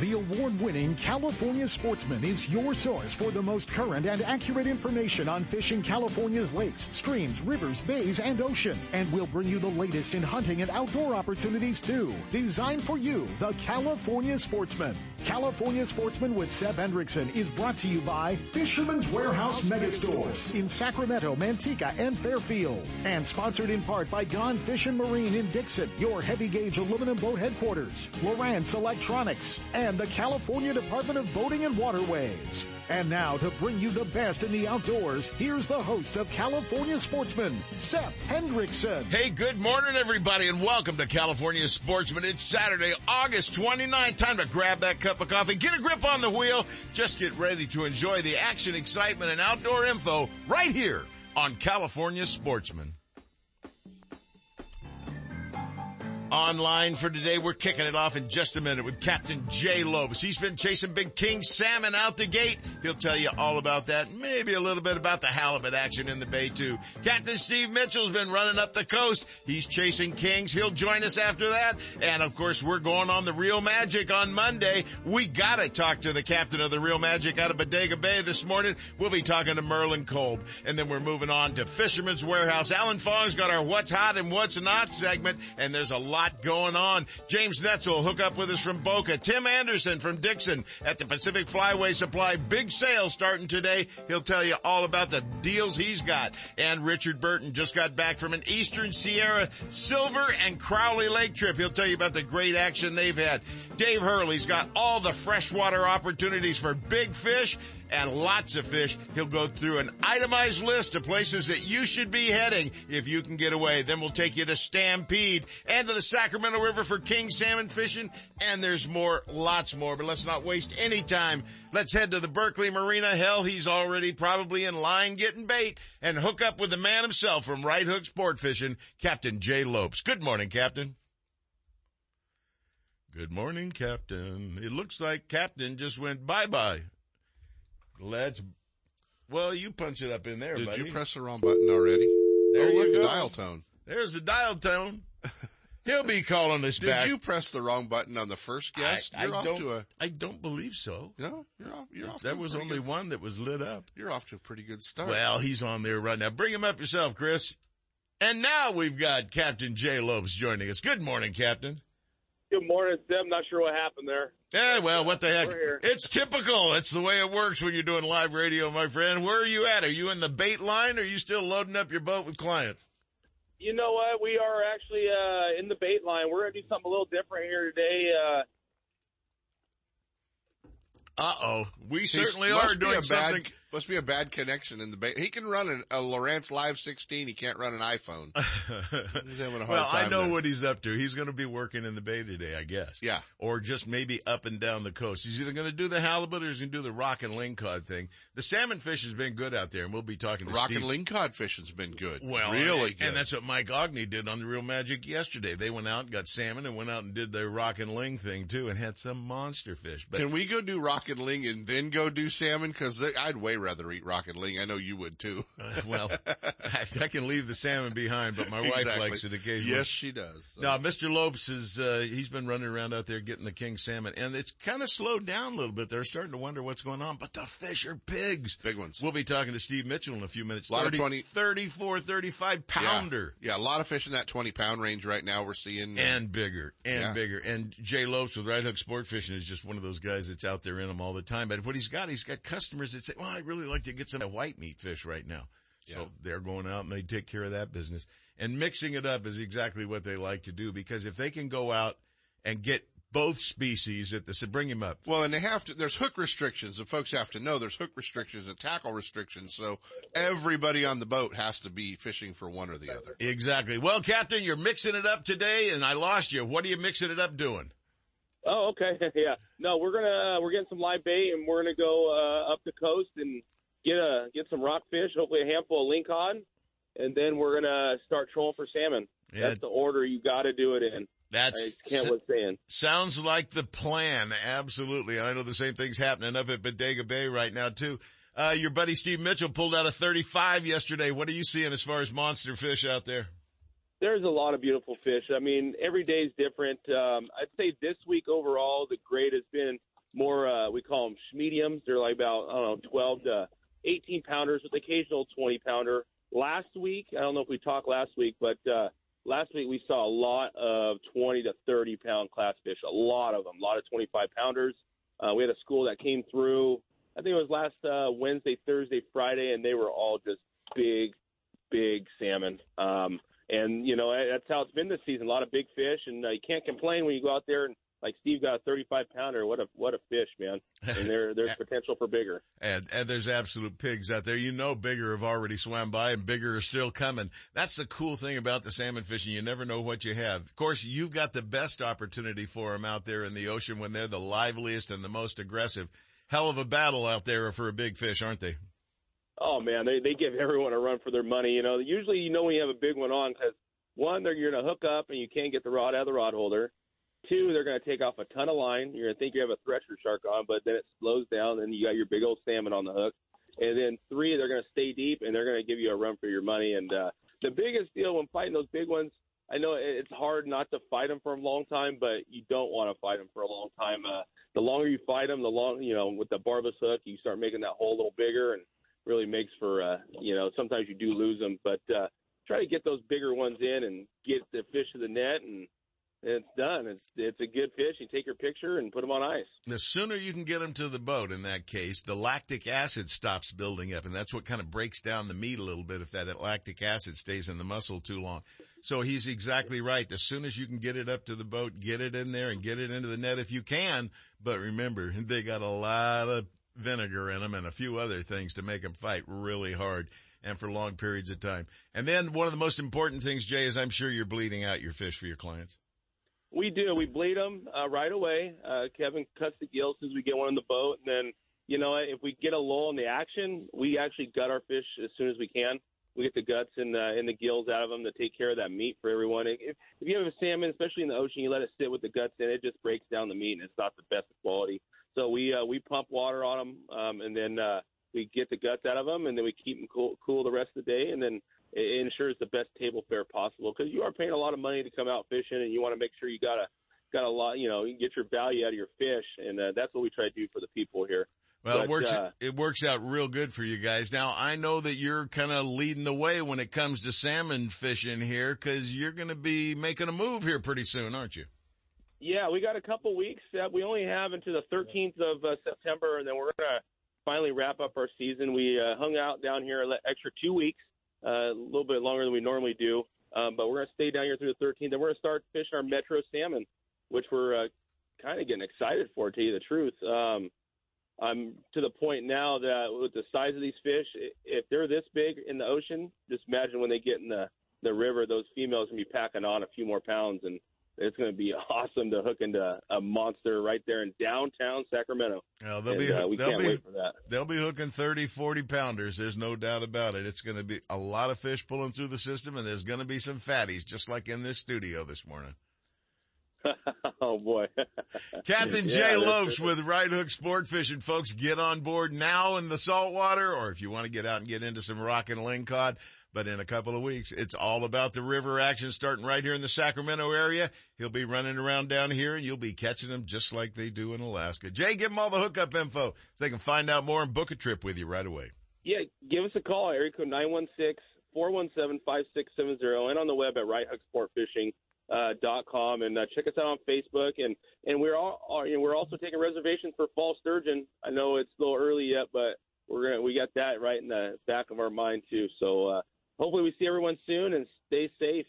The award-winning California Sportsman is your source for the most current and accurate information on fishing California's lakes, streams, rivers, bays, and ocean. And we'll bring you the latest in hunting and outdoor opportunities too. Designed for you, the California Sportsman. California Sportsman with Seth Hendrickson is brought to you by Fisherman's Warehouse Megastores in Sacramento, Manteca, and Fairfield. And sponsored in part by Gone Fish and Marine in Dixon, your heavy gauge aluminum boat headquarters, Lowrance Electronics, and the California Department of Boating and Waterways. And now to bring you the best in the outdoors, here's the host of California Sportsman, Seth Hendrickson. Hey, good morning everybody and welcome to California Sportsman. It's Saturday, August 29th. Time to grab that cup of coffee, get a grip on the wheel, just get ready to enjoy the action, excitement, and outdoor info right here on California Sportsman. Online for today. We're kicking it off in just a minute with Captain Jay Lopes. He's been chasing big king salmon out the gate. He'll tell you all about that. Maybe a little bit about the halibut action in the bay too. Captain Steve Mitchell's been running up the coast. He's chasing kings. He'll join us after that. And of course, we're going on the Real Magic on Monday. We gotta talk to the captain of the Real Magic out of Bodega Bay this morning. We'll be talking to Merlin Kolb. And then we're moving on to Fisherman's Warehouse. Alan Fong's got our what's hot and what's not segment. And there's a lot lot going on. James Netzel will hook up with us from Boca. Tim Anderson from Dixon at the Pacific Flyway Supply. Big sale starting today. He'll tell you all about the deals he's got. And Richard Burton just got back from an Eastern Sierra Silver and Crowley Lake trip. He'll tell you about the great action they've had. Dave Hurley's got all the freshwater opportunities for big fish and lots of fish. He'll go through an itemized list of places that you should be heading if you can get away. Then we'll take you to Stampede and to the Sacramento River for king salmon fishing. And there's more, lots more, but let's not waste any time. Let's head to the Berkeley Marina. Hell, he's already probably in line getting bait and hook up with the man himself from Right Hook Sport Fishing, Captain Jay Lopes. Good morning, Captain. Good morning, Captain. It looks like Captain just went bye-bye. Let's. Well, you punch it up in there, Did buddy. you press the wrong button already? There oh, you look, go. a dial tone. There's a dial tone. He'll be calling us Did back. Did you press the wrong button on the first guest? I, you're I off don't, to a I don't believe so. no. You're off. You're off. That was only good, one that was lit up. You're off to a pretty good start. Well, he's on there right now. Bring him up yourself, Chris. And now we've got Captain Jay Lopes joining us. Good morning, Captain. Good morning, Tim. Not sure what happened there. Yeah, well, what the heck? It's typical. It's the way it works when you're doing live radio, my friend. Where are you at? Are you in the bait line or are you still loading up your boat with clients? You know what? We are actually uh, in the bait line. We're gonna do something a little different here today. Uh, Uh oh. We certainly are doing a something. Bad, must be a bad connection in the ba He can run an, a Lowrance Live 16. He can't run an iPhone. He's having a hard well, I know there. what he's up to. He's going to be working in the bay today, I guess. Yeah. Or just maybe up and down the coast. He's either going to do the halibut or he's going to do the rock and lingcod thing. The salmon fish has been good out there, and we'll be talking to Rock Steve. and lingcod fishing's been good. Well, really and, good. and that's what Mike Ogney did on the Real Magic yesterday. They went out and got salmon and went out and did their rock and ling thing too, and had some monster fish. But Can we go do rock and ling and then go do salmon? Cause they, I'd way rather eat rock and ling. I know you would too. well, I, I can leave the salmon behind, but my wife Exactly. likes it occasionally. Yes, she does. So. No, Mr. Lopes is, uh, he's been running around out there getting the king salmon and it's kind of slowed down a little bit. They're starting to wonder what's going on, but the fish are pigs. Big ones. We'll be talking to Steve Mitchell in a few minutes. A lot of 30, 20 34, 35 pounder. Yeah. yeah, a lot of fish in that 20 pound range right now. We're seeing. uh, And bigger, and Yeah. bigger. And Jay Lopes with Right Hook Sport Fishing is just one of those guys that's out there in them all the time. But what he's got, he's got customers that say, well, I'd really like to get some of that white meat fish right now. So Yeah. they're going out and they take care of that business. And mixing it up is exactly what they like to do because if they can go out and get both species at the, bring him up. Well, and they have to, there's hook restrictions and folks have to know there's hook restrictions and tackle restrictions. So everybody on the boat has to be fishing for one or the other. Exactly. Well, Captain, you're mixing it up today and I lost you. What are you mixing it up doing? oh, okay, yeah. No, we're gonna we're getting some live bait, and we're gonna go uh, up the coast and get a get some rockfish, hopefully a handful of lingcod, and then we're gonna start trolling for salmon. Yeah. That's the order you got to do it in. I That's can't what's saying. Sounds like the plan. Absolutely. I know the same thing's happening up at Bodega Bay right now too. Uh, your buddy Steve Mitchell pulled out a 35 yesterday. What are you seeing as far as monster fish out there? There's a lot of beautiful fish. I mean, every day is different. Um, I'd say this week overall, the grade has been more uh, we call them mediums. They're like about I don't know 12 to 18 pounders with occasional 20 pounder. Last week, I don't know if we talked last week, but uh, last week we saw a lot of 20 to 30 pound class fish, a lot of them, a lot of 25 pounders. Uh, we had a school that came through. I think it was last uh, Wednesday, Thursday, Friday, and they were all just big, big salmon. Um, and you know that's how it's been this season. A lot of big fish, and uh, you can't complain when you go out there and like Steve got a 35 pounder. What a what a fish, man! And there there's potential for bigger. And and there's absolute pigs out there. You know, bigger have already swam by, and bigger are still coming. That's the cool thing about the salmon fishing. You never know what you have. Of course, you've got the best opportunity for them out there in the ocean when they're the liveliest and the most aggressive. Hell of a battle out there for a big fish, aren't they? Oh man, they they give everyone a run for their money. You know, usually you know when you have a big one on because one, they're you're gonna hook up and you can't get the rod out of the rod holder. Two, they're going to take off a ton of line. You're going to think you have a thresher shark on, but then it slows down, and you got your big old salmon on the hook. And then three, they're going to stay deep, and they're going to give you a run for your money. And uh, the biggest deal when fighting those big ones, I know it's hard not to fight them for a long time, but you don't want to fight them for a long time. Uh, the longer you fight them, the long, you know, with the barbless hook, you start making that hole a little bigger, and really makes for, uh, you know, sometimes you do lose them, but uh, try to get those bigger ones in and get the fish to the net and it's done. It's it's a good fish. You take your picture and put them on ice. The sooner you can get them to the boat, in that case, the lactic acid stops building up, and that's what kind of breaks down the meat a little bit if that lactic acid stays in the muscle too long. So he's exactly right. As soon as you can get it up to the boat, get it in there and get it into the net if you can. But remember, they got a lot of vinegar in them and a few other things to make them fight really hard and for long periods of time. And then one of the most important things, Jay, is I'm sure you're bleeding out your fish for your clients. We do. We bleed them uh, right away. Uh, Kevin cuts the gills as we get one in the boat, and then you know if we get a lull in the action, we actually gut our fish as soon as we can. We get the guts and the, and the gills out of them to take care of that meat for everyone. If, if you have a salmon, especially in the ocean, you let it sit with the guts in, it just breaks down the meat, and it's not the best quality. So we uh, we pump water on them, um, and then uh, we get the guts out of them, and then we keep them cool, cool the rest of the day, and then it ensures the best table fare possible because you are paying a lot of money to come out fishing, and you want to make sure you got a got a lot, you know, you get your value out of your fish, and uh, that's what we try to do for the people here. Well, but, it works. Uh, it works out real good for you guys. Now, I know that you're kind of leading the way when it comes to salmon fishing here, because you're going to be making a move here pretty soon, aren't you? Yeah, we got a couple weeks. that we only have until the 13th of uh, September, and then we're going to finally wrap up our season. We uh, hung out down here an extra two weeks uh, a little bit longer than we normally do. Um, but we're going to stay down here through the 13th, and we're going to start fishing our metro salmon, which we're uh, kind of getting excited for, to tell you the truth. Um, I'm to the point now that with the size of these fish, if they're this big in the ocean, just imagine when they get in the the river, those females can be packing on a few more pounds, and it's going to be awesome to hook into a monster right there in downtown Sacramento. Well, they'll and, be, uh, we they'll can't be, wait for that. They'll be hooking 30, 40 pounders. There's no doubt about it. It's going to be a lot of fish pulling through the system and there's going to be some fatties just like in this studio this morning. oh boy. Captain Jay Lopes with Right Hook Sport Fishing. Folks, get on board now in the saltwater or if you want to get out and get into some rock and lingcod, but in a couple of weeks, it's all about the river action starting right here in the Sacramento area. He'll be running around down here and you'll be catching them just like they do in Alaska. Jay, give them all the hookup info so they can find out more and book a trip with you right away. Yeah, give us a call, area code 916-417-5670 and on the web at righthooksportfishing.com. Uh, com and uh, check us out on Facebook and and we're all are, you know, we're also taking reservations for fall sturgeon. I know it's a little early yet, but we're gonna we got that right in the back of our mind too. So uh, hopefully we see everyone soon and stay safe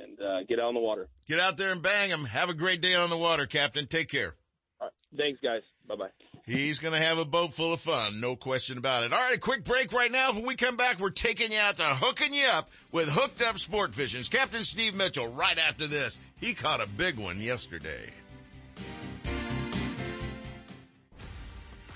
and uh, get out on the water. Get out there and bang them. Have a great day on the water, Captain. Take care. All right. Thanks, guys. Bye bye. He's going to have a boat full of fun, no question about it. All right, a quick break right now. When we come back, we're taking you out to hooking you up with Hooked Up Sport Fishing. Captain Steve Mitchell right after this. He caught a big one yesterday.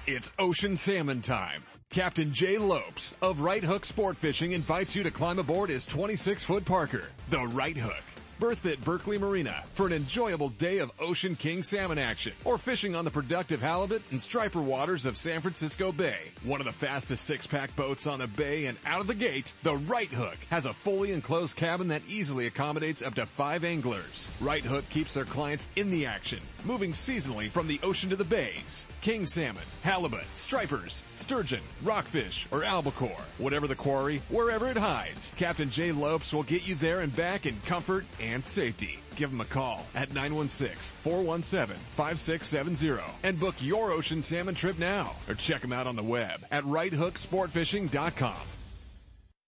It's ocean salmon time. Captain Jay Lopes of Right Hook Sport Fishing invites you to climb aboard his 26 foot Parker, the Right Hook. Berthed at Berkeley Marina for an enjoyable day of Ocean King salmon action or fishing on the productive halibut and striper waters of San Francisco Bay. One of the fastest six-pack boats on the bay and out of the gate, the Right Hook has a fully enclosed cabin that easily accommodates up to five anglers. Right Hook keeps their clients in the action, moving seasonally from the ocean to the bays. King salmon, halibut, stripers, sturgeon, rockfish, or albacore. Whatever the quarry, wherever it hides, Captain Jay Lopes will get you there and back in comfort and safety. Give him a call at 916-417-5670 and book your ocean salmon trip now or check him out on the web at righthooksportfishing.com.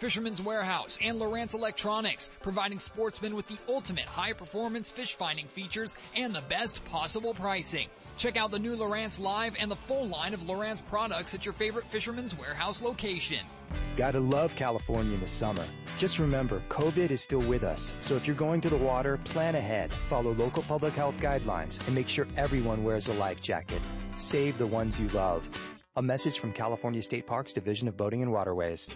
Fisherman's Warehouse and Lowrance Electronics, providing sportsmen with the ultimate high performance fish finding features and the best possible pricing. Check out the new Lowrance Live and the full line of Lowrance products at your favorite Fisherman's Warehouse location. Gotta love California in the summer. Just remember, COVID is still with us, so if you're going to the water, plan ahead, follow local public health guidelines, and make sure everyone wears a life jacket. Save the ones you love. A message from California State Parks Division of Boating and Waterways.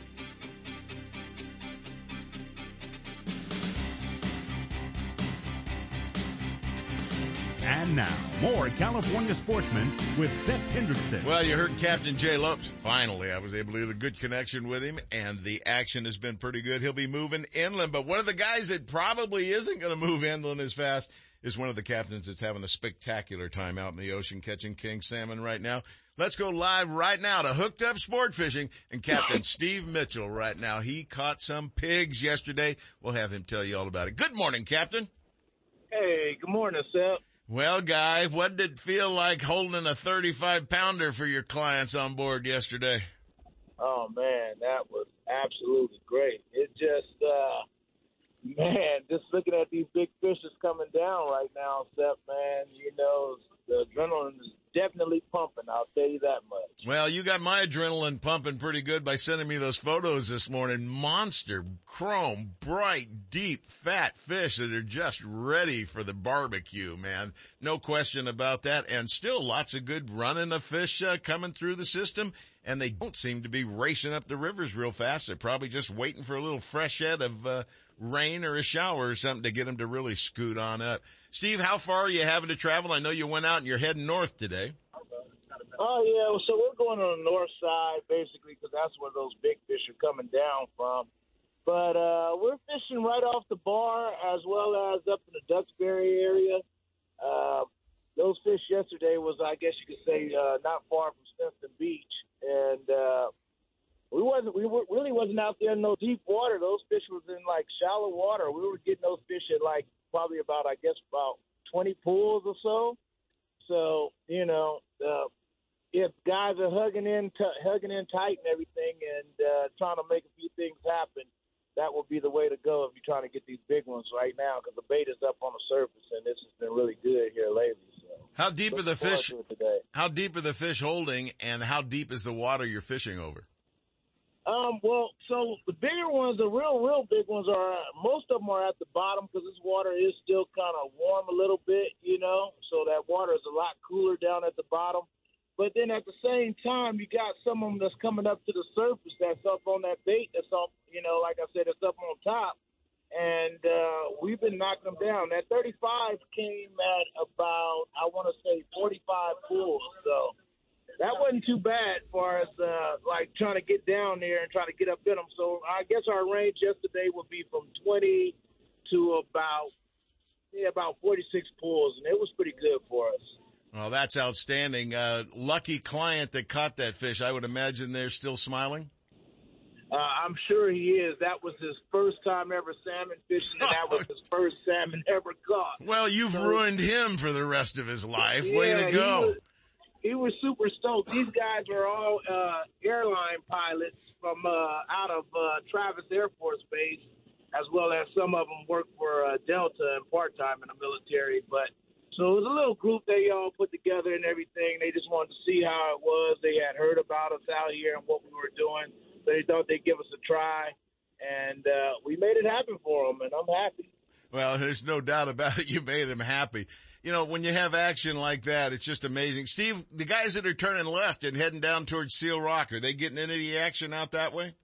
And now, more California sportsmen with Seth Hendrickson. Well, you heard Captain Jay Lopes. Finally, I was able to get a good connection with him, and the action has been pretty good. He'll be moving inland, but one of the guys that probably isn't going to move inland as fast is one of the captains that's having a spectacular time out in the ocean catching king salmon right now. Let's go live right now to Hooked Up Sport Fishing and Captain Steve Mitchell right now. He caught some pigs yesterday. We'll have him tell you all about it. Good morning, Captain. Hey, good morning, Seth. Well, guy, what did it feel like holding a 35 pounder for your clients on board yesterday? Oh man, that was absolutely great. It just, uh, man, just looking at these big fishes coming down right now, Seth, man, you know, the adrenaline is definitely pumping. I'll tell you that much. Well, you got my adrenaline pumping pretty good by sending me those photos this morning. Monster, chrome, bright, deep, fat fish that are just ready for the barbecue, man. No question about that. And still lots of good running of fish uh, coming through the system. And they don't seem to be racing up the rivers real fast. They're probably just waiting for a little fresh head of, uh, rain or a shower or something to get them to really scoot on up. Steve, how far are you having to travel? I know you went out and you're heading north today. Oh yeah, so we're going on the north side basically because that's where those big fish are coming down from. But uh, we're fishing right off the bar as well as up in the Duxbury area. Uh, those fish yesterday was, I guess you could say, uh, not far from Stinson Beach, and uh, we wasn't we were, really wasn't out there in no deep water. Those fish was in like shallow water. We were getting those fish at like probably about I guess about twenty pools or so. So you know, uh, if guys are hugging in t- hugging in tight and everything, and uh, trying to make a few things happen, that would be the way to go if you're trying to get these big ones right now because the bait is up on the surface, and this has been really good here lately. So How deep are the fish? today. How deep are the fish holding and how deep is the water you're fishing over? Um, well, so the bigger ones, the real, real big ones are, most of them are at the bottom because this water is still kind of warm a little bit, you know, so that water is a lot cooler down at the bottom. But then at the same time, you got some of them that's coming up to the surface that's up on that bait that's up, you know, like I said, it's up on top. And uh, we've been knocking them down. That 35 came at about, I want to say, 45 pulls. So that wasn't too bad for us, uh, like trying to get down there and trying to get up in them. So I guess our range yesterday would be from 20 to about yeah about 46 pulls, and it was pretty good for us. Well, that's outstanding. Uh, lucky client that caught that fish. I would imagine they're still smiling. Uh, I'm sure he is. That was his first time ever salmon fishing, and that was his first salmon ever caught. Well, you've So- ruined him for the rest of his life. Way Yeah, to he go. He was super stoked. These guys were all uh, airline pilots from uh, out of uh, Travis Air Force Base, as well as some of them work for uh, Delta and part time in the military. But So it was a little group they all put together and everything. They just wanted to see how it was. They had heard about us out here and what we were doing. So they thought they'd give us a try, and uh, we made it happen for them, and I'm happy. Well, there's no doubt about it. You made them happy. You know, when you have action like that, it's just amazing. Steve, the guys that are turning left and heading down towards Seal Rock, are they getting any action out that way?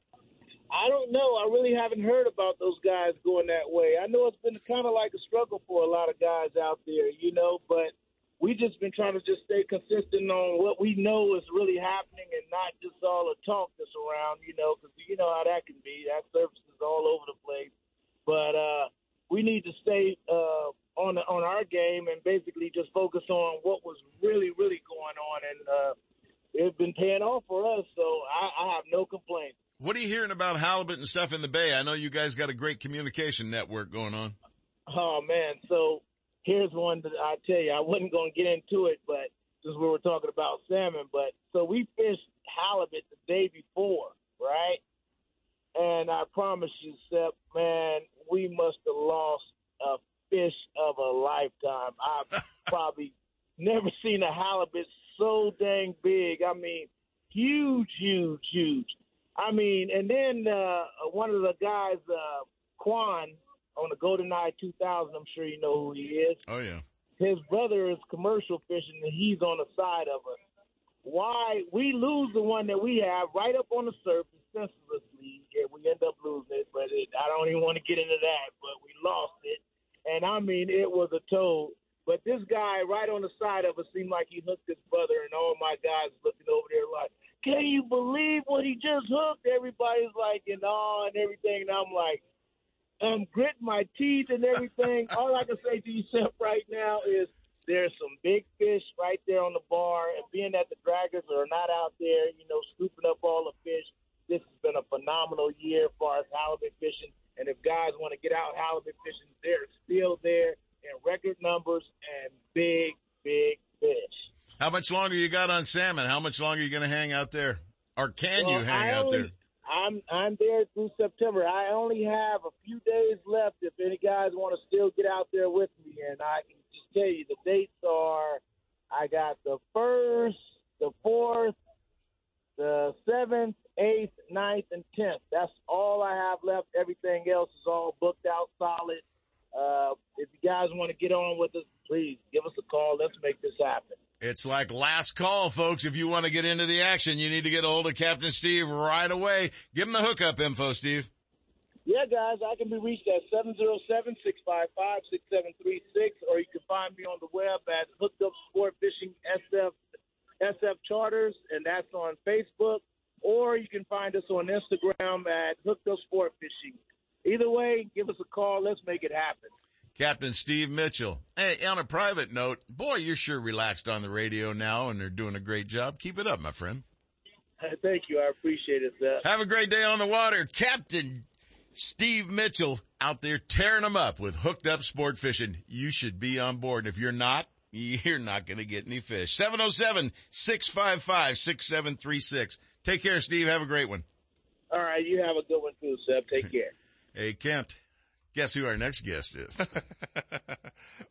I don't know. I really haven't heard about those guys going that way. I know it's been kind of like a struggle for a lot of guys out there, you know, but we just been trying to just stay consistent on what we know is really happening and not just all the talk that's around, you know, because you know how that can be. That surface is all over the place. But uh, we need to stay uh, on the, on our game and basically just focus on what was really, really going on. And uh, it's been paying off for us, so I, I have no complaints. What are you hearing about halibut and stuff in the bay? I know you guys got a great communication network going on. Oh man, so here's one that I tell you, I wasn't going to get into it, but since we were talking about salmon, but so we fished halibut the day before, right? And I promise you, Sep, man, we must have lost a fish of a lifetime. I've probably never seen a halibut so dang big. I mean, huge, huge, huge. I mean, and then uh, one of the guys, uh, Quan, on the Golden Eye 2000, I'm sure you know who he is. Oh, yeah. His brother is commercial fishing, and he's on the side of us. Why we lose the one that we have right up on the surface senselessly, and we end up losing it. But it, I don't even want to get into that. But we lost it, and I mean it was a toad. But this guy right on the side of us seemed like he hooked his brother, and all my guys looking over there like, "Can you believe what he just hooked?" Everybody's like in awe and everything, and I'm like, um, I'm gritting my teeth and everything. all I can say to you, Seth, right now is there's some big fish right there on the bar, and being that the draggers are not out there, you know, scooping up all the fish, this has been a phenomenal year as far as halibut fishing. And if guys want to get out halibut fishing, they're still there in record numbers and big, big fish. How much longer you got on salmon? How much longer are you going to hang out there? Or can Well, you hang I out only- there? I'm I'm there through September. I only have a few days left. If any guys want to still get out there with me, and I can just tell you the dates are: I got the first, the fourth, the seventh, eighth, ninth, and tenth. That's all I have left. Everything else is all booked out solid. Uh, if you guys want to get on with us, please give us a call. Let's make this happen. It's like last call, folks. If you want to get into the action, you need to get a hold of Captain Steve right away. Give him the hookup info, Steve. Yeah, guys, I can be reached at 707-655-6736, or you can find me on the web at Hooked Up Sport Fishing SF, SF Charters, and that's on Facebook, or you can find us on Instagram at Hooked Up Sport Fishing. Either way, give us a call. Let's make it happen. Captain Steve Mitchell. Hey, on a private note, boy, you're sure relaxed on the radio now and they're doing a great job. Keep it up, my friend. Uh, thank you. I appreciate it, sir. Have a great day on the water. Captain Steve Mitchell out there tearing them up with hooked up sport fishing. You should be on board. If you're not, you're not going to get any fish. 707-655-6736. Take care, Steve. Have a great one. All right, you have a good one too, Seb. Take care. Hey, Kent, guess who our next guest is?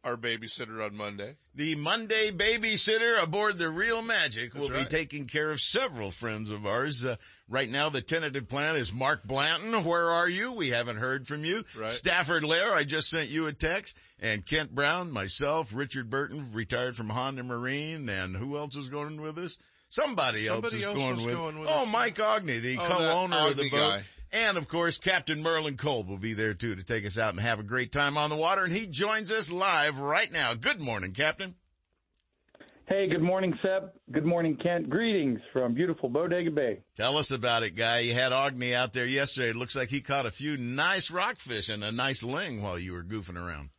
Our babysitter on Monday. The Monday babysitter aboard the Real Magic will right. be taking care of several friends of ours. Uh, right now, the tentative plan is Mark Blanton. Where are you? We haven't heard from you. Right. Stafford Lehr, I just sent you a text. And Kent Brown, myself, Richard Burton, retired from Honda Marine. And who else is going with us? Somebody, Somebody else else is going was with, going with Oh, us. Mike Ogney, the Oh, co-owner of the boat. guy. And of course, Captain Merlin Kolb will be there too to take us out and have a great time on the water. And he joins us live right now. Good morning, Captain. Hey, good morning, Seb. Good morning, Kent. Greetings from beautiful Bodega Bay. Tell us about it, guy. You had Ogney out there yesterday. It looks like he caught a few nice rockfish and a nice ling while you were goofing around.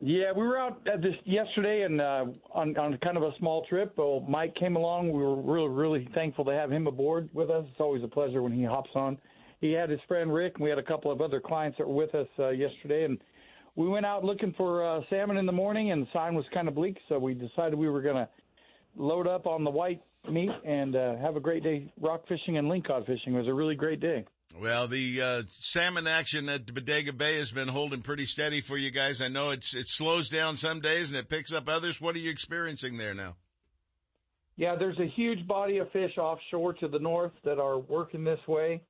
Yeah, we were out at this yesterday and uh, on on kind of a small trip. Well, Mike came along. We were really really thankful to have him aboard with us. It's always a pleasure when he hops on. He had his friend Rick, and we had a couple of other clients that were with us uh, yesterday, and we went out looking for uh, salmon in the morning, and the sign was kind of bleak, so we decided we were going to load up on the white meat and uh, have a great day rock fishing and lingcod fishing. It was a really great day. Well, the uh, salmon action at Bodega Bay has been holding pretty steady for you guys. I know it's it slows down some days and it picks up others. What are you experiencing there now? Yeah, there's a huge body of fish offshore to the north that are working this way.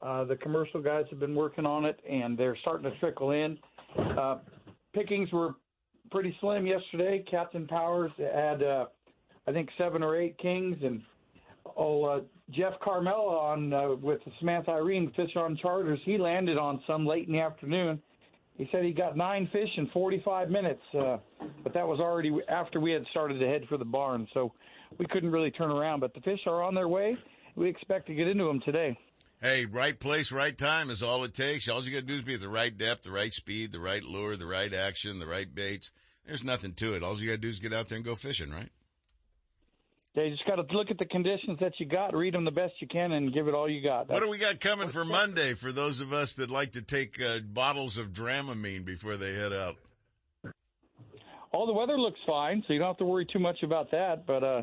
Uh, the commercial guys have been working on it, and they're starting to trickle in. Uh, pickings were pretty slim yesterday. Captain Powers had, uh, I think, seven or eight kings, and oh, Jeff Carmella on uh, with Samantha Irene Fish on Charters. He landed on some late in the afternoon. He said he got nine fish in 45 minutes, uh, but that was already after we had started to head for the barn, so we couldn't really turn around. But the fish are on their way. We expect to get into them today. Hey, right place, right time is all it takes. All you got to do is be at the right depth, the right speed, the right lure, the right action, the right baits. There's nothing to it. All you got to do is get out there and go fishing, right? Yeah, you just got to look at the conditions that you got, read them the best you can, and give it all you got. That's, what do we got coming for Monday for those of us that like to take uh, bottles of Dramamine before they head out? All the weather looks fine, so you don't have to worry too much about that. But uh,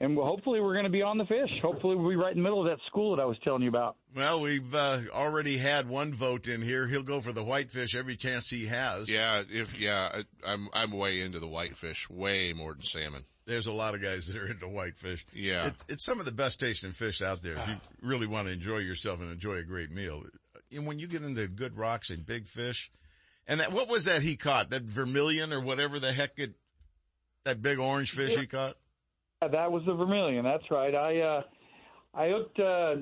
and hopefully we're going to be on the fish. Hopefully we'll be right in the middle of that school that I was telling you about. Well, we've uh, already had one vote in here. He'll go for the whitefish every chance he has. Yeah, if yeah, I'm I'm way into the whitefish, way more than salmon. There's a lot of guys that are into whitefish. Yeah, it's, it's some of the best tasting fish out there. If you really want to enjoy yourself and enjoy a great meal, and when you get into good rocks and big fish, and that what was that he caught? That vermilion or whatever the heck it, that big orange fish yeah. he caught. Yeah, That was the vermilion. That's right. I uh, I hooked uh,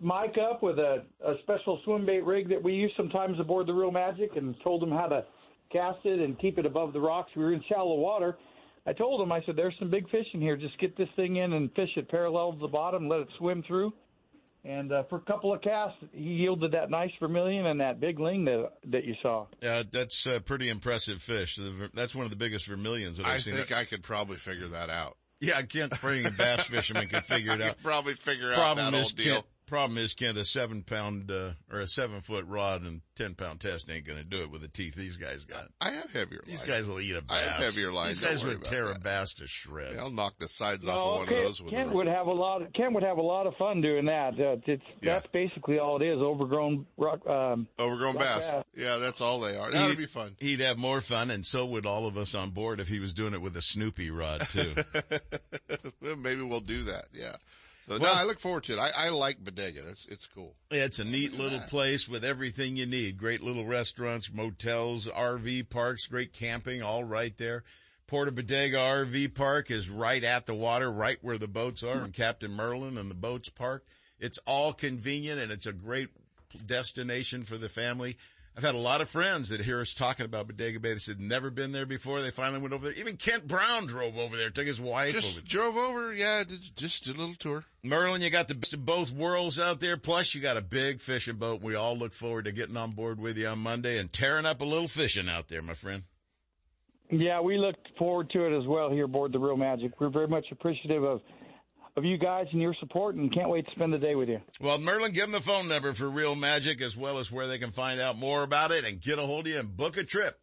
Mike up with a, a special swim bait rig that we use sometimes aboard the Real Magic, and told him how to cast it and keep it above the rocks. We were in shallow water. I told him, I said, "There's some big fish in here. Just get this thing in and fish it parallel to the bottom, let it swim through." And uh, for a couple of casts, he yielded that nice vermilion and that big ling that that you saw. Yeah, that's a pretty impressive fish. That's one of the biggest vermilions that I've I seen. I think I could probably figure that out. Yeah, Kent Spring bass fisherman can figure it out. probably figure problem out that is, whole deal. Kent, problem is, Kent, a seven pound, uh, or a seven foot rod and 10 pound test ain't going to do it with the teeth these guys got. I have heavier These lines. guys will eat a bass. I have heavier lines. These guys would tear about a bass to shreds. Yeah, I'll knock the sides No, off of one Kent, of those with Kent would have a lot. Of, Kent would have a lot of fun doing that. Uh, it's Yeah. that's basically all it is. Overgrown rock. Um, overgrown rock bass. bass. Yeah, that's all they are. That would be fun. He'd have more fun, and so would all of us on board if he was doing it with a Snoopy rod too. Well, Maybe we'll do that. Yeah. So Well- no, I look forward to it. I, I like Bodega. It's it's cool. It's a neat little place with everything you need. Great little restaurants, motels, RV parks, great camping, all right there. Porto Bodega RV Park is right at the water, right where the boats are, and Captain Merlin and the boats park. It's all convenient and it's a great destination for the family. I've had a lot of friends that hear us talking about Bodega Bay. They said never been there before. They finally went over there. Even Kent Brown drove over there, took his wife over. Just drove over. Yeah, did, just did a little tour. Merlin, you got the best of both worlds out there. Plus, you got a big fishing boat. We all look forward to getting on board with you on Monday and tearing up a little fishing out there, my friend. yeah, we look forward to it as well here aboard the Real Magic. We're very much appreciative of of you guys and your support, and can't wait to spend the day with you. Well, Merlin, give them the phone number for Real Magic as well as where they can find out more about it and get a hold of you and book a trip.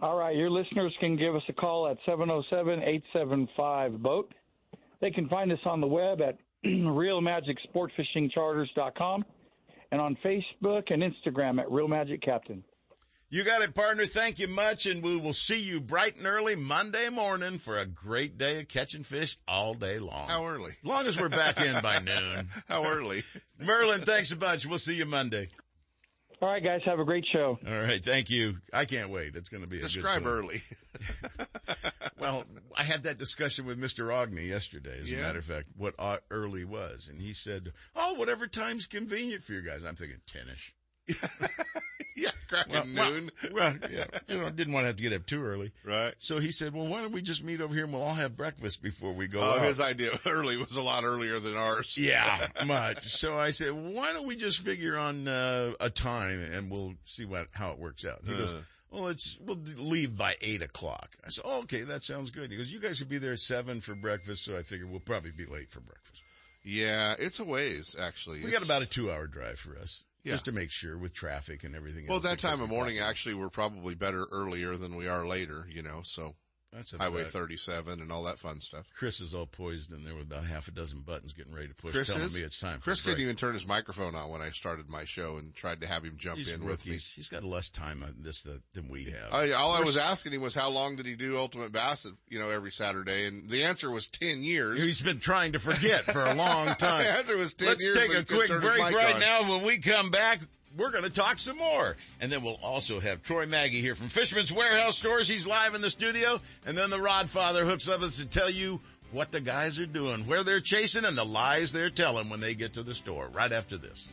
All right, your listeners can give us a call at 707-875-BOAT. They can find us on the web at realmagicsportfishingcharters.com and on Facebook and Instagram at Real Magic Captain. You got it, partner. Thank you much, and we will see you bright and early Monday morning for a great day of catching fish all day long. How early? As long as we're back in by noon. How early? Merlin, thanks a bunch. We'll see you Monday. All right, guys, have a great show. All right, thank you. I can't wait. It's going to be a Describe good early. Well, I had that discussion with Mr. Ogney yesterday, as a matter of fact, what uh, early was. And he said, oh, whatever time's convenient for you guys. I'm thinking 10ish. yeah, cracking Well, well, noon. Well, yeah, you know, I didn't want to have to get up too early. Right. So he said, well, why don't we just meet over here and we'll all have breakfast before we go Oh, out. his idea early was a lot earlier than ours. Yeah, much. So I said, why don't we just figure on uh, a time and we'll see what how it works out. He goes, Uh. well, it's we'll leave by eight o'clock. I said, oh, okay, that sounds good. He goes, you guys will be there at seven for breakfast, so I figured we'll probably be late for breakfast. Yeah, it's a ways actually. We got about a two-hour drive for us, Yeah. just to make sure with traffic and everything. Well, else that time of morning, actually, we're probably better earlier than we are later, you know, so. That's a Highway fact. 37 and all that fun stuff. Chris is all poised in there with about half a dozen buttons getting ready to push, Chris telling is? me it's time Chris couldn't even turn his microphone on when I started my show and tried to have him jump He's in with me. He's got less time on this than, we have. I, all I was asking him was how long did he do Ultimate Bass, you know, every Saturday? And the answer was 10 years. He's been trying to forget for a long time. the answer was 10 Let's years. take a quick break right on. now. When we come back, we're going to talk some more. And then we'll also have Troy Maggie here from Fisherman's Warehouse Stores. He's live in the studio. And then the Rod Father hooks up us to tell you what the guys are doing, where they're chasing, and the lies they're telling when they get to the store. Right after this.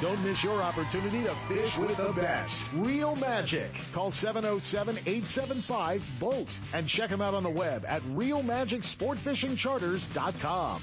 Don't miss your opportunity to fish with the best. Real Magic. Call 707-875-BOAT and check them out on the web at realmagicsportfishingcharters.com.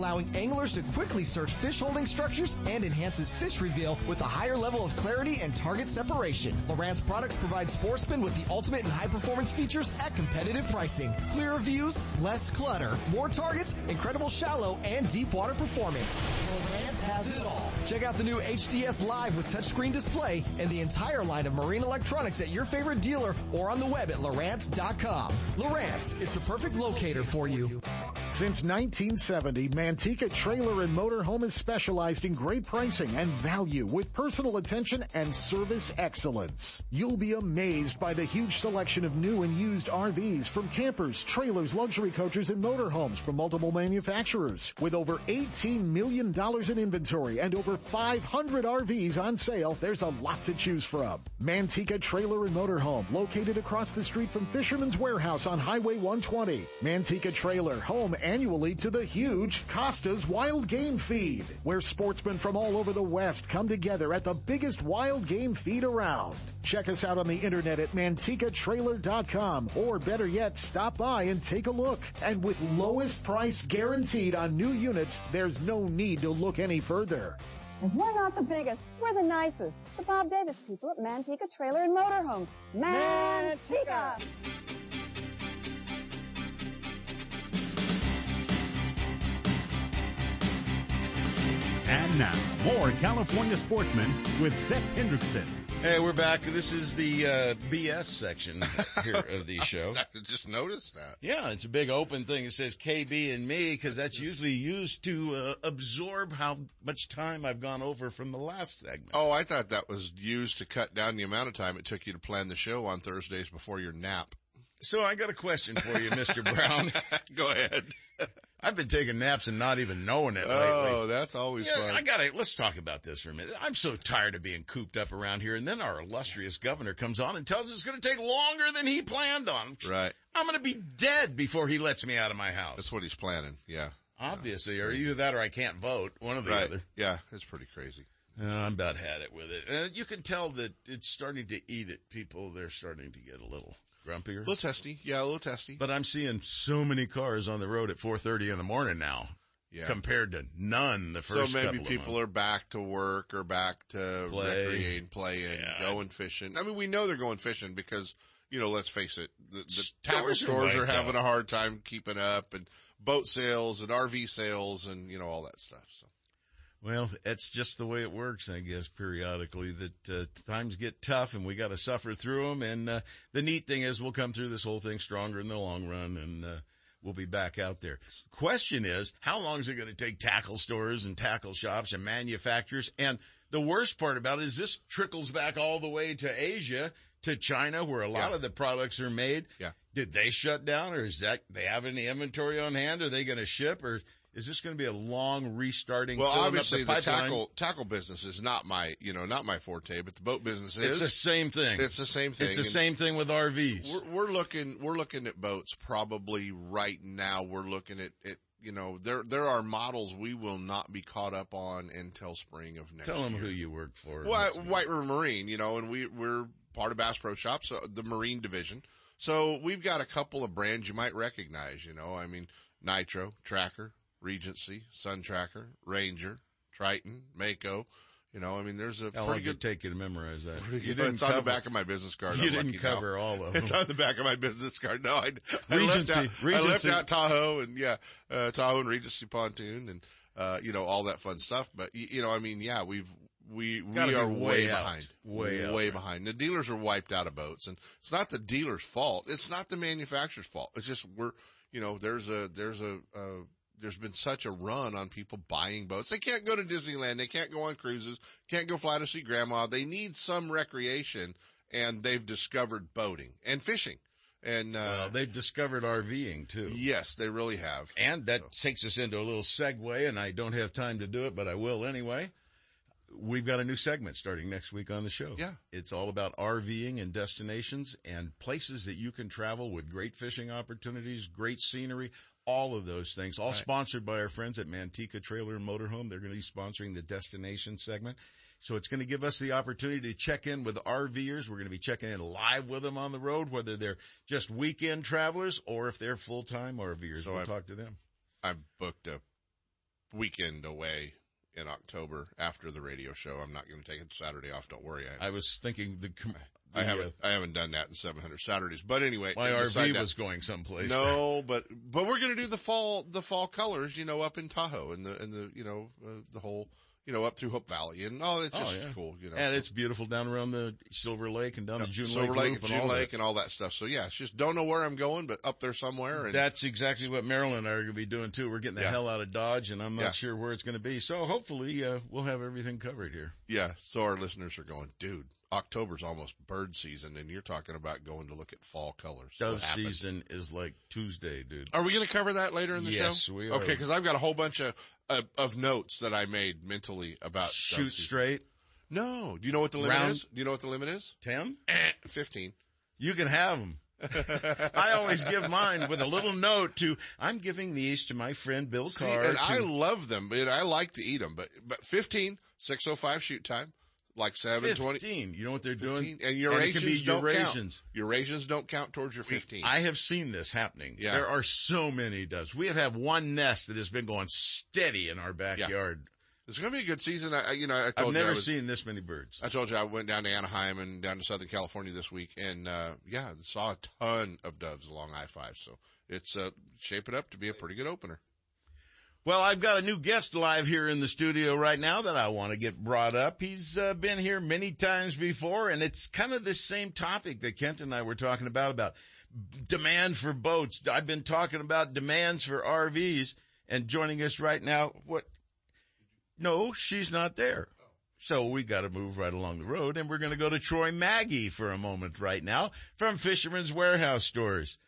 allowing anglers to quickly search fish holding structures and enhances fish reveal with a higher level of clarity and target separation. Lowrance products provide sportsmen with the ultimate and high performance features at competitive pricing. Clearer views, less clutter, more targets, incredible shallow and deep water performance. Lowrance has it all. Check out the new HDS Live with touchscreen display and the entire line of marine electronics at your favorite dealer or on the web at Lowrance.com. Lowrance is the perfect locator for you. Since 1970, Manteca Trailer and Motorhome has specialized in great pricing and value with personal attention and service excellence. You'll be amazed by the huge selection of new and used RVs from campers, trailers, luxury coaches, and motorhomes from multiple manufacturers. With over $18 million in inventory and over 500 RVs on sale, there's a lot to choose from. Manteca Trailer and Motorhome, located across the street from Fisherman's Warehouse on Highway 120. Manteca Trailer, home annually to the huge Costa's Wild Game Feed, where sportsmen from all over the West come together at the biggest wild game feed around. Check us out on the internet at mantecatrailer.com or better yet, stop by and take a look. And with lowest price guaranteed on new units, there's no need to look any further. And we're not the biggest, we're the nicest. The Bob Davis people at Manteca Trailer and Motorhome. Manteca! And now, more California sportsmen with Seth Hendrickson. Hey, we're back. This is the uh, BS section here of the show. I just noticed that. Yeah, it's a big open thing. It says KB and me because that's usually used to uh, absorb how much time I've gone over from the last segment. Oh, I thought that was used to cut down the amount of time it took you to plan the show on Thursdays before your nap. So I got a question for you, Mr. Brown. Go ahead. I've been taking naps and not even knowing it lately. Oh, that's always Yeah, fun. I gotta, let's talk about this for a minute. I'm so tired of being cooped up around here and then our illustrious governor comes on and tells us it's gonna take longer than he planned on. Right. I'm gonna be dead before he lets me out of my house. That's what he's planning. Yeah. Obviously, or either that or I can't vote. One or the right. other. Yeah, it's pretty crazy. Uh, I'm about had it with it. And you can tell that it's starting to eat at people. They're starting to get a little grumpier. A little testy. Yeah, a little testy. But I'm seeing so many cars on the road at 4:30 in the morning now. Yeah. Compared to none the first so maybe people are back to work or back to Play. recreating, playing, Yeah. going fishing. I mean, we know they're going fishing because, you know, let's face it, the, the tackle are stores are wiped having a hard time keeping up and boat sales and RV sales and, you know, all that stuff. So. Well, it's just the way it works, I guess, periodically that uh, times get tough and we got to suffer through them. And uh, the neat thing is we'll come through this whole thing stronger in the long run and uh, we'll be back out there. Question is, how long is it going to take tackle stores and tackle shops and manufacturers? And the worst part about it is this trickles back all the way to Asia to China where a lot Yeah. of the products are made. Yeah. Did they shut down or is that, they have any inventory on hand? Are they going to ship or is this going to be a long restarting? Well, obviously the, pipeline? tackle tackle business is not my you know not my forte, but the boat business is. It's the same thing. It's the same thing. It's the And same thing with RVs. We're, we're looking we're looking at boats probably right now. We're looking at, at you know there there are models we will not be caught up on until spring of next year. Tell year. them who you work for. Well, White River Marine, you know, and we we're part of Bass Pro Shops, so the Marine division. So we've got a couple of brands you might recognize. You know, I mean, Nitro, Tracker, Regency, Sun Tracker, Ranger, Triton, Mako. You know, I mean, there's a How pretty good. take you to memorize that? You good- didn't it's on the back of my business card. You I'm didn't lucky now. cover all of them. It's on the back of my business card. No, I, I Regency, left out, Regency. I left out Tahoe and yeah, uh, Tahoe and Regency pontoon and, uh, you know, all that fun stuff. But, you know, I mean, yeah, we've, we, we Gotta are way way behind. Way way there. behind. The dealers are wiped out of boats and it's not the dealer's fault. It's not the manufacturer's fault. It's just we're, you know, there's a, there's a, uh, there's been such a run on people buying boats. They can't go to Disneyland. They can't go on cruises. Can't go fly to see grandma. They need some recreation and they've discovered boating and fishing. And, uh, Well, they've discovered RVing too. yes, they really have. And that takes us into a little segue, and I don't have time to do it, but I will anyway. We've got a new segment starting next week on the show. Yeah. It's all about RVing and destinations and places that you can travel with great fishing opportunities, great scenery, all of those things, all sponsored by our friends at Manteca Trailer and Motorhome. They're going to be sponsoring the destination segment. So it's going to give us the opportunity to check in with RVers. We're going to be checking in live with them on the road, whether they're just weekend travelers or if they're full-time RVers. So we'll I- talk to them. I booked a weekend away in October after the radio show. I'm not going to take a Saturday off. Don't worry. I, I was thinking the, I haven't, I haven't done that in 700 Saturdays. But anyway, my RV that- was going someplace. No, but but we're going to do the fall the fall colors, you know, up in Tahoe and the and the you know uh, the whole you know up through Hope Valley and oh, it's Oh, just yeah. cool, you know. and so- it's beautiful down around the Silver Lake and down the June Silver Lake, Lake, and June all Lake, that. and all that stuff. So yeah, it's just don't know where I'm going, but up there somewhere. And That's exactly what Marilyn and I are going to be doing too. We're getting the Yeah. hell out of Dodge, and I'm not sure where it's going to be. So hopefully, uh, we'll have everything covered here. yeah, so our listeners are going, dude. October's almost bird season, and you're talking about going to look at fall colors. Dove season is like Tuesday, dude. Are we going to cover that later in the Yes, show? we are. Okay, because I've got a whole bunch of, of of notes that I made mentally about Shoot straight, No, do you know what the limit Round- is? Do you know what the limit is? ten. Eh, fifteen. You can have them. I always give mine with a little note to, I'm giving these to my friend Bill See, Carr. and to- I love them, but I like to eat them. But but 15, 605 shoot time, like 720. 15. You know what they're 15. doing? And Eurasians can be don't Eurasians. count. Eurasians don't count towards your 15. I have seen this happening. Yeah. There are so many doves. We have had one nest that has been going steady in our backyard. it's going to be a good season. I, you know, I told I've you I never was- seen this many birds. I told you I went down to Anaheim and down to Southern California this week, and uh, yeah, saw a ton of doves along I five. So it's uh, shaping up to be a pretty good opener. Well, I've got a new guest live here in the studio right now that I want to get brought up. He's uh, been here many times before, and it's kind of the same topic that Kent and I were talking about, about demand for boats. I've been talking about demands for RVs, and joining us right now, what? No, she's not there. So we got to move right along the road, and we're going to go to Troy Maggie for a moment right now from Fisherman's Warehouse Stores.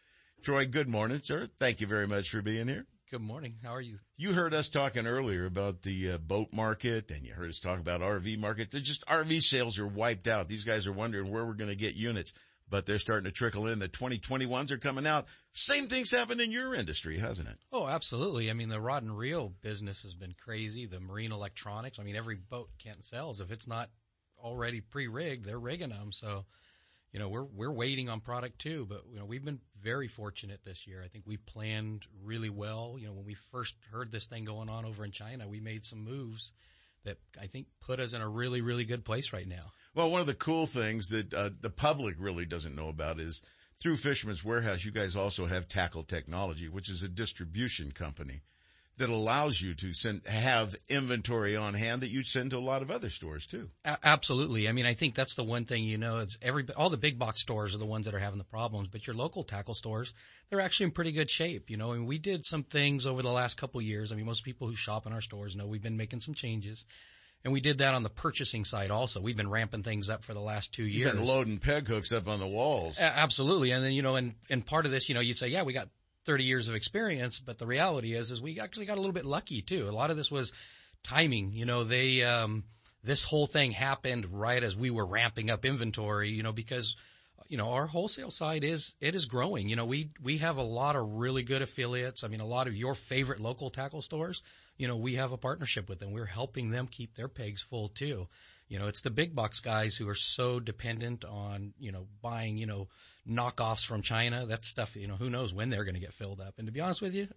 Troy, good morning, sir. Thank you very much for being here. Good morning. How are you? You heard us talking earlier about the uh, boat market and you heard us talk about RV market. They're just RV sales are wiped out. These guys are wondering where we're going to get units, but they're starting to trickle in. The 2021s are coming out. Same thing's happened in your industry, hasn't it? Oh, absolutely. I mean, the rod and reel business has been crazy. The marine electronics. I mean, every boat Kent sells, if it's not already pre-rigged, they're rigging them. So, you know, we're we're waiting on product too. But you know, we've been very fortunate this year. I think we planned really well. You know, when we first heard this thing going on over in China, we made some moves that I think put us in a really really good place right now. Well, one of the cool things that uh, the public really doesn't know about is through Fisherman's Warehouse, you guys also have Tackle Technology, which is a distribution company that allows you to send, have inventory on hand that you'd send to a lot of other stores too. A- absolutely. I mean, I think that's the one thing you know. It's every all the big box stores are the ones that are having the problems, but your local tackle stores, they're actually in pretty good shape. You know, and we did some things over the last couple of years. I mean, most people who shop in our stores know we've been making some changes, And we did that on the purchasing side also. We've been ramping things up for the last two years. You've been loading peg hooks up on the walls. A- absolutely. And then, you know, and, and part of this, you know, you'd say, yeah, we got 30 years of experience, but the reality is, is we actually got a little bit lucky too. A lot of this was timing. You know, they, um, this whole thing happened right as we were ramping up inventory, you know, because, you know, our wholesale side is, it is growing. You know, we, we have a lot of really good affiliates. I mean, a lot of your favorite local tackle stores, you know, we have a partnership with them. We're helping them keep their pegs full too. You know, it's the big box guys who are so dependent on, you know, buying, you know, knockoffs from China. That stuff, you know, who knows when they're going to get filled up. And to be honest with you,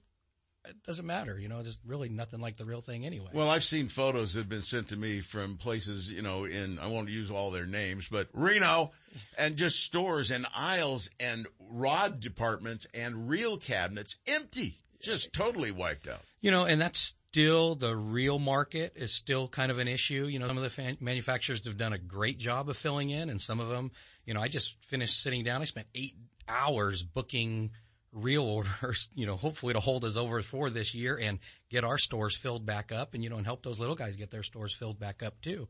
it doesn't matter. You know, there's really nothing like the real thing anyway. Well, I've seen photos that have been sent to me from places, you know, in, I won't use all their names, but Reno and just stores and aisles and rod departments and reel cabinets empty, just totally wiped out. You know, and that's still the real market is still kind of an issue. You know, some of the fan- manufacturers have done a great job of filling in and some of them, you know, I just finished sitting down. I spent eight hours booking real orders, you know, hopefully to hold us over for this year and get our stores filled back up and, you know, and help those little guys get their stores filled back up too.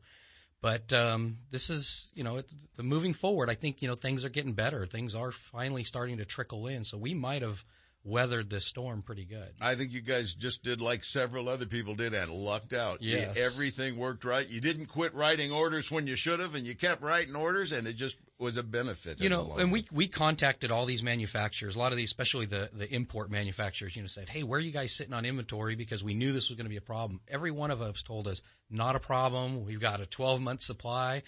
But, um, this is, you know, the moving forward, I think, you know, things are getting better. Things are finally starting to trickle in. So we might have weathered this storm pretty good. I think you guys just did like several other people did and lucked out. Yes. You- everything worked right. You didn't quit writing orders when you should have and you kept writing orders and it just was a benefit. you know, and we we contacted all these manufacturers, a lot of these, especially the the import manufacturers. You know, said, "Hey, where are you guys sitting on inventory?" Because we knew this was going to be a problem. Every one of us told us, "Not a problem. We've got a 12 month supply."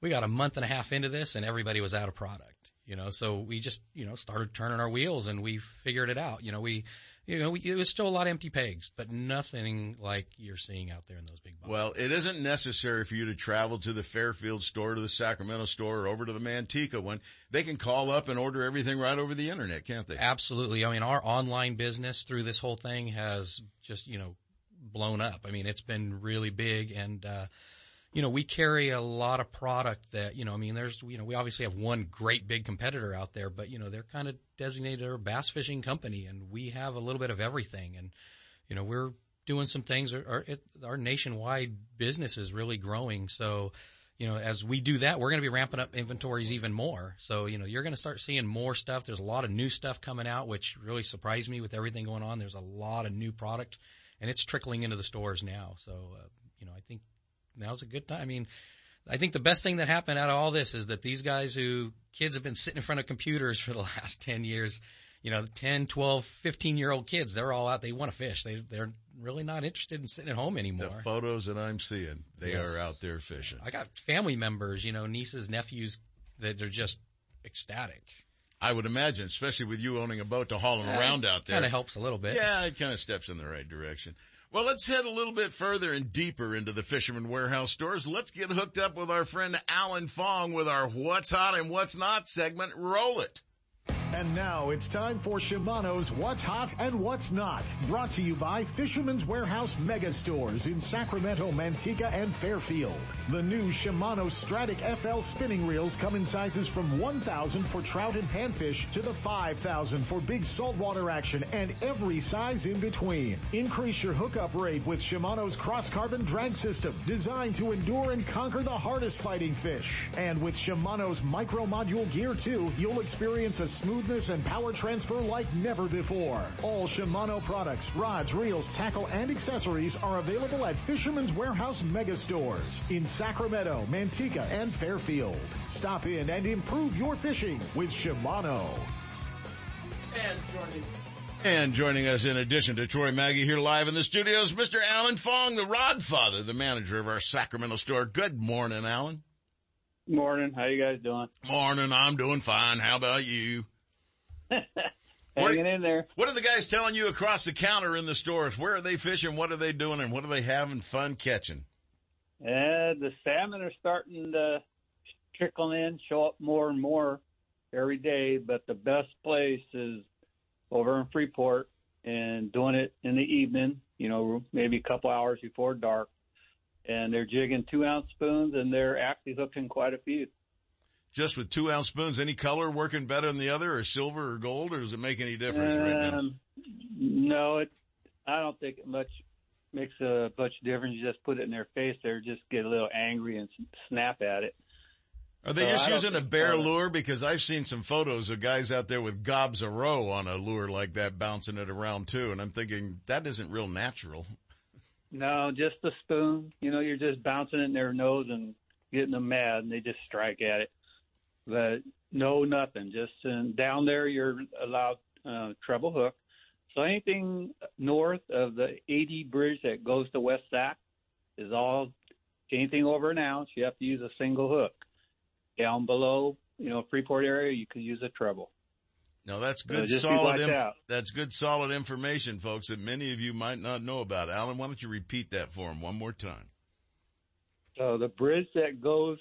We got a month and a half into this, and everybody was out of product. You know, so we just you know started turning our wheels, and we figured it out. You know, we. You know, we, it was still a lot of empty pegs, but nothing like you're seeing out there in those big boxes. Well, it isn't necessary for you to travel to the Fairfield store, to the Sacramento store, or over to the Manteca one. They can call up and order everything right over the internet, can't they? Absolutely. I mean, our online business through this whole thing has just, you know, blown up. I mean, it's been really big and, uh, you know, we carry a lot of product that, you know, I mean, there's, you know, we obviously have one great big competitor out there, but, you know, they're kind of designated a bass fishing company and we have a little bit of everything. And, you know, we're doing some things. Our, our, nationwide business is really growing. So, you know, as we do that, we're going to be ramping up inventories even more. So, you know, you're going to start seeing more stuff. There's a lot of new stuff coming out, which really surprised me with everything going on. There's a lot of new product and it's trickling into the stores now. So, uh, you know, I think now's a good time. I mean, I think the best thing that happened out of all this is that these guys who kids have been sitting in front of computers for the last 10 years, you know, 10, 12, 15 year old kids, they're all out. They want to fish. They, they're really not interested in sitting at home anymore. The photos that I'm seeing, they Yes. are out there fishing. I got family members, you know, nieces, nephews that are just ecstatic. I would imagine, especially with you owning a boat to haul them around out there. Kind of helps a little bit. Yeah, it kind of steps in the right direction. Well, let's head a little bit further and deeper into the Fisherman Warehouse stores. Let's get hooked up with our friend Alan Fong with our What's Hot and What's Not segment. Roll it. And now it's time for Shimano's What's Hot and What's Not. Brought to you by Fisherman's Warehouse Mega Stores in Sacramento, Manteca, and Fairfield. The new Shimano Stratic FL spinning reels come in sizes from 1,000 for trout and panfish to the 5,000 for big saltwater action and every size in between. Increase your hookup rate with Shimano's cross carbon drag system designed to endure and conquer the hardest fighting fish. And with Shimano's micro module gear 2, you'll experience a smoothness and power transfer like never before. All Shimano products, rods, reels, tackle, and accessories are available at Fisherman's Warehouse Mega Stores in Sacramento, Manteca, and Fairfield. Stop in and improve your fishing with Shimano. And joining us in addition to Troy Maggie here live in the studios, Mr. Alan Fong, the Rod Father, the manager of our Sacramento store. Good morning, Alan. Morning. How you guys doing? Morning. I'm doing fine. How about you? Hanging in there. What are the guys telling you across the counter in the stores? Where are they fishing? What are they doing? And what are they having fun catching? And the salmon are starting to trickle in, show up more and more every day. But the best place is over in Freeport and doing it in the evening, you know, maybe a couple hours before dark. And they're jigging two ounce spoons and they're actually hooking quite a few. Just with two ounce spoons, any color working better than the other or silver or gold or does it make any difference right now? Um, no, it, I don't think it much makes a bunch of difference. You just put it in their face, they just get a little angry and snap at it. Are they So just using a so. lure? Because I've seen some photos of guys out there with gobs a roe on a lure like that, bouncing it around too. And I'm thinking that isn't real natural. No, just the spoon. You know, you're just bouncing it in their nose and getting them mad, and they just strike at it. But no, nothing. Just uh, down there, you're allowed uh, treble hook. So anything north of the 80 bridge that goes to West Sac is all anything over an ounce. You have to use a single hook. Down below, you know, Freeport area, you could use a treble. No, that's good, be solid. Inf- that's good, solid information, folks, that many of you might not know about. Alan, why don't you repeat that for them one more time? So the bridge that goes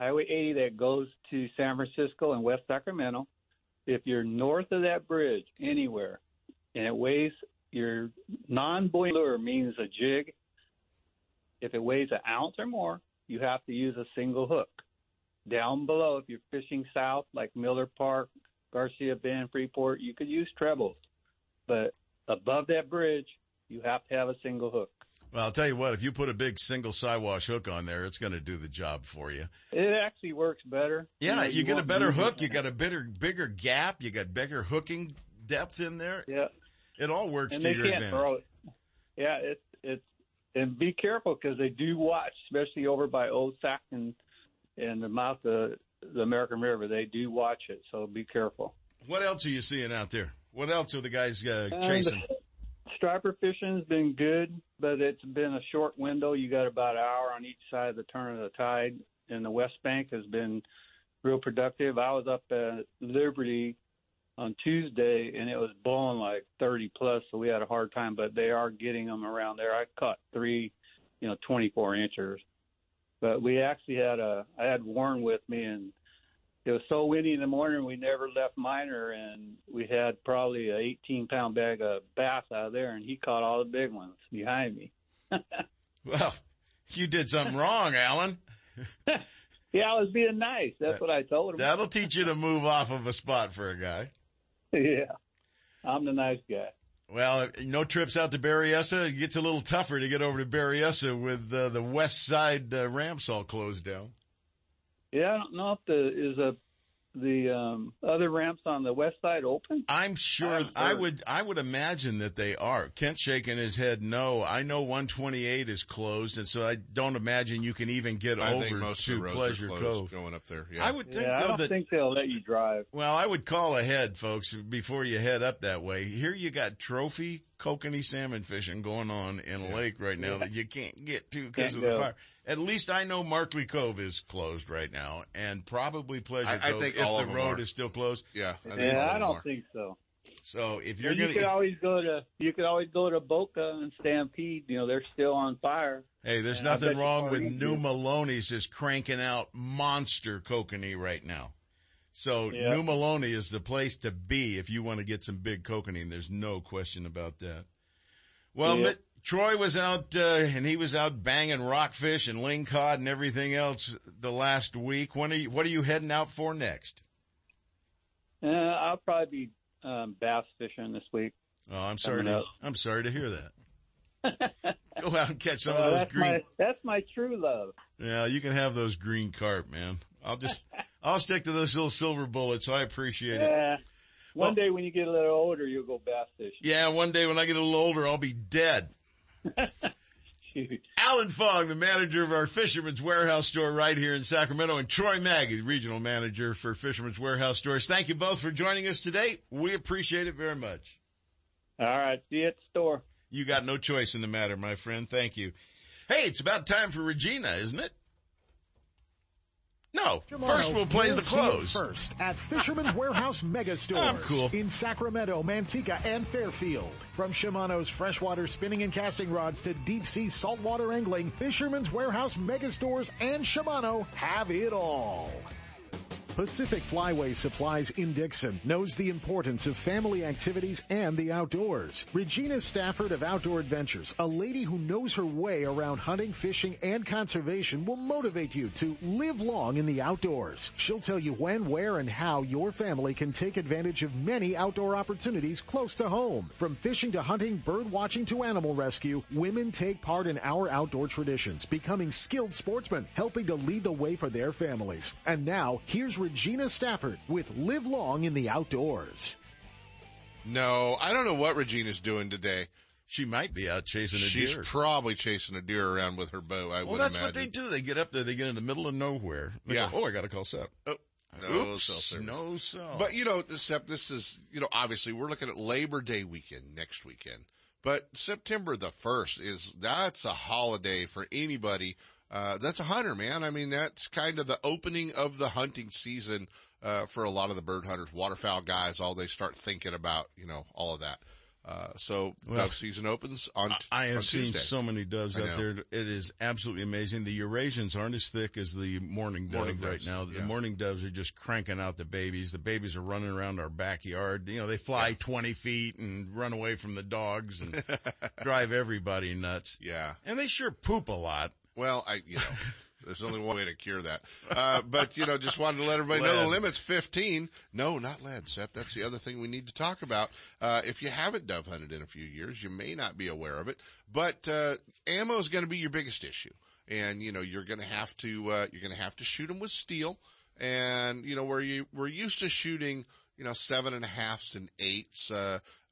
Highway 80 that goes to San Francisco and West Sacramento, if you're north of that bridge anywhere, and it weighs your non-buoyant lure means a jig. If it weighs an ounce or more, you have to use a single hook. Down below, if you're fishing south, like Miller Park, Garcia Bend, Freeport, you could use trebles. But above that bridge, you have to have a single hook. Well, I'll tell you what, if you put a big single Siwash hook on there, it's going to do the job for you. It actually works better. Yeah, know, you, get a better hook. You got a bigger, bigger gap. You got bigger hooking depth in there. Yeah. It all works and to your advantage. throw it. Yeah, it's it's and be careful because they do watch, especially over by Old Sac and and the mouth of the American River. They do watch it, so be careful. What else are you seeing out there? What else are the guys uh, chasing? Striper fishing's been good, but it's been a short window. You got about an hour on each side of the turn of the tide, and the West Bank has been real productive. I was up at Liberty on Tuesday, and it was blowing like 30 plus, so we had a hard time. But they are getting them around there. I caught three, you know, 24 inchers. But we actually had a, I had Warren with me, and it was so windy in the morning we never left Minor, and we had probably a 18 pound bag of bass out of there, and he caught all the big ones behind me. Well, you did something wrong, Alan. Yeah, I was being nice. That's what I told him. That'll teach you to move off of a spot for a guy. yeah, I'm the nice guy. Well, no trips out to Berryessa. It gets a little tougher to get over to Berryessa with uh, the west side uh, ramps all closed down. Yeah, I don't know if the is a the um, other ramps on the west side open. I'm sure. haven't I would. I would imagine that they are. Kent shaking his head. No, I know 128 is closed, and so I don't imagine you can even get I over think most to of the roads Pleasure are Cove. going up there. Yeah. I would think yeah, I don't that. think they'll let you drive. well, I would call ahead, folks, before you head up that way. Here you got trophy kokanee salmon fishing going on in a lake right now that you can't get to because of the go. fire. At least I know Markley Cove is closed right now, and probably Pleasure I- I Cove think if all the of road are. is still closed. yeah. I think Yeah, I don't are. think so. So if you're you gonna, could always go to you could always go to Boca and Stampede. You know they're still on fire. Hey, there's And nothing wrong with New did. Maloney's is cranking out monster kokanee right now. So Yeah. New Melones is the place to be if you want to get some big kokanee. There's no question about that. Well, Yeah. Troy was out, uh, and he was out banging rockfish and lingcod and everything else the last week. When are you, what are you heading out for next? Uh, I'll probably be um, bass fishing this week. Oh, I'm sorry. To. I'm sorry to hear that. Go out and catch some of those that's green. my that's my true love. Yeah, you can have those green carp, man. I'll just, I'll stick to those little silver bullets. I appreciate it. Yeah. One Well- day when you get a little older, you'll go bass fishing. Yeah, one day when I get a little older, I'll be dead. Alan Fong, the manager of our Fisherman's Warehouse store right here in Sacramento, and Troy Maggie, the regional manager for Fisherman's Warehouse stores. Thank you both for joining us today. We appreciate it very much. All right, see you at the store. You got no choice in the matter, my friend. Thank you. Hey, it's about time for Regina, isn't it? No. First we'll play the close. First at Fisherman's Warehouse Mega Stores cool. in Sacramento, Manteca, and Fairfield. From Shimano's freshwater spinning and casting rods to deep sea saltwater angling, Fisherman's Warehouse Mega Stores and Shimano have it all. Pacific Flyway Supplies in Dixon knows the importance of family activities and the outdoors. Regina Stafford of Outdoor Adventures, a lady who knows her way around hunting, fishing, and conservation will motivate you to live long in the outdoors. She'll tell you when, where, and how your family can take advantage of many outdoor opportunities close to home. From fishing to hunting, bird watching to animal rescue, women take part in our outdoor traditions, becoming skilled sportsmen, helping to lead the way for their families. And now, here's Regina Stafford with Live Long in the Outdoors. No, I don't know what Regina's doing today. She might be out chasing a She's deer. She's probably chasing a deer around with her bow. I well, would that's imagine. what they do. They get up there, they get in the middle of nowhere. They Yeah. Go, oh, I got to call Sep. Oh, no Oops, cell service. no cell. But you know, except this is, you know, obviously we're looking at Labor Day weekend next weekend. But September the 1st is, that's a holiday for anybody. Uh, that's a hunter, man. I mean, that's kind of the opening of the hunting season, uh, for a lot of the bird hunters, waterfowl guys, all they start thinking about, you know, all of that. Uh, so Well, dove season opens on, I have on seen Tuesday. so many doves out there. It is absolutely amazing. The Eurasians aren't as thick as the mourning dove Mourning right doves, now. The yeah. mourning doves are just cranking out the babies. The babies are running around our backyard. You know, they fly 20 feet and run away from the dogs and drive everybody nuts. Yeah. And they sure poop a lot. Well, I, you know, there's only one way to cure that. Uh, but you know, just wanted to let everybody know the limit's 15. No, not lead, Seth. That's the other thing we need to talk about. Uh, if you haven't dove hunted in a few years, you may not be aware of it, but, uh, ammo is going to be your biggest issue. And, you know, you're going to have to, uh, you're going to have to shoot them with steel. And, you know, where you, we're used to shooting, you know, seven and a halfs and eights,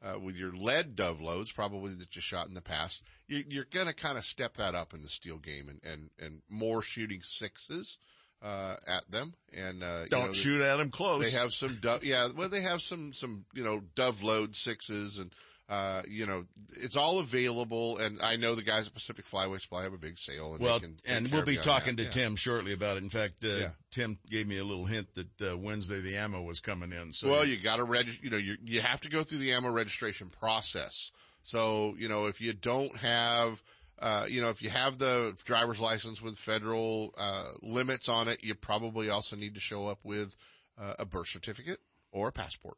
uh, with your lead dove loads, probably that you shot in the past, you, you're going to kind of step that up in the steel game and, and, and more shooting sixes, uh, at them. And, uh, Don't know, shoot at them close. They have some dove, yeah, well, they have some, some, you know, dove load sixes and, uh, you know, it's all available. And I know the guys at Pacific Flyway Supply have a big sale. And Well, they can and we'll be talking to Yeah. Tim shortly about it. In fact, uh, Yeah. Tim gave me a little hint that uh, Wednesday the ammo was coming in. So well, you got to register. You know, you you have to go through the ammo registration process. So, you know, if you don't have, uh, you know, if you have the driver's license with federal uh, limits on it, you probably also need to show up with uh, a birth certificate or a passport.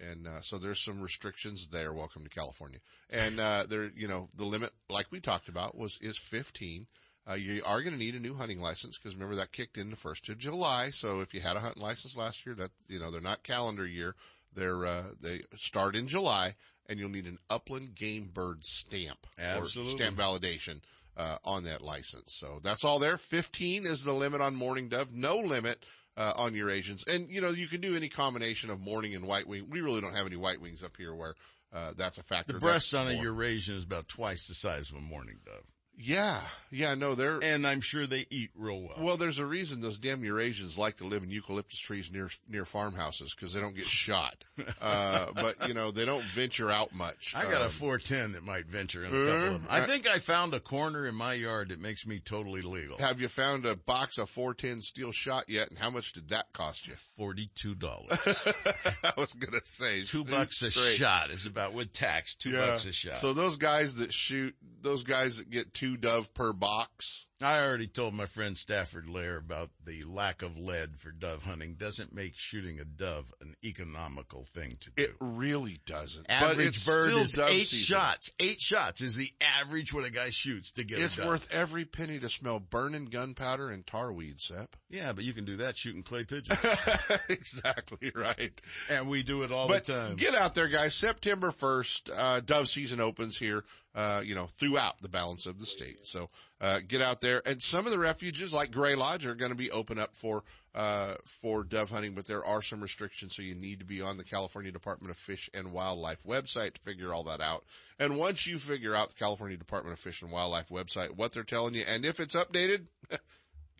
And uh, so there's some restrictions there. Welcome to California. And uh, there, you know, the limit, like we talked about, was is 15. Uh, you are going to need a new hunting license because remember that kicked in the first of July. So if you had a hunting license last year, that you know they're not calendar year. They're uh, they start in July, and you'll need an upland game bird stamp Absolutely. or stamp validation uh, on that license. So that's all there. 15 is the limit on mourning dove. No limit uh, on Eurasians, and you know you can do any combination of mourning and white wing. We really don't have any white wings up here where uh, that's a factor. the breast on a Eurasian is about twice the size of a mourning dove. Yeah, yeah, no, they're and I'm sure they eat real well. Well, there's a reason those damn Eurasians like to live in eucalyptus trees near near farmhouses because they don't get shot. Uh, but you know they don't venture out much. I got a Um, 410 that might venture in a couple of them. I think I found a corner in my yard that makes me totally legal. Have you found a box of 410 steel shot yet? And how much did that cost you? Forty-two dollars. I was gonna say two bucks a straight. shot is about with tax. Two Yeah. bucks a shot. So those guys that shoot, those guys that get two dove per box. I already told my friend Stafford Lehr about the lack of lead for dove hunting doesn't make shooting a dove an economical thing to do. It really doesn't. but average it's bird still is eight season. shots. Eight shots is the average what a guy shoots to get It's a dove. worth every penny to smell burning gunpowder and tar weed, Sep. Yeah, but you can do that shooting clay pigeons. exactly right. and we do it all but the time. get out there, guys. September 1st, uh, dove season opens here, uh, you know, throughout the balance of the state. So, uh, get out there. And some of the refuges like Gray Lodge are going to be open up for, uh, for dove hunting, but there are some restrictions. So you need to be on the California Department of Fish and Wildlife website to figure all that out. And once you figure out the California Department of Fish and Wildlife website, what they're telling you, and if it's updated,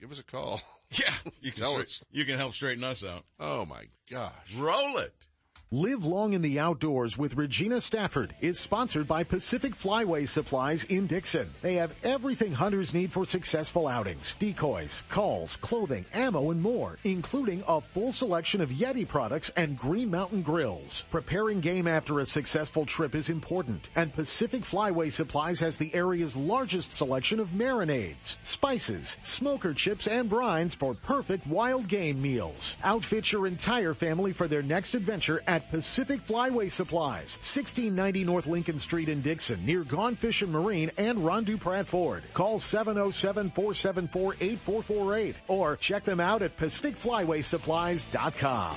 give us a call. Yeah, you can Tell straight- us. You can help straighten us out. Oh my gosh. Roll it. Live long in the outdoors with Regina Stafford is sponsored by Pacific Flyway Supplies in Dixon. They have everything hunters need for successful outings. Decoys, calls, clothing, ammo, and more, including a full selection of Yeti products and Green Mountain grills. Preparing game after a successful trip is important, and Pacific Flyway Supplies has the area's largest selection of marinades, spices, smoker chips, and brines for perfect wild game meals. Outfit your entire family for their next adventure at Pacific Flyway Supplies, 1690 North Lincoln Street in Dixon, near Gone Fish and Marine and Ron Dupratt Ford. Call 707-474-8448 or check them out at PacificFlywaySupplies.com.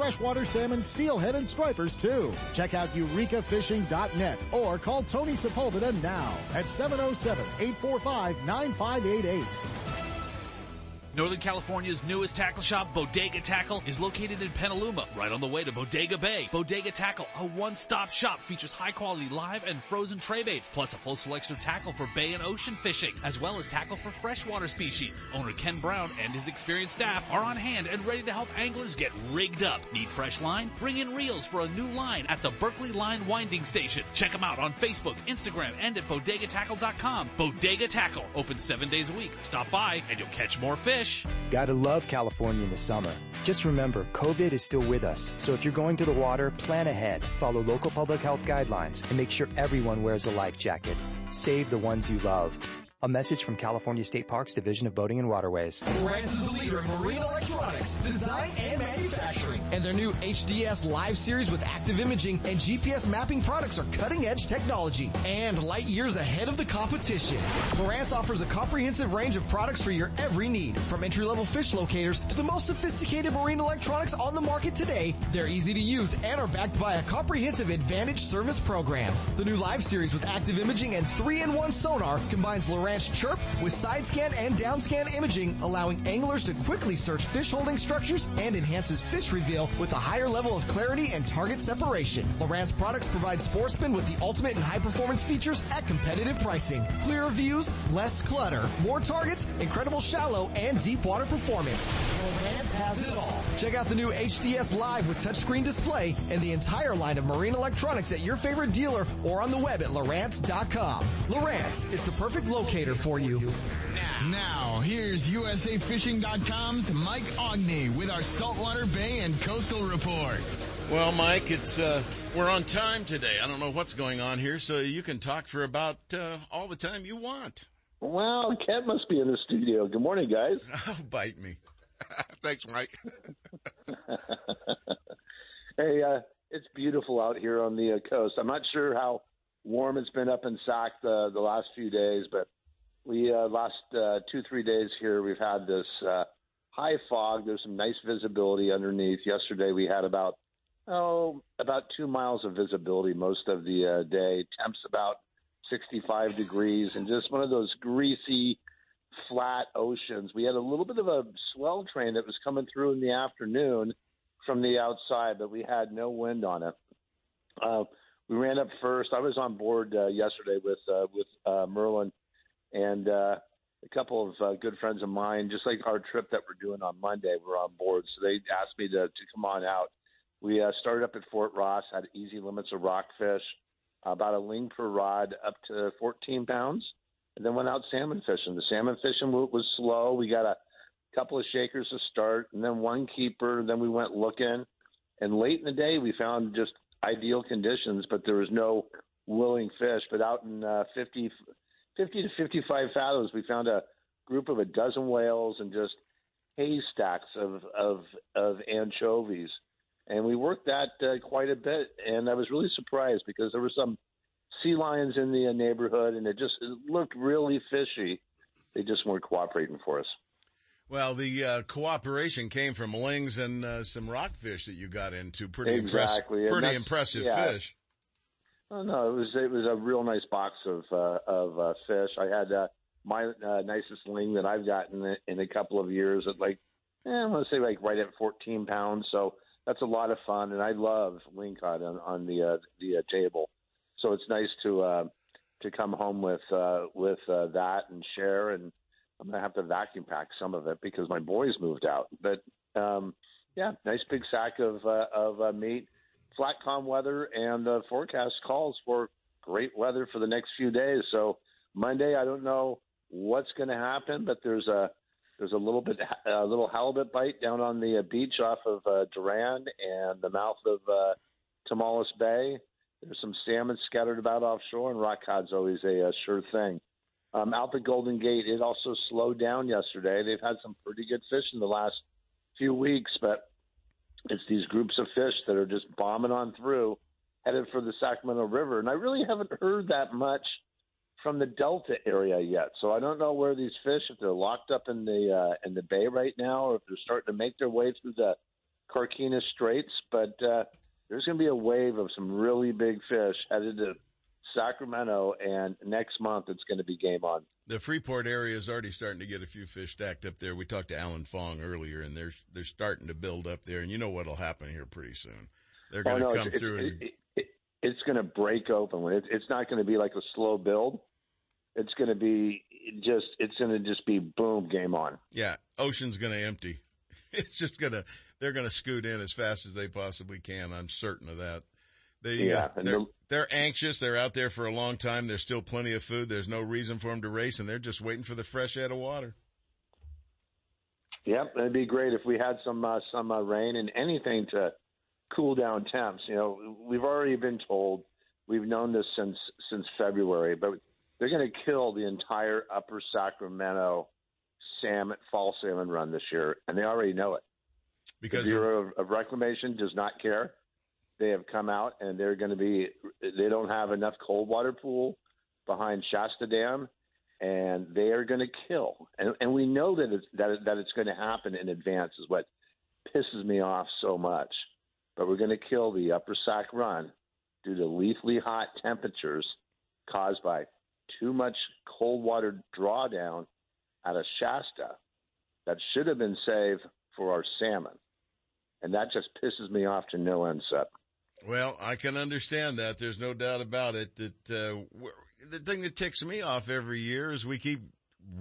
freshwater salmon, steelhead, and stripers too. Check out eurekafishing.net or call Tony Sepulveda now at 707-845-9588. Northern California's newest tackle shop, Bodega Tackle, is located in Petaluma, right on the way to Bodega Bay. Bodega Tackle, a one-stop shop, features high-quality live and frozen tray baits, plus a full selection of tackle for bay and ocean fishing, as well as tackle for freshwater species. Owner Ken Brown and his experienced staff are on hand and ready to help anglers get rigged up. Need fresh line? Bring in reels for a new line at the Berkley Line Winding Station. Check them out on Facebook, Instagram, and at bodegatackle.com. Bodega Tackle, open seven days a week. Stop by and you'll catch more fish. Gotta love California in the summer. Just remember, COVID is still with us, so if you're going to the water, plan ahead, follow local public health guidelines, and make sure everyone wears a life jacket. Save the ones you love. A message from California State Parks Division of Boating and Waterways. Lowrance is the leader in marine electronics, design, and manufacturing. And their new HDS Live series with active imaging and GPS mapping products are cutting edge technology and light years ahead of the competition. Lowrance offers a comprehensive range of products for your every need, from entry level fish locators to the most sophisticated marine electronics on the market today. They're easy to use and are backed by a comprehensive advantage service program. The new Live series with active imaging and 3-in-1 sonar combines Lowrance Chirp with side scan and down scan imaging, allowing anglers to quickly search fish holding structures and enhances fish reveal with a higher level of clarity and target separation. Lowrance products provide sportsmen with the ultimate and high performance features at competitive pricing. Clearer views, less clutter, more targets, incredible shallow and deep water performance. Lowrance has it all. Check out the new HDS Live with touchscreen display and the entire line of marine electronics at your favorite dealer or on the web at Lowrance.com. Lowrance is the perfect locator for you. Now, here's USAFishing.com's Mike Ogney with our Saltwater Bay and Coastal Report. Well, Mike, it's uh, we're on time today. I don't know what's going on here, so you can talk for about uh, all the time you want. Well, Kent must be in the studio. Good morning, guys. Oh, bite me. Thanks, Mike. hey, uh, it's beautiful out here on the uh, coast. I'm not sure how warm it's been up in Sac the the last few days, but we uh, last uh, two three days here we've had this uh, high fog. There's some nice visibility underneath. Yesterday we had about oh about two miles of visibility most of the uh, day. Temps about 65 degrees and just one of those greasy flat oceans. We had a little bit of a swell train that was coming through in the afternoon from the outside, but we had no wind on it. Uh, we ran up first. I was on board uh, yesterday with uh, with uh, Merlin and uh, a couple of uh, good friends of mine, just like our trip that we're doing on Monday, were on board. So they asked me to, to come on out. We uh, started up at Fort Ross, had easy limits of rockfish, about a ling per rod up to 14 pounds, and then went out salmon fishing. The salmon fishing was slow. We got a couple of shakers to start, and then one keeper. Then we went looking, and late in the day we found just ideal conditions, but there was no willing fish. But out in uh, 50, 50 to 55 fathoms, we found a group of a dozen whales and just haystacks of of of anchovies, and we worked that uh, quite a bit. And I was really surprised because there were some sea lions in the uh, neighborhood, and it just it looked really fishy. They just weren't cooperating for us. Well, the uh, cooperation came from lings and uh, some rockfish that you got into. Pretty Exactly, impressive. Pretty impressive yeah. fish. Oh no, it was it was a real nice box of uh, of uh, fish. I had uh, my uh, nicest ling that I've gotten in a couple of years at like eh, I want to say like right at 14 pounds. So that's a lot of fun, and I love ling cod on, on the uh, the uh, table. So it's nice to uh, to come home with uh, with uh, that and share. And I'm gonna have to vacuum pack some of it because my boys moved out. But um, yeah, nice big sack of uh, of uh, meat. Flat calm weather, and the forecast calls for great weather for the next few days. So Monday, I don't know what's going to happen, but there's a there's a little bit a little halibut bite down on the uh, beach off of uh, Durand and the mouth of uh, Tomales Bay. There's some salmon scattered about offshore, and rock cod's always a, uh sure thing. Um, out the Golden Gate, it also slowed down yesterday. They've had some pretty good fish in the last few weeks, but it's these groups of fish that are just bombing on through, headed for the Sacramento River. And I really haven't heard that much from the Delta area yet. So I don't know where these fish, if they're locked up in the uh, in the bay right now, or if they're starting to make their way through the Carquinez Straits. But uh, there's going to be a wave of some really big fish headed to Sacramento, and next month it's going to be game on. The Freeport area is already starting to get a few fish stacked up there. We talked to Alan Fong earlier, and they're they're starting to build up there. And you know what'll happen here pretty soon. They're going to Oh, no, come it's, through. It, and, it, it, it's going to break open. It, it's not going to be like a slow build. It's going to be just. It's going to just be boom, game on. yeah, ocean's going to empty. It's just going to. They're going to scoot in as fast as they possibly can. I'm certain of that. They, Yeah, uh, and they're, the- they're anxious. They're out there for a long time. There's still plenty of food. There's no reason for them to race, and they're just waiting for the fresh head of water. Yep, it'd be great if we had some uh, some uh, rain and anything to cool down temps. You know, we've already been told. We've known this since since February, but they're going to kill the entire Upper Sacramento salmon fall salmon run this year, and they already know it. Because the Bureau of, of Reclamation does not care. They have come out and they're going to be. They don't have enough cold water pool behind Shasta Dam, and they are going to kill. And, and we know that it's that, that it's going to happen in advance. Is what pisses me off so much. But we're going to kill the Upper Sac Run due to lethally hot temperatures caused by too much cold water drawdown out of Shasta that should have been saved for our salmon. And that just pisses me off to no end, Seth. Well, I can understand that. There's no doubt about it. That uh, the thing that ticks me off every year is we keep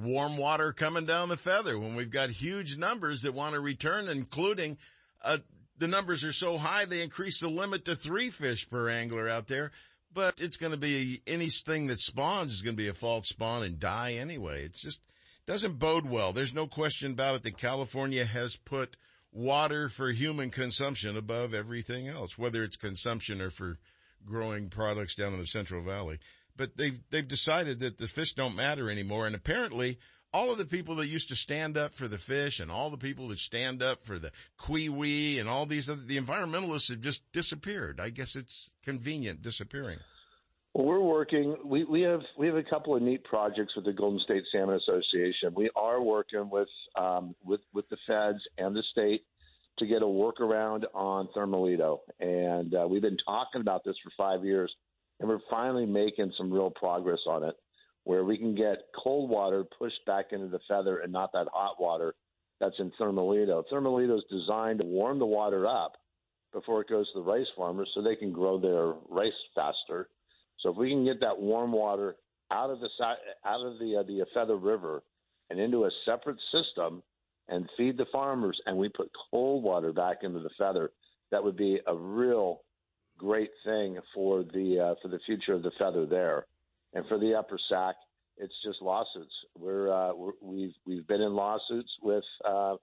warm water coming down the feather when we've got huge numbers that want to return, including uh, the numbers are so high they increase the limit to three fish per angler out there. But it's going to be anything that spawns is going to be a false spawn and die anyway. It's just doesn't bode well. There's no question about it that California has put water for human consumption above everything else, whether it's consumption or for growing products down in the Central Valley. But they've, they've decided that the fish don't matter anymore. And apparently all of the people that used to stand up for the fish and all the people that stand up for the kiwi and all these other, the environmentalists have just disappeared. I guess it's convenient disappearing. We're working. We, we have we have a couple of neat projects with the Golden State Salmon Association. We are working with um, with with the feds and the state to get a workaround on Thermalito, and uh, we've been talking about this for five years, and we're finally making some real progress on it, where we can get cold water pushed back into the feather and not that hot water that's in Thermalito. Thermalito is designed to warm the water up before it goes to the rice farmers, so they can grow their rice faster. So if we can get that warm water out of the out of the uh, the Feather River and into a separate system and feed the farmers, and we put cold water back into the Feather, that would be a real great thing for the uh, for the future of the Feather there, and for the Upper Sac. It's just lawsuits. We're, uh, we're we've we've been in lawsuits with uh,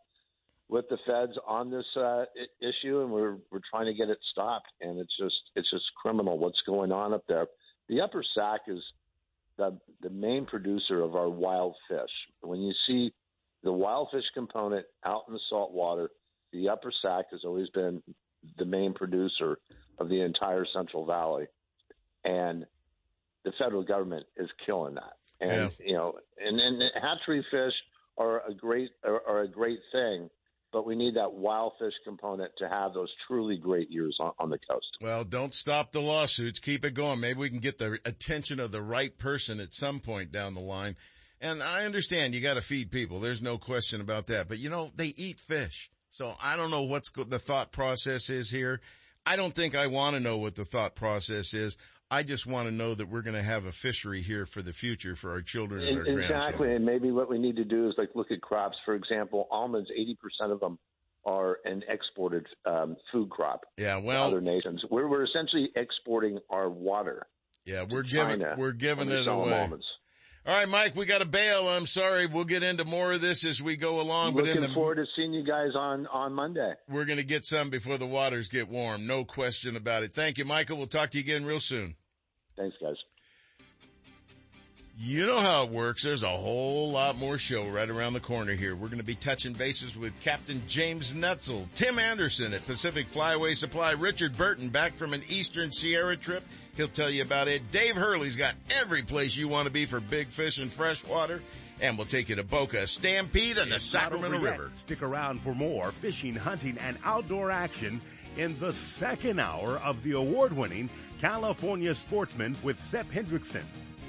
with the feds on this uh, issue, and we're we're trying to get it stopped. And it's just it's just criminal what's going on up there. The Upper Sac is the the main producer of our wild fish. When you see the wild fish component out in the salt water, the Upper Sac has always been the main producer of the entire Central Valley, and the federal government is killing that. And you know, and and hatchery fish are a great are, are a great thing, but we need that wild fish component to have those truly great years on, on the coast. Well, don't stop the lawsuits. Keep it going. Maybe we can get the attention of the right person at some point down the line. And I understand you got to feed people. There's no question about that. But you know, they eat fish. So I don't know what's the thought process is here. I don't think I want to know what the thought process is. I just want to know that we're going to have a fishery here for the future for our children and, and our exactly. Exactly. And maybe what we need to do is like look at crops. For example, almonds, 80% of them are an exported um, food crop. Yeah, well, other nations. We're, we're essentially exporting our water. Yeah, we're giving we're giving it away. Almonds. All right, Mike, we got to bail. I'm sorry. We'll get into more of this as we go along. Looking but in the, forward to seeing you guys on, on Monday. We're going to get some before the waters get warm. No question about it. Thank you, Michael. We'll talk to you again real soon. Thanks, guys. You know how it works. There's a whole lot more show right around the corner here. We're going to be touching bases with Captain James Netzel, Tim Anderson at Pacific Flyway Supply, Richard Burton back from an Eastern Sierra trip. He'll tell you about it. Dave Hurley's got every place you want to be for big fish and freshwater. And we'll take you to Boca Stampede and the Sacramento River. Stick around for more fishing, hunting, and outdoor action in the second hour of the award-winning California Sportsman with Sep Hendrickson.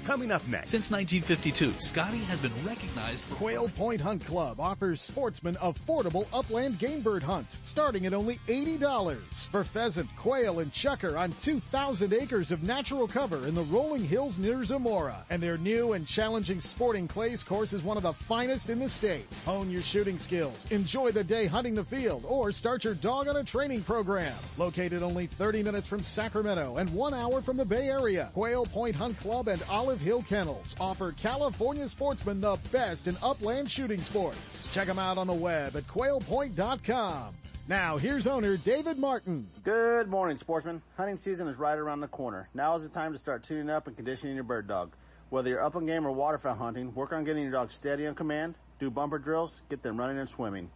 Coming up next. Since 1952, Scotty has been recognized for Quail Point Hunt Club offers sportsmen affordable upland game bird hunts starting at only $80 for pheasant, quail, and chukar on 2,000 acres of natural cover in the rolling hills near Zamora. And their new and challenging sporting clays course is one of the finest in the state. Hone your shooting skills, enjoy the day hunting the field, or start your dog on a training program. Located only 30 minutes from Sacramento and one hour from the Bay Area, Quail Point Hunt Club and Olive Hill Kennels offer California sportsmen the best in upland shooting sports. Check them out on the web at quailpoint.com. Now, here's owner David Martin. Good morning, sportsmen. Hunting season is right around the corner. Now is the time to start tuning up and conditioning your bird dog. Whether you're upland game or waterfowl hunting, work on getting your dog steady on command, do bumper drills, get them running and swimming.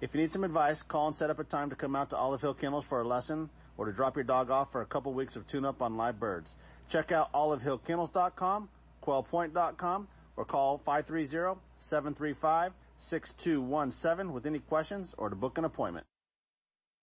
If you need some advice, call and set up a time to come out to Olive Hill Kennels for a lesson or to drop your dog off for a couple weeks of tune up on live birds. Check out olivehillkennels.com, quailpoint.com, or call 530-735-6217 with any questions or to book an appointment.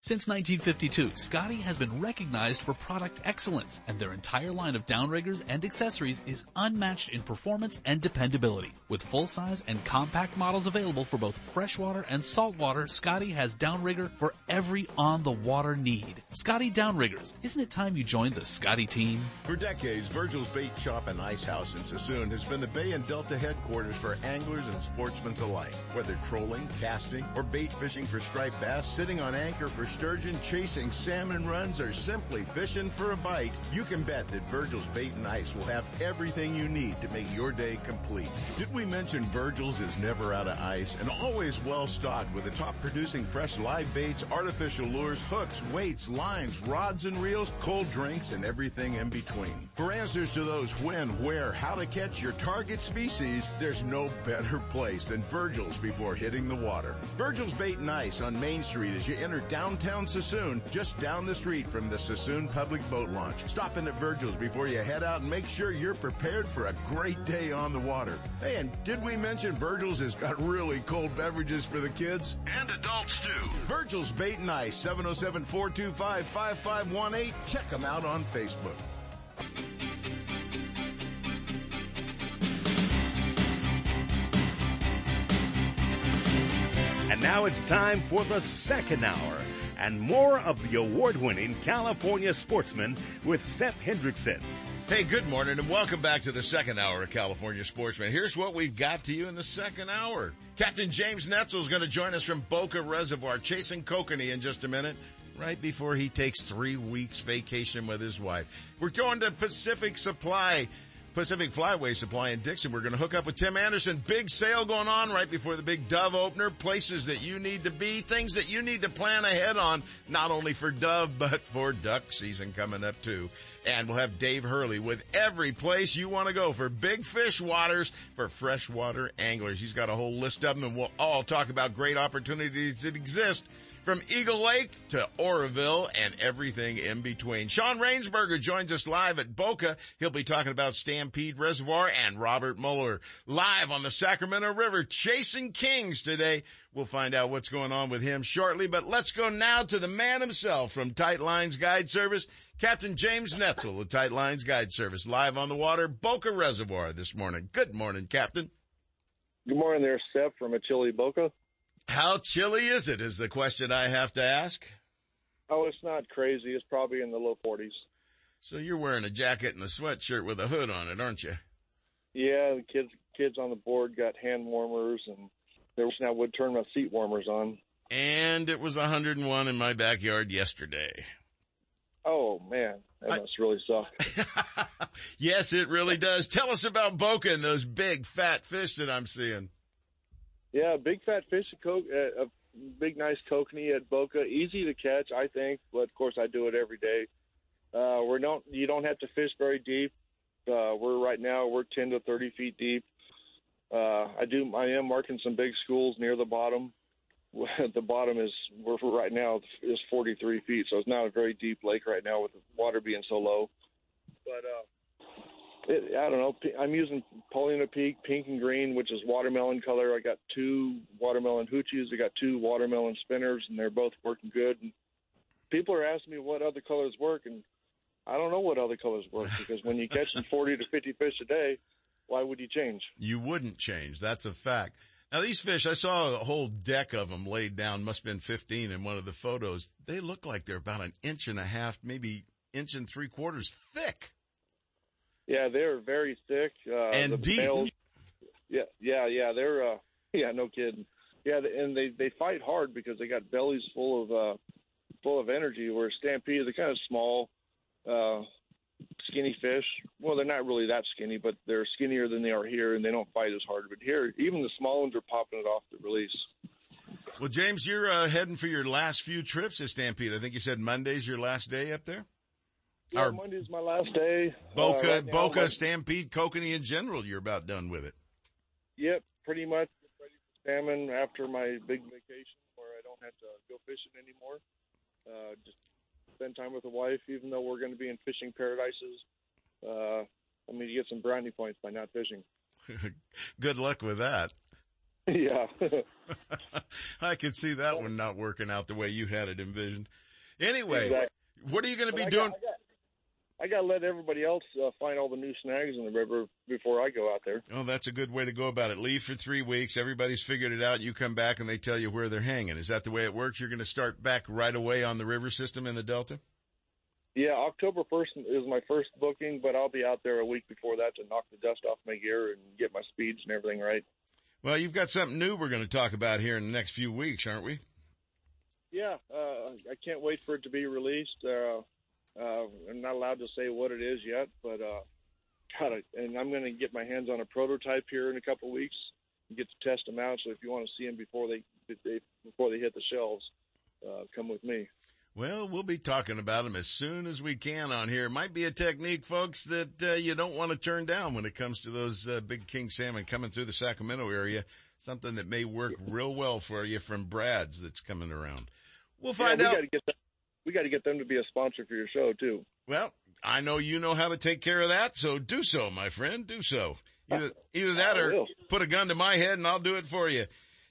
Since 1952, Scotty has been recognized for product excellence, and their entire line of downriggers and accessories is unmatched in performance and dependability. With full-size and compact models available for both freshwater and saltwater, Scotty has downrigger for every on-the-water need. Scotty Downriggers, isn't it time you joined the Scotty team? For decades, Virgil's Bait Shop and Ice House in Suisun has been the Bay and Delta headquarters for anglers and sportsmen alike. Whether trolling, casting, or bait fishing for striped bass, sitting on anchor for sturgeon, chasing salmon runs, or simply fishing for a bite, you can bet that Virgil's Bait and Ice will have everything you need to make your day complete. Did we mention Virgil's is never out of ice and always well stocked with the top producing fresh live baits, artificial lures, hooks, weights, lines, rods and reels, cold drinks, and everything in between. For answers to those when, where, how to catch your target species, there's no better place than Virgil's before hitting the water. Virgil's Bait and Ice on Main Street as you enter downtown Suisun, just down the street from the Suisun Public Boat Launch. Stop in at Virgil's before you head out and make sure you're prepared for a great day on the water. Hey, and did we mention Virgil's has got really cold beverages for the kids? And adults too. Virgil's Bait and Ice, 707-425-5518. Check them out on Facebook. And now it's time for the second hour and more of the award-winning California Sportsman with Sep Hendrickson. Hey, good morning and welcome back to the second hour of California Sportsman. Here's what we've got to you in the second hour. Captain James Netzel is going to join us from Boca Reservoir, chasing kokanee in just a minute, right before he takes three weeks vacation with his wife. We're going to Pacific Supply. Pacific Flyway Supply in Dixon. We're going to hook up with Tim Anderson. Big sale going on right before the big dove opener. Places that you need to be, things that you need to plan ahead on, not only for dove, but for duck season coming up too. And we'll have Dave Hurley with every place you want to go for big fish waters for freshwater anglers. He's got a whole list of them and we'll all talk about great opportunities that exist from Eagle Lake to Oroville and everything in between. Sean Rainsberger joins us live at Boca. He'll be talking about Stampede Reservoir and Robert Mueller live on the Sacramento River chasing kings today. We'll find out what's going on with him shortly, but let's go now to the man himself from Tight Lines Guide Service, Captain James Netzel of Tight Lines Guide Service, live on the water, Boca Reservoir this morning. Good morning, Captain. Good morning there, Steph from a chilly Boca. How chilly is it is the question I have to ask. Oh, it's not crazy. It's probably in the low 40s. So you're wearing a jacket and a sweatshirt with a hood on it, aren't you? Yeah, the kids kids on the board got hand warmers and there was I would turn my seat warmers on. And it was 101 in my backyard yesterday. Oh man, that I, must really suck. yes, it really does. Tell us about Boca and those big fat fish that I'm seeing. Yeah, big fat fish, a, co- uh, a big nice kokanee at Boca, easy to catch, I think. But of course, I do it every day. Uh, we don't, you don't have to fish very deep. Uh, we're right now we're 10 to 30 feet deep. Uh, I do, I am marking some big schools near the bottom. the bottom is we're right now is 43 feet, so it's not a very deep lake right now with the water being so low. But uh, it, I don't know. I'm using Paulina Peak pink and green, which is watermelon color. I got two watermelon hoochies. I got two watermelon spinners, and they're both working good. And people are asking me what other colors work, and I don't know what other colors work because when you catch 40 to 50 fish a day, why would you change? You wouldn't change. That's a fact. Now these fish, I saw a whole deck of them laid down. Must have been 15 in one of the photos. They look like they're about an inch and a half, maybe inch and three quarters thick. Yeah, they're very thick. Uh, and deep. Males, yeah, yeah, yeah. They're uh, yeah, no kidding. Yeah, and they they fight hard because they got bellies full of uh, full of energy. Where stampede, they're kind of small, uh, skinny fish. Well, they're not really that skinny, but they're skinnier than they are here, and they don't fight as hard. But here, even the small ones are popping it off the release. Well, James, you're uh, heading for your last few trips to Stampede. I think you said Monday's your last day up there. Yeah, Monday's my last day. Boca, uh, right Boca, now, Stampede, Kokanee in general. You're about done with it. Yep, pretty much ready for salmon after my big vacation, where I don't have to go fishing anymore. Uh, just spend time with the wife, even though we're going to be in fishing paradises. Uh, I mean, you get some brownie points by not fishing. Good luck with that. yeah. I could see that one not working out the way you had it envisioned. Anyway, Exactly. what are you going to be I doing? Got, I, got to let everybody else uh, find all the new snags in the river before I go out there. Oh, that's a good way to go about it. Leave for three weeks. Everybody's figured it out. You come back and they tell you where they're hanging. Is that the way it works? You're going to start back right away on the river system in the Delta? Yeah, October 1st is my first booking, but I'll be out there a week before that to knock the dust off my gear and get my speeds and everything right. Well, you've got something new we're going to talk about here in the next few weeks, aren't we? Yeah, uh, I can't wait for it to be released. Uh, uh, I'm not allowed to say what it is yet, but uh, got it. And I'm going to get my hands on a prototype here in a couple weeks and get to test them out. So if you want to see them before they, they before they hit the shelves, uh, come with me. Well, we'll be talking about them as soon as we can on here. It might be a technique, folks, that uh, you don't want to turn down when it comes to those uh, big king salmon coming through the Sacramento area. Something that may work real well for you from Brad's that's coming around. We'll find yeah, we out. Gotta get them, we got to get them to be a sponsor for your show too. Well, I know you know how to take care of that, so do so, my friend. Do so. Either, either that or put a gun to my head and I'll do it for you.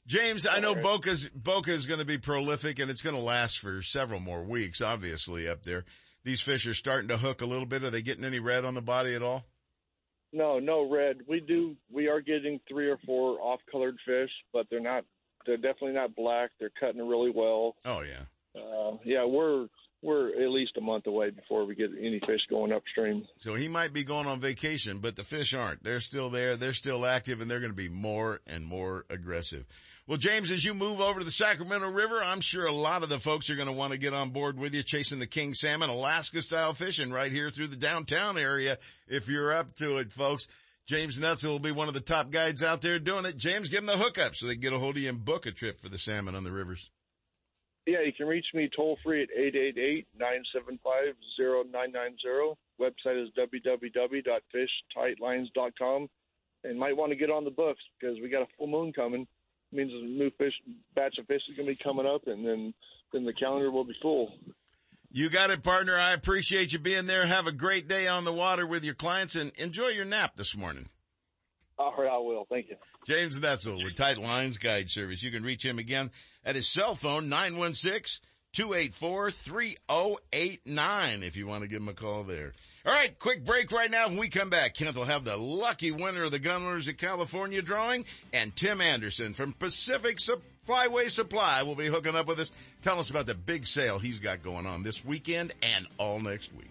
James, I know right. Boca's, Boca is going to be prolific and it's going to last for several more weeks, obviously, up there. These fish are starting to hook a little bit. Are they getting any red on the body at all? No, no red. We do. We are getting three or four off-colored fish, but they're not. They're definitely not black. They're cutting really well. Oh, yeah. Uh, yeah, we're we're at least a month away before we get any fish going upstream. So he might be going on vacation, but the fish aren't. They're still there. They're still active and they're going to be more and more aggressive. Well, James, as you move over to the Sacramento River, I'm sure a lot of the folks are going to want to get on board with you chasing the king salmon, Alaska style fishing right here through the downtown area. If you're up to it, folks. James Netzel will be one of the top guides out there doing it. James, give them the hookup so they can get a hold of you and book a trip for the salmon on the rivers. Yeah, you can reach me toll free at 888-975-0990. Website is www.fishtightlines.com. And might want to get on the books because we got a full moon coming. means a new fish batch of fish is going to be coming up, and then then the calendar will be full. You got it, partner. I appreciate you being there. Have a great day on the water with your clients and enjoy your nap this morning. All right, I will. Thank you. James Netzel with Tight Lines Guide Service. You can reach him again at his cell phone, 916-284-3089 if you want to give him a call there. All right, quick break right now. When we come back, Kent will have the lucky winner of the Gunrunners of California drawing, and Tim Anderson from Pacific Flyway Supply will be hooking up with us. Tell us about the big sale he's got going on this weekend and all next week.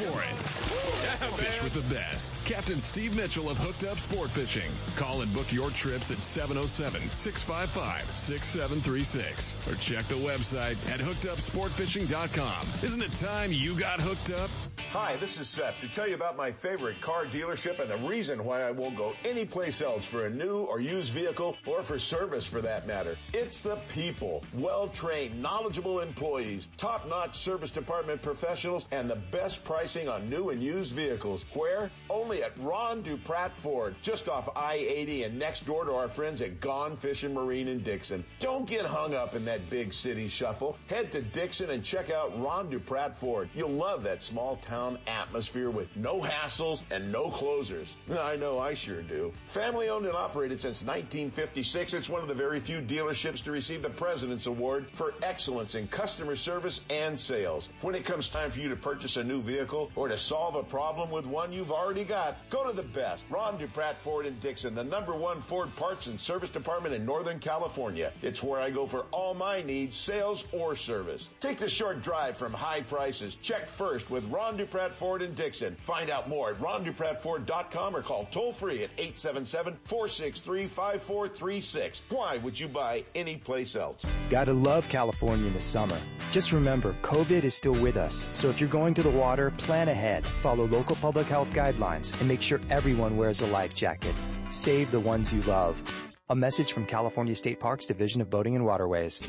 for it. Fish with the best. Captain Steve Mitchell of Hooked Up Sport Fishing. Call and book your trips at 707-655-6736 or check the website at hookedupsportfishing.com. Isn't it time you got hooked up? Hi, this is Sep to tell you about my favorite car dealership and the reason why I won't go anyplace else for a new or used vehicle or for service for that matter. It's the people. Well-trained, knowledgeable employees, top-notch service department professionals, and the best pricing on new and used vehicles. Where? Only at Ron Dupratt Ford, just off I-80 and next door to our friends at Gone Fishing Marine in Dixon. Don't get hung up in that big city shuffle. Head to Dixon and check out Ron Dupratt Ford. You'll love that small town atmosphere with no hassles and no closers. I know I sure do. Family owned and operated since 1956, it's one of the very few dealerships to receive the President's Award for excellence in customer service and sales. When it comes time for you to purchase a new vehicle or to solve a problem with one you've already got, go to the best. Ron Dupratt Ford in Dixon, the number one Ford parts and service department in Northern California. It's where I go for all my needs, sales or service. Take the short drive from high prices. Check first with Ron Dupratt Ford in Dixon. Find out more at rondupratford.com or call toll free at 877-463-5436. Why would you buy any place else? Gotta love California in the summer. Just remember, COVID is still with us. So if you're going to the water, plan ahead, follow local public health guidelines, and make sure everyone wears a life jacket. Save the ones you love. A message from California State Parks Division of Boating and Waterways.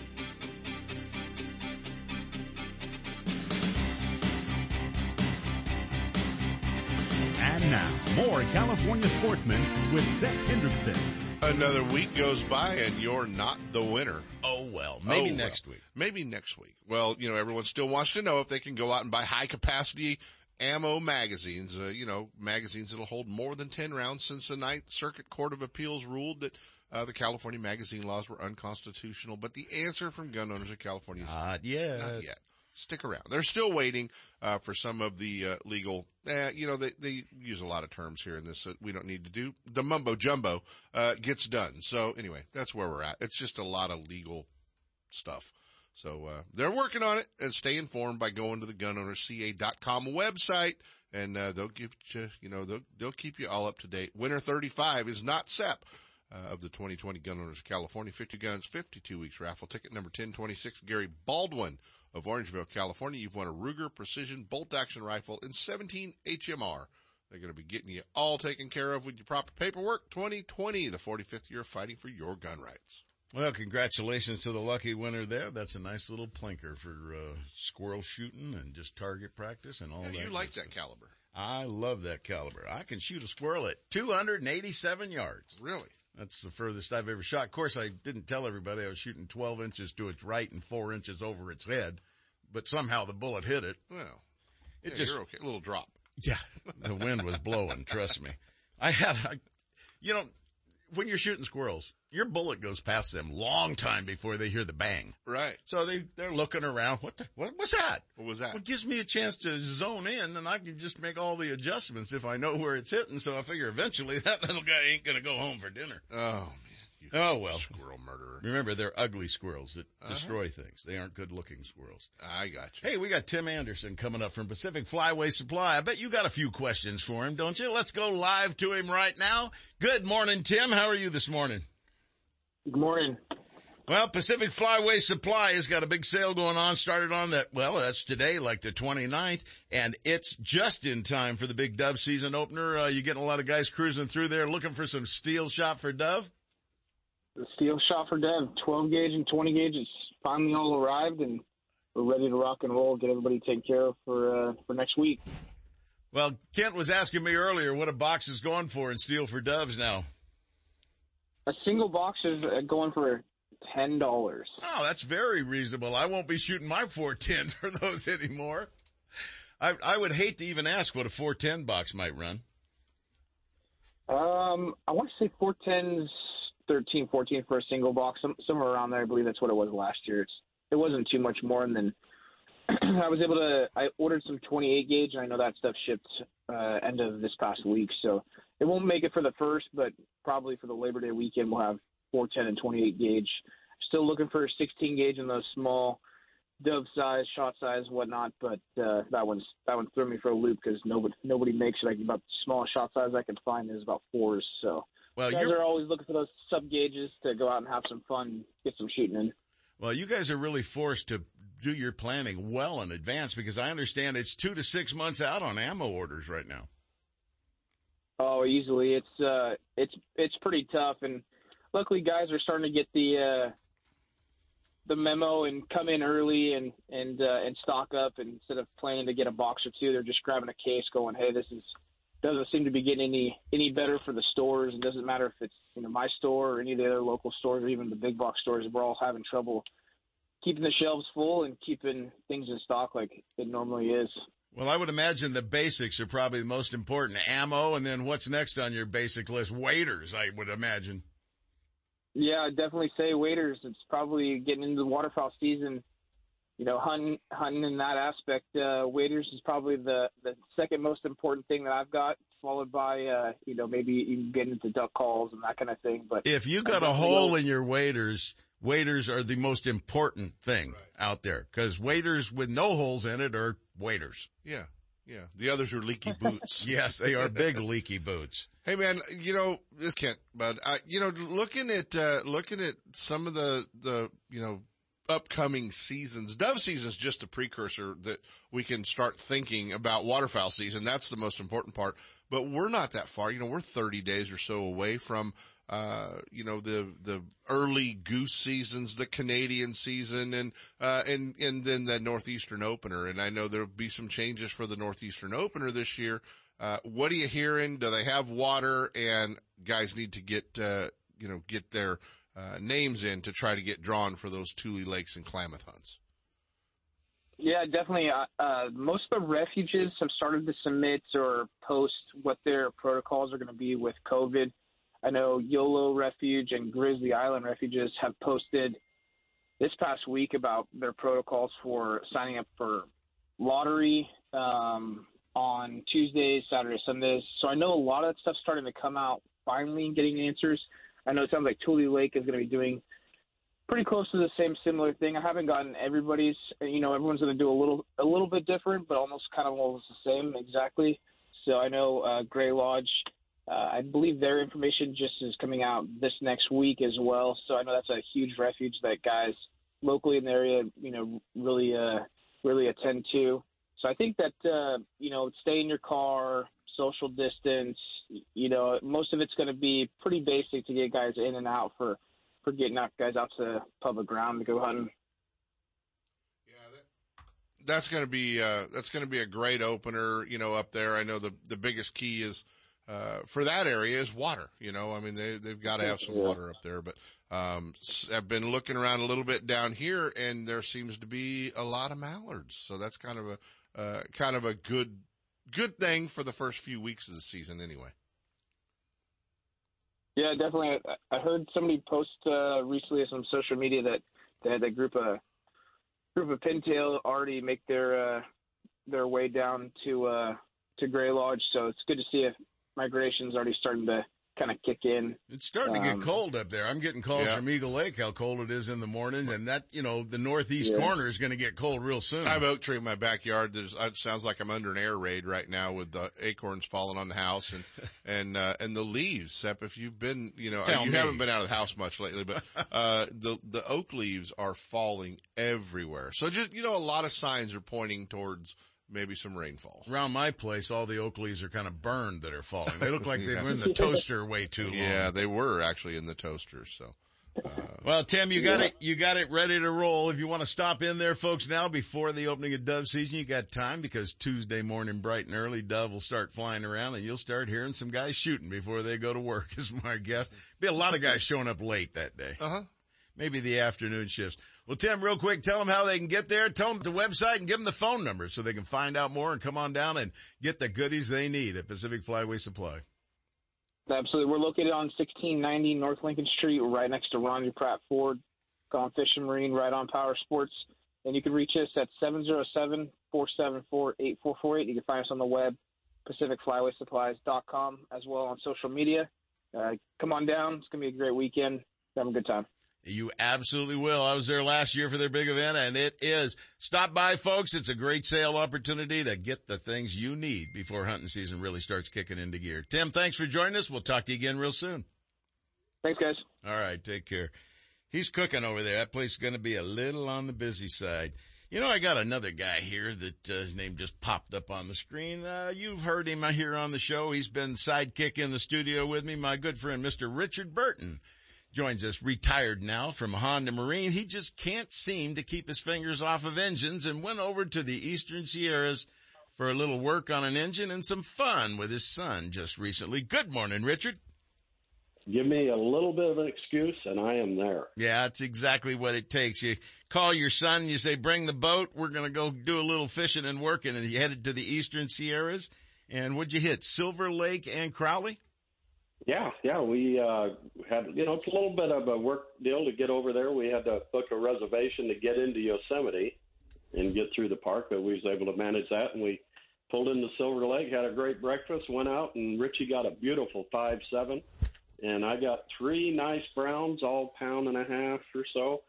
And now, more California sportsmen with Sep Hendrickson. Another week goes by and you're not the winner. Oh well, maybe Oh, well. next week. Maybe next week. Well, you know, everyone still wants to know if they can go out and buy high capacity ammo magazines, uh, you know, magazines that'll hold more than 10 rounds since the Ninth Circuit Court of Appeals ruled that uh, the California magazine laws were unconstitutional. But the answer from gun owners of California is Not yet. Not yet. Stick around. They're still waiting uh, for some of the uh, legal. Uh, you know, they they use a lot of terms here in this that we don't need to do. The mumbo jumbo uh, gets done. So anyway, that's where we're at. It's just a lot of legal stuff. So uh, they're working on it and stay informed by going to the gunownersca.com website and uh, they'll give you, you know, they'll, they'll keep you all up to date. Winner 35 is not SEP. Uh, of the 2020 Gun Owners of California 50 Guns 52 Weeks raffle ticket number 1026 Gary Baldwin of Orangeville, California. You've won a Ruger Precision bolt action rifle and 17 HMR. They're going to be getting you all taken care of with your proper paperwork. 2020, the 45th year of fighting for your gun rights. Well, congratulations to the lucky winner there. That's a nice little plinker for uh, squirrel shooting and just target practice and all Yeah, that. you like good that stuff. caliber. I love that caliber. I can shoot a squirrel at 287 yards. Really? That's the furthest I've ever shot. Of course, I didn't tell everybody I was shooting 12 inches to its right and 4 inches over its head, but somehow the bullet hit it. Well, It yeah, just, you're okay. A little drop. yeah, the wind was blowing, trust me. I had, I, you know, when you're shooting squirrels, your bullet goes past them long time before they hear the bang. Right. So they, they're looking around. What the, what was that? What was that? Well, it gives me a chance to zone in and I can just make all the adjustments if I know where it's hitting. So I figure eventually that little guy ain't going to go home for dinner. Oh, man. Oh well, squirrel murderer. Remember, they're ugly squirrels that Uh-huh. destroy things. They aren't good-looking squirrels. I got you. Hey, we got Tim Anderson coming up from Pacific Flyway Supply. I bet you got a few questions for him, don't you? Let's go live to him right now. Good morning, Tim. How are you this morning? Good morning. Well, Pacific Flyway Supply has got a big sale going on. Started on that, well, that's today, like the 29th, and it's just in time for the big Dove season opener. Uh, you getting a lot of guys cruising through there looking for some steel shot for Dove? The steel shot for Dove, 12 gauge and 20 gauge is finally all arrived, and we're ready to rock and roll. Get everybody taken care of for uh, for next week. Well, Kent was asking me earlier what a box is going for in steel for Doves now. A single box is uh, going for ten dollars. Oh, that's very reasonable. I won't be shooting my 410 for those anymore. I, I would hate to even ask what a 410 box might run. Um, I want to say 410s, 13, 14 for a single box, some, somewhere around there. I believe that's what it was last year. It's it wasn't too much more, and then I was able to. I ordered some 28 gauge, and I know that stuff shipped uh, end of this past week, so it won't make it for the first, but probably for the Labor Day weekend, we'll have 410 and 28 gauge. Still looking for a 16 gauge in those small dove size, shot size, whatnot. But uh, that one's that one threw me for a loop because nobody nobody makes it. Like about the smallest shot size I can find is about fours. So Well, guys you're- are always looking for those sub gauges to go out and have some fun, get some shooting in. Well, you guys are really forced to do your planning well in advance because I understand it's two to six months out on ammo orders right now. Oh, easily. It's uh, it's it's pretty tough, and luckily, guys are starting to get the uh, the memo and come in early and and uh, and stock up. And instead of planning to get a box or two, they're just grabbing a case, going, "Hey, this is doesn't seem to be getting any any better for the stores. It doesn't matter if it's you know my store or any of the other local stores or even the big box stores. We're all having trouble keeping the shelves full and keeping things in stock like it normally is." Well, I would imagine the basics are probably the most important. Ammo, and then what's next on your basic list? Waders, I would imagine. Yeah, I'd definitely say waders. It's probably getting into the waterfowl season. You know, hunting hunting in that aspect. Uh, waders is probably the the second most important thing that I've got, followed by uh, you know maybe even getting into duck calls and that kind of thing. But If you got a hole in your waders, waders are the most important thing out there because waders with no holes in it are waders. Yeah. Yeah. The others are leaky boots. yes, they are big leaky boots. Hey man, you know, this can't, but I, you know, looking at, uh, looking at some of the, the, you know, upcoming seasons, dove season is just a precursor that we can start thinking about waterfowl season. That's the most important part, but we're not that far. You know, we're 30 days or so away from, uh, you know, the, the early goose seasons, the Canadian season and, uh, and, and then the Northeastern opener. And I know there'll be some changes for the Northeastern opener this year. Uh, what are you hearing? Do they have water and guys need to get, uh, you know, get their, uh, names in to try to get drawn for those Tule Lakes and Klamath hunts? Yeah, definitely. Uh, uh, most of the refuges have started to submit or post what their protocols are going to be with COVID. I know YOLO Refuge and Grizzly Island Refuges have posted this past week about their protocols for signing up for lottery um, on Tuesdays, Saturdays, Sundays. So I know a lot of that stuff's starting to come out finally and getting answers. I know it sounds like Tule Lake is going to be doing pretty close to the same similar thing. I haven't gotten everybody's. You know, everyone's going to do a little a little bit different, but almost kind of almost the same exactly. So I know uh, Gray Lodge. Uh, I believe their information just is coming out this next week as well. So I know that's a huge refuge that guys locally in the area, you know, really uh, really attend to. So I think that uh, you know, stay in your car, social distance. You know, most of it's going to be pretty basic to get guys in and out for for getting out guys out to public ground to go hunting. Yeah, that's going to be, uh, that's going to be a great opener, you know, up there. I know the, the biggest key is, uh, for that area is water. You know, I mean, they, they've got to have some water up there, but, um, I've been looking around a little bit down here and there seems to be a lot of mallards. So that's kind of a, uh, kind of a good, good thing for the first few weeks of the season anyway. Yeah, definitely. I, heard somebody post uh, recently on social media that they had a group of group of pintail already make their uh, their way down to uh, to Gray Lodge. So it's good to see if migration's already starting to kind of kick in. It's starting to get Um, cold up there. I'm getting calls Yeah. from Eagle Lake how cold it is in the morning, and that you know the northeast Yeah. corner is going to get cold real soon. I have oak tree in my backyard. There's, it sounds like I'm under an air raid right now with the acorns falling on the house and, and, uh, and the leaves. Sep, if you've been, you know, Tell you me. haven't been out of the house much lately, but, uh, the, the oak leaves are falling everywhere. So just, you know, a lot of signs are pointing towards maybe some rainfall. Around my place, all the oak leaves are kind of burned that are falling. They look like they Yeah. were in the toaster way too long. Yeah, they were actually in the toaster. So. Well, Tim, you got Yeah. it. You got it ready to roll. If you want to stop in there, folks, now before the opening of dove season, you got time because Tuesday morning, bright and early, dove will start flying around, and you'll start hearing some guys shooting before they go to work. Is my guess. Be a lot of guys showing up late that day. Uh huh. Maybe the afternoon shifts. Well, Tim, real quick, tell them how they can get there. Tell them the website and give them the phone number so they can find out more and come on down and get the goodies they need at Pacific Flyway Supply. Absolutely. We're located on 1690 North Lincoln Street, right next to Ron Dupratt Ford, Gone Fishing Marine, right on Power Sports. And you can reach us at 707 474 8448. You can find us on the web, PacificFlywaySupplies.com, as well on social media. Uh, come on down. It's going to be a great weekend. Have a good time. You absolutely will. I was there last year for their big event and it is. Stop by folks. It's a great sale opportunity to get the things you need before hunting season really starts kicking into gear. Tim, thanks for joining us. We'll talk to you again real soon. Thanks guys. All right. Take care. He's cooking over there. That place is going to be a little on the busy side. You know, I got another guy here that uh, his name just popped up on the screen. Uh, you've heard him here on the show. He's been sidekick in the studio with me. My good friend, Mr. Richard Burton joins us retired now from Honda Marine. He just can't seem to keep his fingers off of engines and went over to the Eastern Sierras for a little work on an engine and some fun with his son just recently. Good morning, Richard. Give me a little bit of an excuse and I am there. Yeah, that's exactly what it takes. You call your son, you say, bring the boat. We're going to go do a little fishing and working. And you headed to the Eastern Sierras. And what'd you hit? Silver Lake and Crowley? Yeah, yeah, we uh, had, you know, it's a little bit of a work deal to get over there. We had to book a reservation to get into Yosemite and get through the park, but we was able to manage that. And we pulled into Silver Lake, had a great breakfast, went out, and Richie got a beautiful five seven, and I got three nice browns, all pound and a half or so,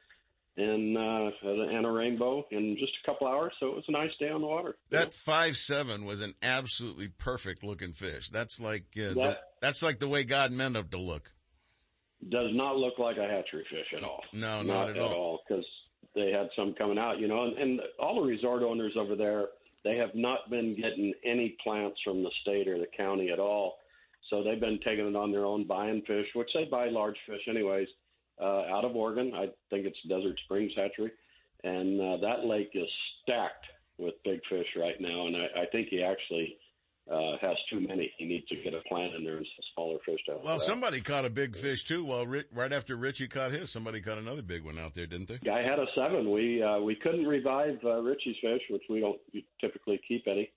and uh, and a rainbow in just a couple hours. So it was a nice day on the water. That five seven was an absolutely perfect looking fish. That's like uh, the, that's like the way God meant it to look. does not look like a hatchery fish at all. No, not at all. Because they had some coming out, you know, and, and all the resort owners over there, they have not been getting any plants from the state or the county at all. So they've been taking it on their own, buying fish, which they buy large fish anyways, uh, out of Oregon. I think it's Desert Springs Hatchery, and uh, that lake is stacked with big fish right now. And I, I think he actually uh, has too many. He needs to get a plant in there and some smaller fish to Well, somebody caught a big fish too. Well, Ri- right after Richie caught his, somebody caught another big one out there, didn't they? Guy had a seven. We uh, we couldn't revive uh, Richie's fish, which we don't typically keep any.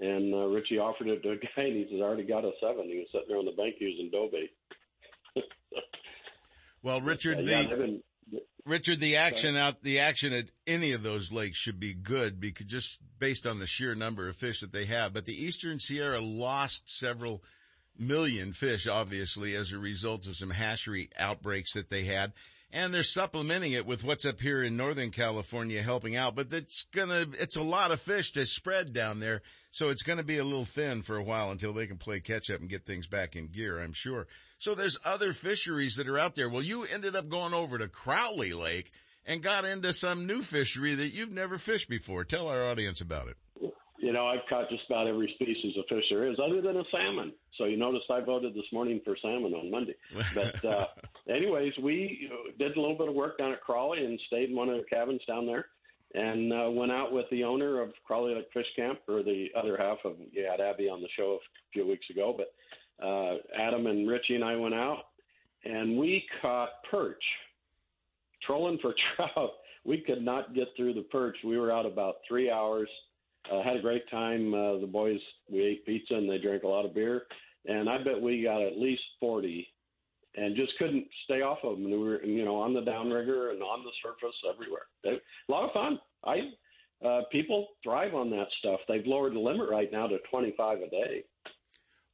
And uh, Richie offered it to a guy, and he says, "I already got a seven. He was sitting there on the bank using dough bait. Well, Richard, Uh, the yeah, been- Richard, the action out, the action at any of those lakes should be good because just based on the sheer number of fish that they have. But the Eastern Sierra lost several million fish, obviously, as a result of some hatchery outbreaks that they had. And they're supplementing it with what's up here in Northern California helping out, but it's gonna, it's a lot of fish to spread down there. So it's gonna be a little thin for a while until they can play catch up and get things back in gear, I'm sure. So there's other fisheries that are out there. Well, you ended up going over to Crowley Lake and got into some new fishery that you've never fished before. Tell our audience about it. You know, I've caught just about every species of fish there is, other than a salmon. So you noticed I voted this morning for salmon on Monday. But uh, anyways, we did a little bit of work down at Crowley and stayed in one of their cabins down there, and uh, went out with the owner of Crowley Lake Fish Camp, or the other half of. You had Abby on the show a few weeks ago, but uh, Adam and Richie and I went out, and we caught perch trolling for trout. We could not get through the perch. We were out about three hours. Uh, had a great time. Uh, the boys we ate pizza and they drank a lot of beer, and I bet we got at least forty, and just couldn't stay off of them. And we were, you know, on the downrigger and on the surface everywhere. They, a lot of fun. I uh, people thrive on that stuff. They've lowered the limit right now to twenty five a day.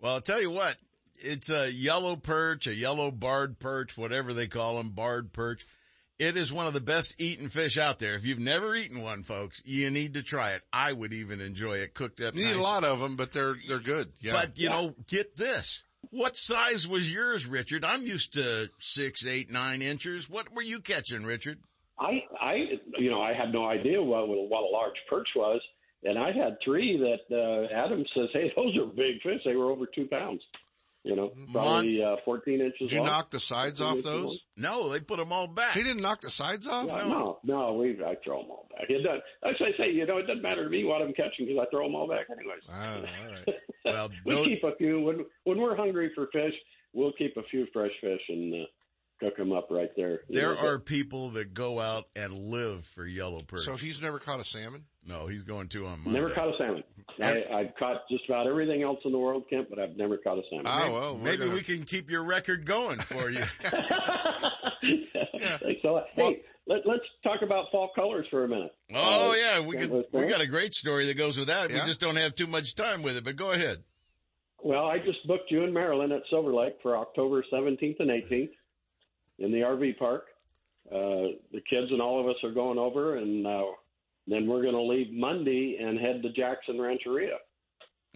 Well, I'll tell you what, it's a yellow perch, a yellow barred perch, whatever they call them, barred perch. It is one of the best eaten fish out there. If you've never eaten one, folks, you need to try it. I would even enjoy it cooked up. You need nice. a lot of them, but they're they're good. Yeah. But you know, get this. What size was yours, Richard? I'm used to six, eight, nine inches. What were you catching, Richard? I, I, you know, I had no idea what what a large perch was, and I had three that uh, Adam says, "Hey, those are big fish. They were over two pounds." You know, probably uh, 14 inches. Did you long. knock the sides off inches long. those? No, they put them all back. He didn't knock the sides off. No, no, no, we I throw them all back. It does, as I say, you know, it doesn't matter to me what I'm catching because I throw them all back anyways. Ah, all right. Well, we no- keep a few when when we're hungry for fish. We'll keep a few fresh fish and uh, cook them up right there. You There know, are people that go out and live for yellow perch. So he's never caught a salmon. no, he's going to on Monday. Never caught a salmon. I, I've caught just about everything else in the world, Kent, but I've never caught a salmon. Ah, well, Maybe gonna- we can keep your record going for you. Thanks a lot. Hey, let, let's talk about fall colors for a minute. oh Uh, yeah, we can could. we We got a great story that goes with that. Yeah. We just don't have too much time with it. But go ahead. Well, I just booked you in Maryland at Silver Lake for October 17th and 18th in the RV park. Uh, the kids and all of us are going over, and uh, then we're going to leave Monday and head to Jackson Rancheria.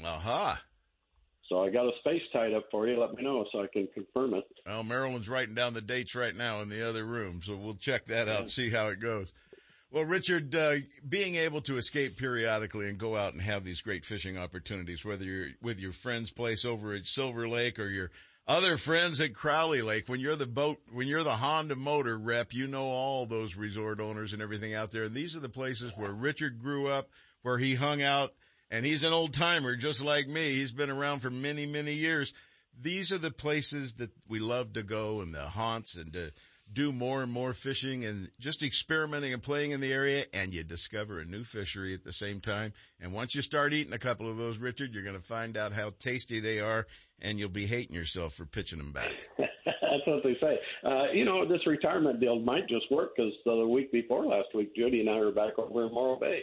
Aha. So I got a space tied up for you. Let me know so I can confirm it. Well, Marilyn's writing down the dates right now in the other room, so we'll check that out, see how it goes. Well, Richard, uh, being able to escape periodically and go out and have these great fishing opportunities, whether you're with your friend's place over at Silver Lake or your other friends at Crowley Lake, when you're the boat, when you're the Honda motor rep, you know all those resort owners and everything out there. And these are the places where Richard grew up, where he hung out, and he's an old timer just like me. He's been around for many, many years. These are the places that we love to go and the haunts and to do more and more fishing and just experimenting and playing in the area and you discover a new fishery at the same time. And once you start eating a couple of those, Richard, you're going to find out how tasty they are and you'll be hating yourself for pitching them back. That's what they say. Uh, you know, this retirement deal might just work because the week before last week, Judy and I were back over in Morro Bay.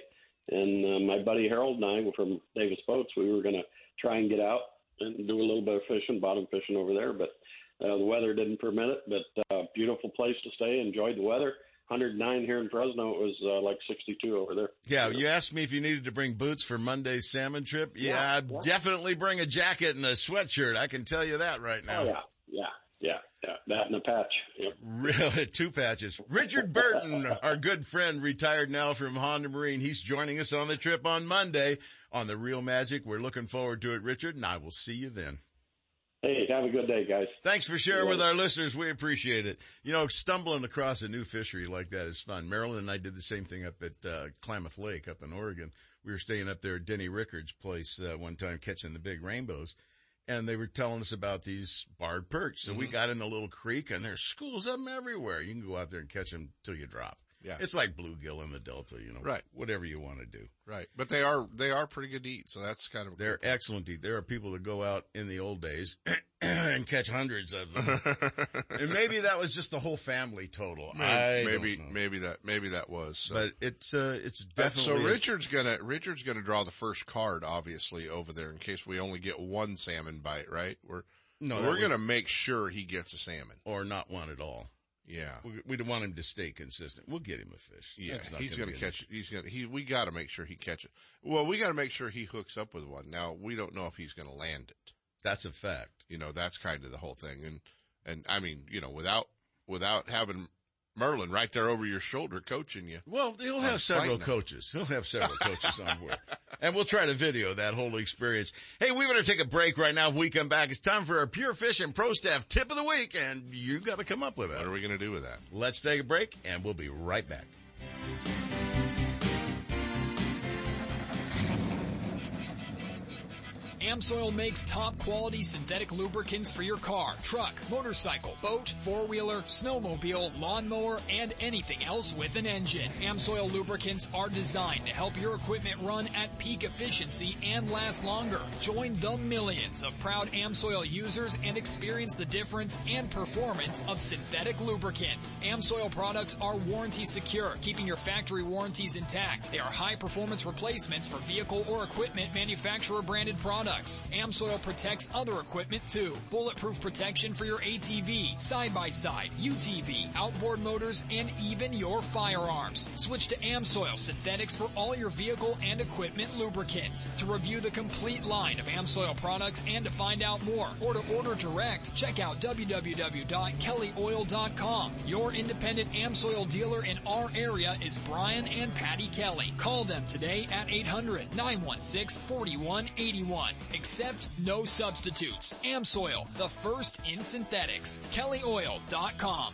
And uh, my buddy Harold and I were from Davis Boats. We were going to try and get out and do a little bit of fishing, bottom fishing over there. But uh, the weather didn't permit it. But uh, beautiful place to stay. Enjoyed the weather. 109 here in Fresno. It was uh, like 62 over there. Yeah, you asked me if you needed to bring boots for Monday's salmon trip. Yeah, Yeah, definitely bring a jacket and a sweatshirt. I can tell you that right now. Oh, yeah, yeah, yeah, yeah. That and a patch. Yep. Really, two patches. Richard Burton, our good friend, retired now from Honda Marine. He's joining us on the trip on Monday on the Real Magic. We're looking forward to it, Richard, and I will see you then. Hey, have a good day, guys. Thanks for sharing with our listeners. We appreciate it. You know, stumbling across a new fishery like that is fun. Marilyn and I did the same thing up at uh, Klamath Lake up in Oregon. We were staying up there at Denny Rickard's place uh, one time catching the big rainbows. And they were telling us about these barred perch. So we got in the little creek and there's schools of them everywhere. You can go out there and catch them till you drop. Yeah. It's like bluegill in the Delta, you know. Right. Whatever you want to do. Right. But they are they are pretty good to eat, so that's kind of They're excellent to eat. There are people that go out in the old days and catch hundreds of them. and maybe that was just the whole family total. I maybe maybe, maybe that maybe that was. So. But it's uh, it's definitely so Richard's gonna Richard's gonna draw the first card, obviously, over there in case we only get one salmon bite, right? We're No, we're gonna make sure he gets a salmon. or not one at all. Yeah, We, we want him to stay consistent. We'll get him a fish. yeah. He's be an catch. He's gonna. He. We got to make sure he catches. Well, we got to make sure he hooks up with one. Now we don't know if he's gonna land it. That's a fact. You know, that's kind of the whole thing. And and I mean, you know, without without having Merlin right there over your shoulder coaching you. Well, he'll have several coaches. He'll have several coaches on board. And we'll try to video that whole experience. Hey, we better take a break right now. When we come back, it's time for our Pure Fishing Pro Staff tip of the week, and you've got to come up with it. What are we gonna do with that? Let's take a break, and we'll be right back. Amsoil makes top quality synthetic lubricants for your car, truck, motorcycle, boat, four-wheeler, snowmobile, lawnmower, and anything else with an engine. Amsoil lubricants are designed to help your equipment run at peak efficiency and last longer. Join the millions of proud Amsoil users and experience the difference and performance of synthetic lubricants. Amsoil products are warranty secure, keeping your factory warranties intact. They are high performance replacements for vehicle or equipment manufacturer branded products. Products. Amsoil protects other equipment too. Bulletproof protection for your ATV, side-by-side, UTV, outboard motors, and even your firearms. Switch to Amsoil Synthetics for all your vehicle and equipment lubricants. To review the complete line of Amsoil products and to find out more or to order direct, check out www.kellyoil.com. Your independent Amsoil dealer in our area is Brian and Patty Kelly. Call them today at 800-916-4181. Accept no substitutes. Amsoil, the first in synthetics. KellyOil.com.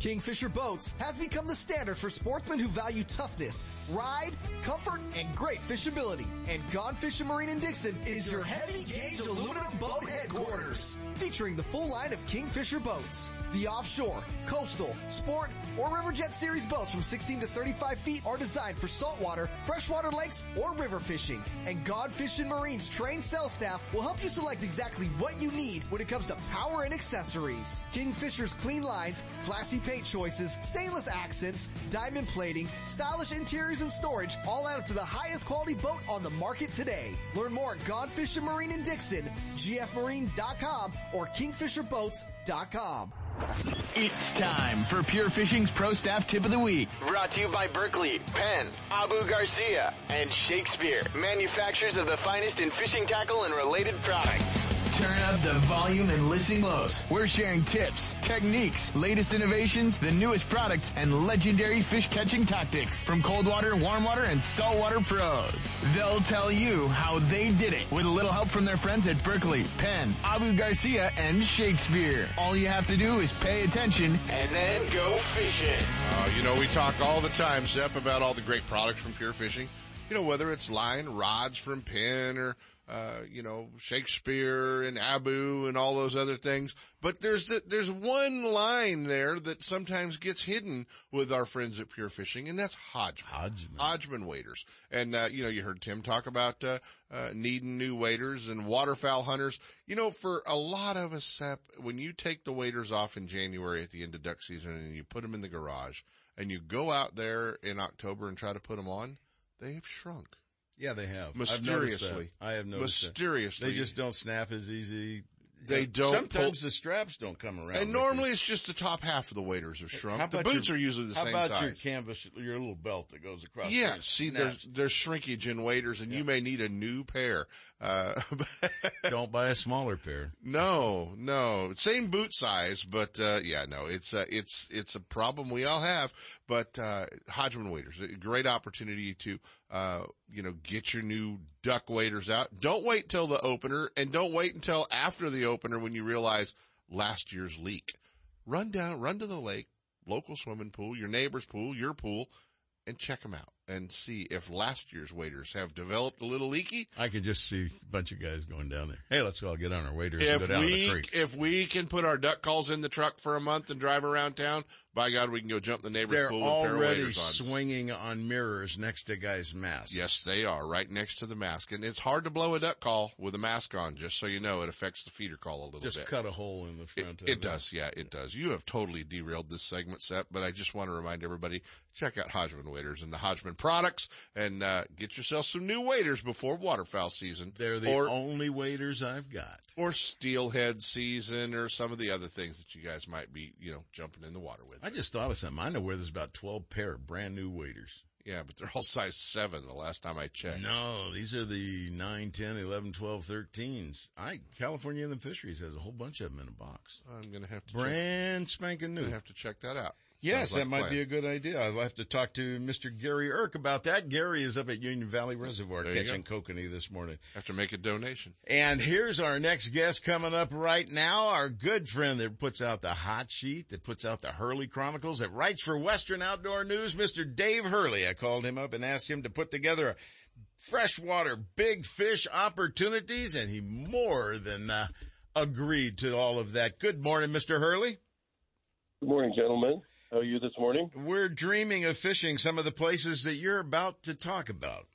Kingfisher Boats has become the standard for sportsmen who value toughness, ride, comfort, and great fishability. And Gone Fishing Marine and Dixon is your heavy gauge aluminum boat headquarters. Featuring the full line of Kingfisher boats. The offshore, coastal, sport, or riverjet series boats from 16 to 35 feet are designed for saltwater, freshwater lakes, or river fishing. And Gone Fishing Marine's trained sales staff will help you select exactly what you need when it comes to power and accessories. Kingfisher's clean lines, classy paint choices, stainless accents, diamond plating, stylish interiors and storage, all add up to the highest quality boat on the market today. Learn more at Gone Fishing Marine in Dixon, gfmarine.com, or kingfisherboats.com. It's time for Pure Fishing's Pro Staff Tip of the Week. Brought to you by Berkley, Penn, Abu Garcia, and Shakespeare, manufacturers of the finest in fishing tackle and related products. Turn up the volume and listen close. We're sharing tips, techniques, latest innovations, the newest products, and legendary fish catching tactics from cold water, warm water, and saltwater pros. They'll tell you how they did it with a little help from their friends at Berkley, Penn, Abu Garcia, and Shakespeare. All you have to do is pay attention and then go fishing. Uh, you know, we talk all the time, Sep, about all the great products from Pure Fishing. You know, whether it's line rods from Penn or uh, you know, Shakespeare and Abu and all those other things. But there's the, there's one line there that sometimes gets hidden with our friends at Pure Fishing, and that's Hodgman. Hodgman. Hodgman waders. And, uh, you know, you heard Tim talk about, uh, uh, needing new waders and waterfowl hunters. You know, for a lot of us, Sep, when you take the waders off in January at the end of duck season and you put them in the garage and you go out there in October and try to put them on, they've shrunk. Yeah, they have. Mysteriously. I have noticed. Mysteriously. That. They just don't snap as easy. They don't. Sometimes the straps don't come around. And normally it's just the top half of the waders are shrunk. The boots your, are usually the same size. how about your canvas, your little belt that goes across? Yeah, see, there's there's shrinkage in waders, and you may need a new pair. Uh, don't buy a smaller pair. No, no, same boot size, but uh, yeah, no, it's uh, it's it's a problem we all have. But uh, Hodgman waders, a great opportunity to uh, you know get your new duck waders out. Don't wait till the opener, and don't wait until after the opener when you realize last year's leak. Run down, run to the lake, local swimming pool, your neighbor's pool, your pool, and check them out and see if last year's waders have developed a little leaky. I could just see a bunch of guys going down there. Hey, let's go all get on our and If go down to the we creek. if we can put our duck calls in the truck for a month and drive around town, by God, we can go jump the neighbor's They're pool with a pair of already on. swinging on mirrors next to guys' masks. Yes, they are right next to the mask, and it's hard to blow a duck call with a mask on. Just so you know, it affects the feeder call a little Just bit. cut a hole in the front It, of it does, yeah, it does. You have totally derailed this segment Sep, but I just want to remind everybody, check out Hodgman Waders and the Hodgman products and, uh, get yourself some new waders before waterfowl season. They're the or, only waders I've got. or steelhead season or some of the other things that you guys might be, you know, jumping in the water with. I just thought of something. I know where there's about 12 pair of brand new waders. Yeah, but they're all size seven the last time I checked. No, these are the 9, 10, 11, 12, 13s. I, California Inland Fisheries has a whole bunch of them in a box. I'm going to have to Brand spanking new. gonna have to check that out. Yes, like that might plan. be a good idea. I'll have to talk to Mr. Gary Irk about that. Gary is up at Union Valley Reservoir There catching kokanee this morning. Have to make a donation. And here's our next guest coming up right now, our good friend that puts out the hot sheet, that puts out the Hurley Chronicles, that writes for Western Outdoor News, Mr. Dave Hurley. I called him up and asked him to put together a freshwater big fish opportunities, and he more than uh, agreed to all of that. Good morning, Mr. Hurley. Good morning, gentlemen. How are you this morning? We're dreaming of fishing some of the places that you're about to talk about.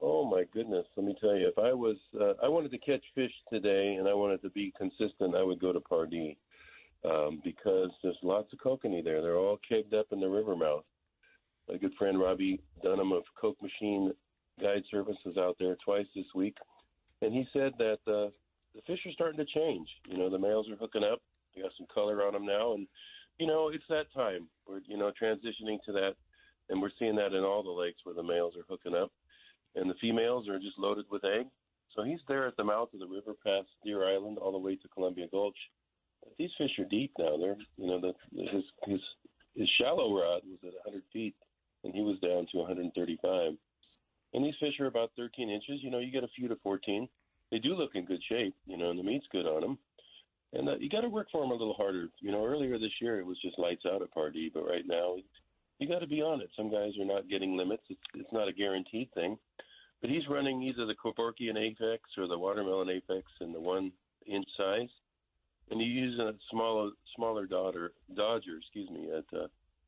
Oh my goodness! Let me tell you, if I was, uh, I wanted to catch fish today, and I wanted to be consistent, I would go to Pardee um, because there's lots of kokanee there. They're all caved up in the river mouth. My good friend Robbie Dunham of Coke Machine Guide Service is out there twice this week, and he said that uh, the fish are starting to change. You know, the males are hooking up. They got some color on them now, and you know, it's that time. We're you know transitioning to that, and we're seeing that in all the lakes where the males are hooking up, and the females are just loaded with egg. So he's there at the mouth of the river past Deer Island all the way to Columbia Gulch. These fish are deep now. They're you know the his his his shallow rod was at 100 feet, and he was down to 135. And these fish are about 13 inches. You know, you get a few to 14. They do look in good shape. You know, and the meat's good on them. And uh, you got to work for them a little harder. You know, earlier this year it was just lights out at Pardee, but right now you got to be on it. Some guys are not getting limits. It's it's not a guaranteed thing. But he's running either the Kevorkian Apex or the Watermelon Apex in the one inch size, and he's using a smaller smaller Dodger Dodger, excuse me, at uh,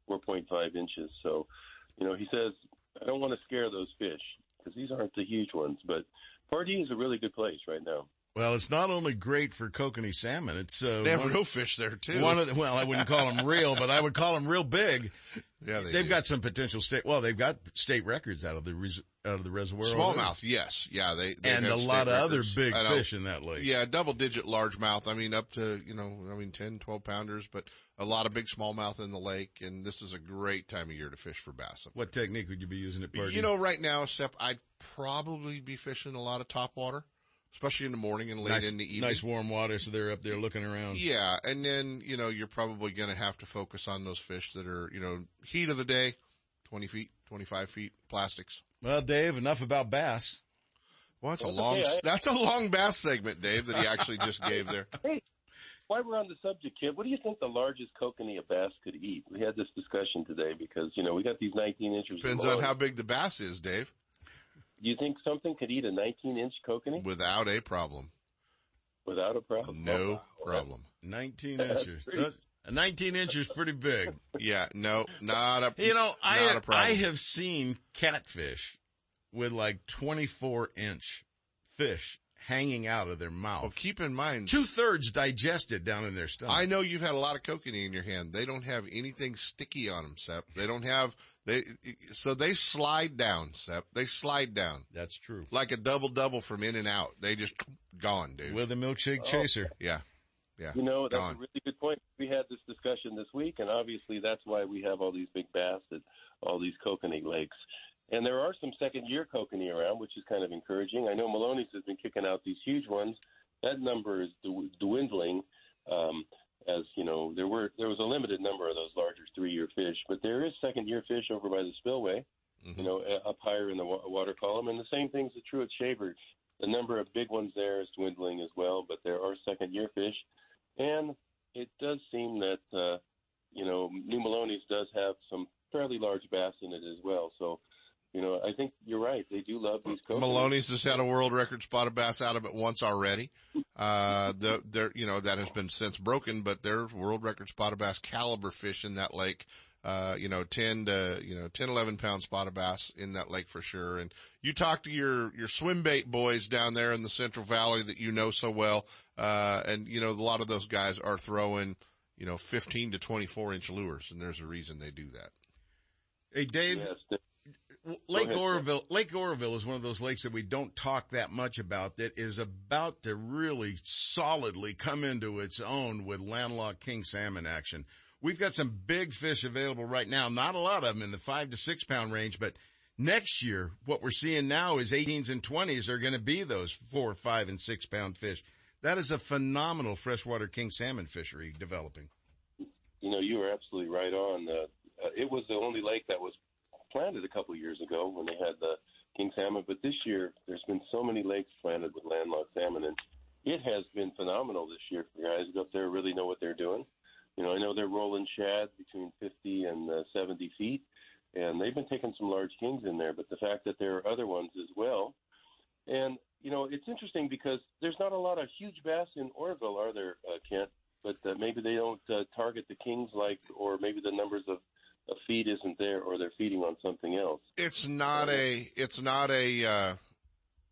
4.5 inches. So, you know, he says I don't want to scare those fish because these aren't the huge ones, but Pardee is a really good place right now. Well, it's not only great for kokanee salmon. It's uh, They have one- real fish there too. One of the, well, I wouldn't call them real, but I would call them real big. Yeah, they they've do. got some potential state. Well, they've got state records out of the res, out of the reservoir. Smallmouth, yes, yeah, they And a lot of other big fish in that lake. Yeah, double digit largemouth. I mean, up to you know, I mean, 10, 12 pounders, but a lot of big smallmouth in the lake, and this is a great time of year to fish for bass. What technique would you be using at Pardee? You know, right now, Sep, I'd probably be fishing a lot of top water, especially in the morning and late nice, in the evening. nice warm water, so they're up there looking around. Yeah, and then you know you're probably going to have to focus on those fish that are you know heat of the day, twenty feet, twenty five feet, plastics. Well, Dave, enough about bass. Well, that's a long okay, I- that's a long bass segment, Dave, that he actually just gave there. Hey, while we're on the subject, kid, what do you think the largest kokanee a bass could eat? We had this discussion today because you know we got these 19 inches. Depends on how big the bass is, Dave. Do you think something could eat a 19 inch kokanee Without a problem. without a problem? No oh, problem. 19 That's inches. a 19 inch is pretty big. Yeah, no, not a. You know, I not a have, problem. I have seen catfish with like 24 inch fish hanging out of their mouth. Well, keep in mind, Two thirds digested down in their stomach. I know you've had a lot of kokanee in your hand. They don't have anything sticky on them, Sep. They don't have they so they slide down, Sep. They slide down That's true. like a double double from in and out. They just gone, dude. With a milkshake chaser. yeah, yeah. You know, that's gone. a really good point. We had this discussion this week, and obviously that's why we have all these big bass at all these kokanee lakes. And there are some second year kokanee around, which is kind of encouraging. I know Melones has been kicking out these huge ones. That number is dwindling. Um, as you know, there were there was a limited number of those larger three year fish, but there is second year fish over by the spillway. You know, up higher in the wa- water column, and the same thing's true at Shaver. The number of big ones there is dwindling as well, but there are second year fish, and it does seem that uh, you know New Melones does have some fairly large bass in it as well. So, you know, I think you're right. They do love these. kokanee. Melones just had a world record spotted bass out of it once already. Uh, the, they're, you know, that has been since broken, but their world record spotted bass caliber fish in that lake, uh, you know, 10 to, you know, 10, 11 pound spotted bass in that lake for sure. And you talk to your, your swim bait boys down there in the Central Valley that you know so well. Uh, and you know, a lot of those guys are throwing, you know, 15 to 24 inch lures. And there's a reason they do that. Hey, Dave, Yes, the- Lake ahead, Oroville, Lake Oroville is one of those lakes that we don't talk that much about that is about to really solidly come into its own with landlocked king salmon action. We've got some big fish available right now. Not a lot of them in the five to six pound range, but next year, what we're seeing now is 18s and 20s are going to be those four, five, and six pound fish. That is a phenomenal freshwater king salmon fishery developing. you know, you were absolutely right on. Uh, uh, it was the only lake that was planted a couple years ago when they had the king salmon, but this year there's been so many lakes planted with landlocked salmon, and it has been phenomenal this year for guys up there really know what they're doing. You know, I know they're rolling shad between 50 and uh, 70 feet, and they've been taking some large kings in there. But the fact that there are other ones as well, and you know, it's interesting because there's not a lot of huge bass in Oroville, are there, uh, Kent? But uh, maybe they don't uh, target the kings like, or maybe the numbers of a feed isn't there, or they're feeding on something else. It's not a. It's not a. Uh,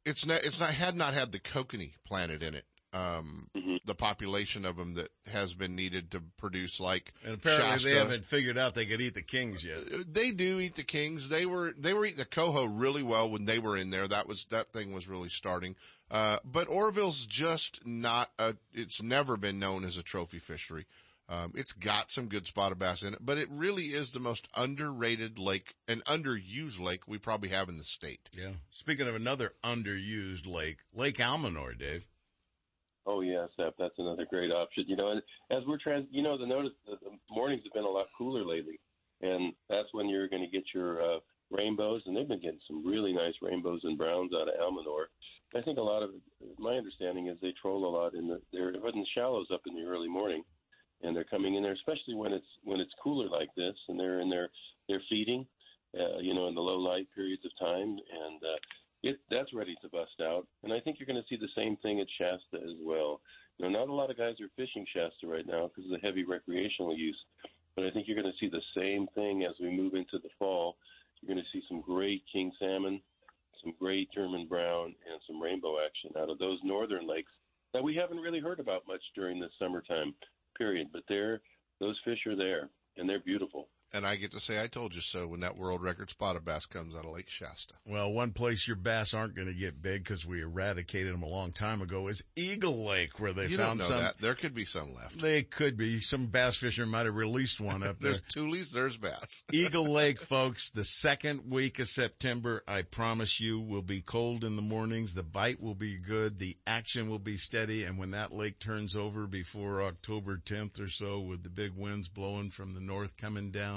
it's not. It's not. Had not had the kokanee planted in it. Um, mm-hmm. the population of them that has been needed to produce like and apparently Shasta. they haven't figured out they could eat the kings yet. They do eat the kings. They were they were eating the coho really well when they were in there. That was that thing was really starting. Uh, but Oroville's just not a. It's never been known as a trophy fishery. Um, it's got some good spotted bass in it, but it really is the most underrated lake and underused lake we probably have in the state. Yeah. Speaking of another underused lake, Lake Almanor, Dave. Oh yeah, Sep, that's another great option. You know, and as we're trans, you know, the notice the, the mornings have been a lot cooler lately, and that's when you're going to get your uh, rainbows, and they've been getting some really nice rainbows and browns out of Almanor. I think a lot of my understanding is they troll a lot in the they're in the shallows up in the early morning, and they're coming in there, especially when it's when it's cooler like this, and they're in there they're feeding, uh, you know, in the low light periods of time, and uh, it that's ready to bust out. And I think you're going to see the same thing at Shasta as well. You know, not a lot of guys are fishing Shasta right now because of the heavy recreational use, but I think you're going to see the same thing as we move into the fall. You're going to see some great king salmon, some great German brown, and some rainbow action out of those northern lakes that we haven't really heard about much during the summertime period. But they're those fish are there, and they're beautiful. And I get to say I told you so when that world record spotted bass comes out of Lake Shasta. Well, one place your bass aren't going to get big because we eradicated them a long time ago is Eagle Lake, where they you found some. That. There could be some left. They could be. Some bass fishermen might have released one up there. there's tules, there's bass. Eagle Lake, folks, the second week of September, I promise you, will be cold in the mornings. The bite will be good. The action will be steady. And when that lake turns over before October 10th or so, with the big winds blowing from the north coming down,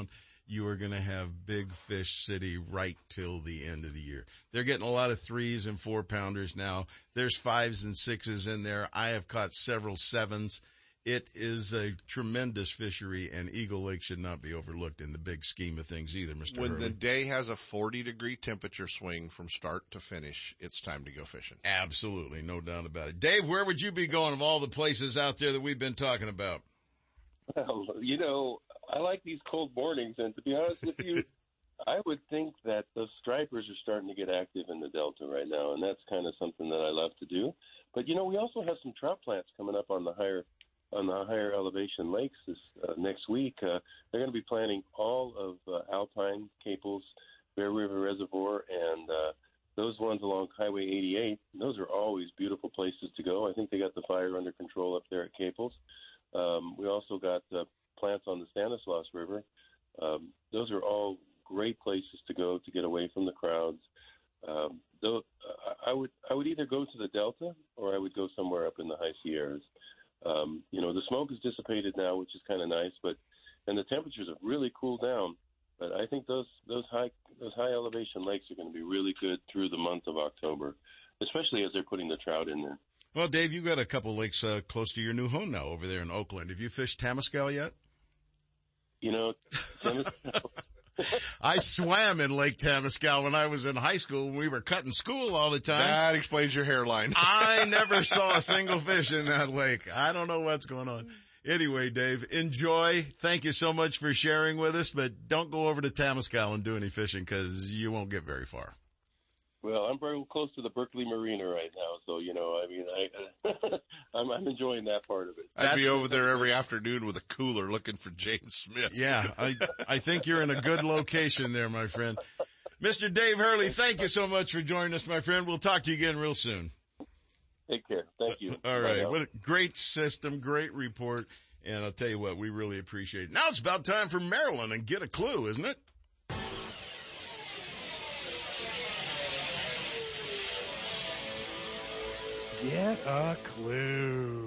you are going to have big fish city right till the end of the year. They're getting a lot of threes and four pounders now. There's fives and sixes in there. I have caught several sevens. It is a tremendous fishery and Eagle Lake should not be overlooked in the big scheme of things either, Mr. When Hurley. the day has a 40 degree temperature swing from start to finish, it's time to go fishing. Absolutely. No doubt about it. Dave, where would you be going of all the places out there that we've been talking about? Well, you know, I like these cold mornings, and to be honest with you, I would think that those stripers are starting to get active in the Delta right now, and that's kind of something that I love to do. But you know, we also have some trout plants coming up on the higher on the higher elevation lakes this uh, next week. Uh, they're going to be planting all of uh, Alpine, Caples, Bear River Reservoir, and uh, those ones along Highway 88. Those are always beautiful places to go. I think they got the fire under control up there at Caples. Um, we also got uh, plants on the Stanislaus River. Um, those are all great places to go to get away from the crowds. Um, though I would I would either go to the Delta or I would go somewhere up in the high Sierras. Um, you know, the smoke is dissipated now, which is kind of nice, but and the temperatures have really cooled down. But I think those those high those high elevation lakes are going to be really good through the month of October, especially as they're putting the trout in there. Well, Dave, you've got a couple lakes uh, close to your new home now over there in Oakland. Have you fished Temescal yet? You know, I swam in Lake Temescal when I was in high school. We were cutting school all the time. That explains your hairline. I never saw a single fish in that lake. I don't know what's going on. Anyway, Dave, enjoy. Thank you so much for sharing with us, but don't go over to Temescal and do any fishing because you won't get very far. Well, I'm very close to the Berkeley Marina right now, so you know, I mean, I I'm, I'm enjoying that part of it. I'd be over there every afternoon with a cooler looking for James Smith. Yeah, I I think you're in a good location there, my friend. Mr. Dave Hurley, thank you so much for joining us, my friend. We'll talk to you again real soon. Take care. Thank you. All right. What a great system, great report. And I'll tell you what, we really appreciate it. Now it's about time for Marilyn and get a clue, isn't it? Get a clue.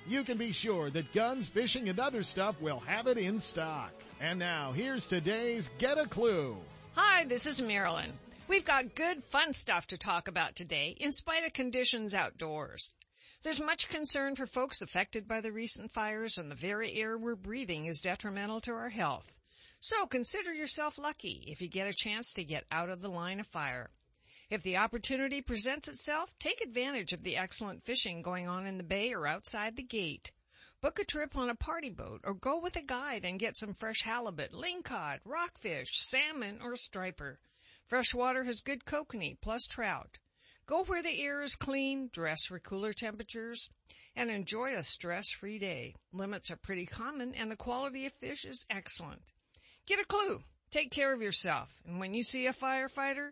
you can be sure that guns, fishing, and other stuff will have it in stock. And now, here's today's Get a Clue. Hi, this is Marilyn. We've got good, fun stuff to talk about today, in spite of conditions outdoors. There's much concern for folks affected by the recent fires, and the very air we're breathing is detrimental to our health. So consider yourself lucky if you get a chance to get out of the line of fire. If the opportunity presents itself, take advantage of the excellent fishing going on in the bay or outside the gate. Book a trip on a party boat or go with a guide and get some fresh halibut, lingcod, rockfish, salmon, or striper. Fresh water has good kokanee plus trout. Go where the air is clean, dress for cooler temperatures, and enjoy a stress-free day. Limits are pretty common and the quality of fish is excellent. Get a clue. Take care of yourself. And when you see a firefighter,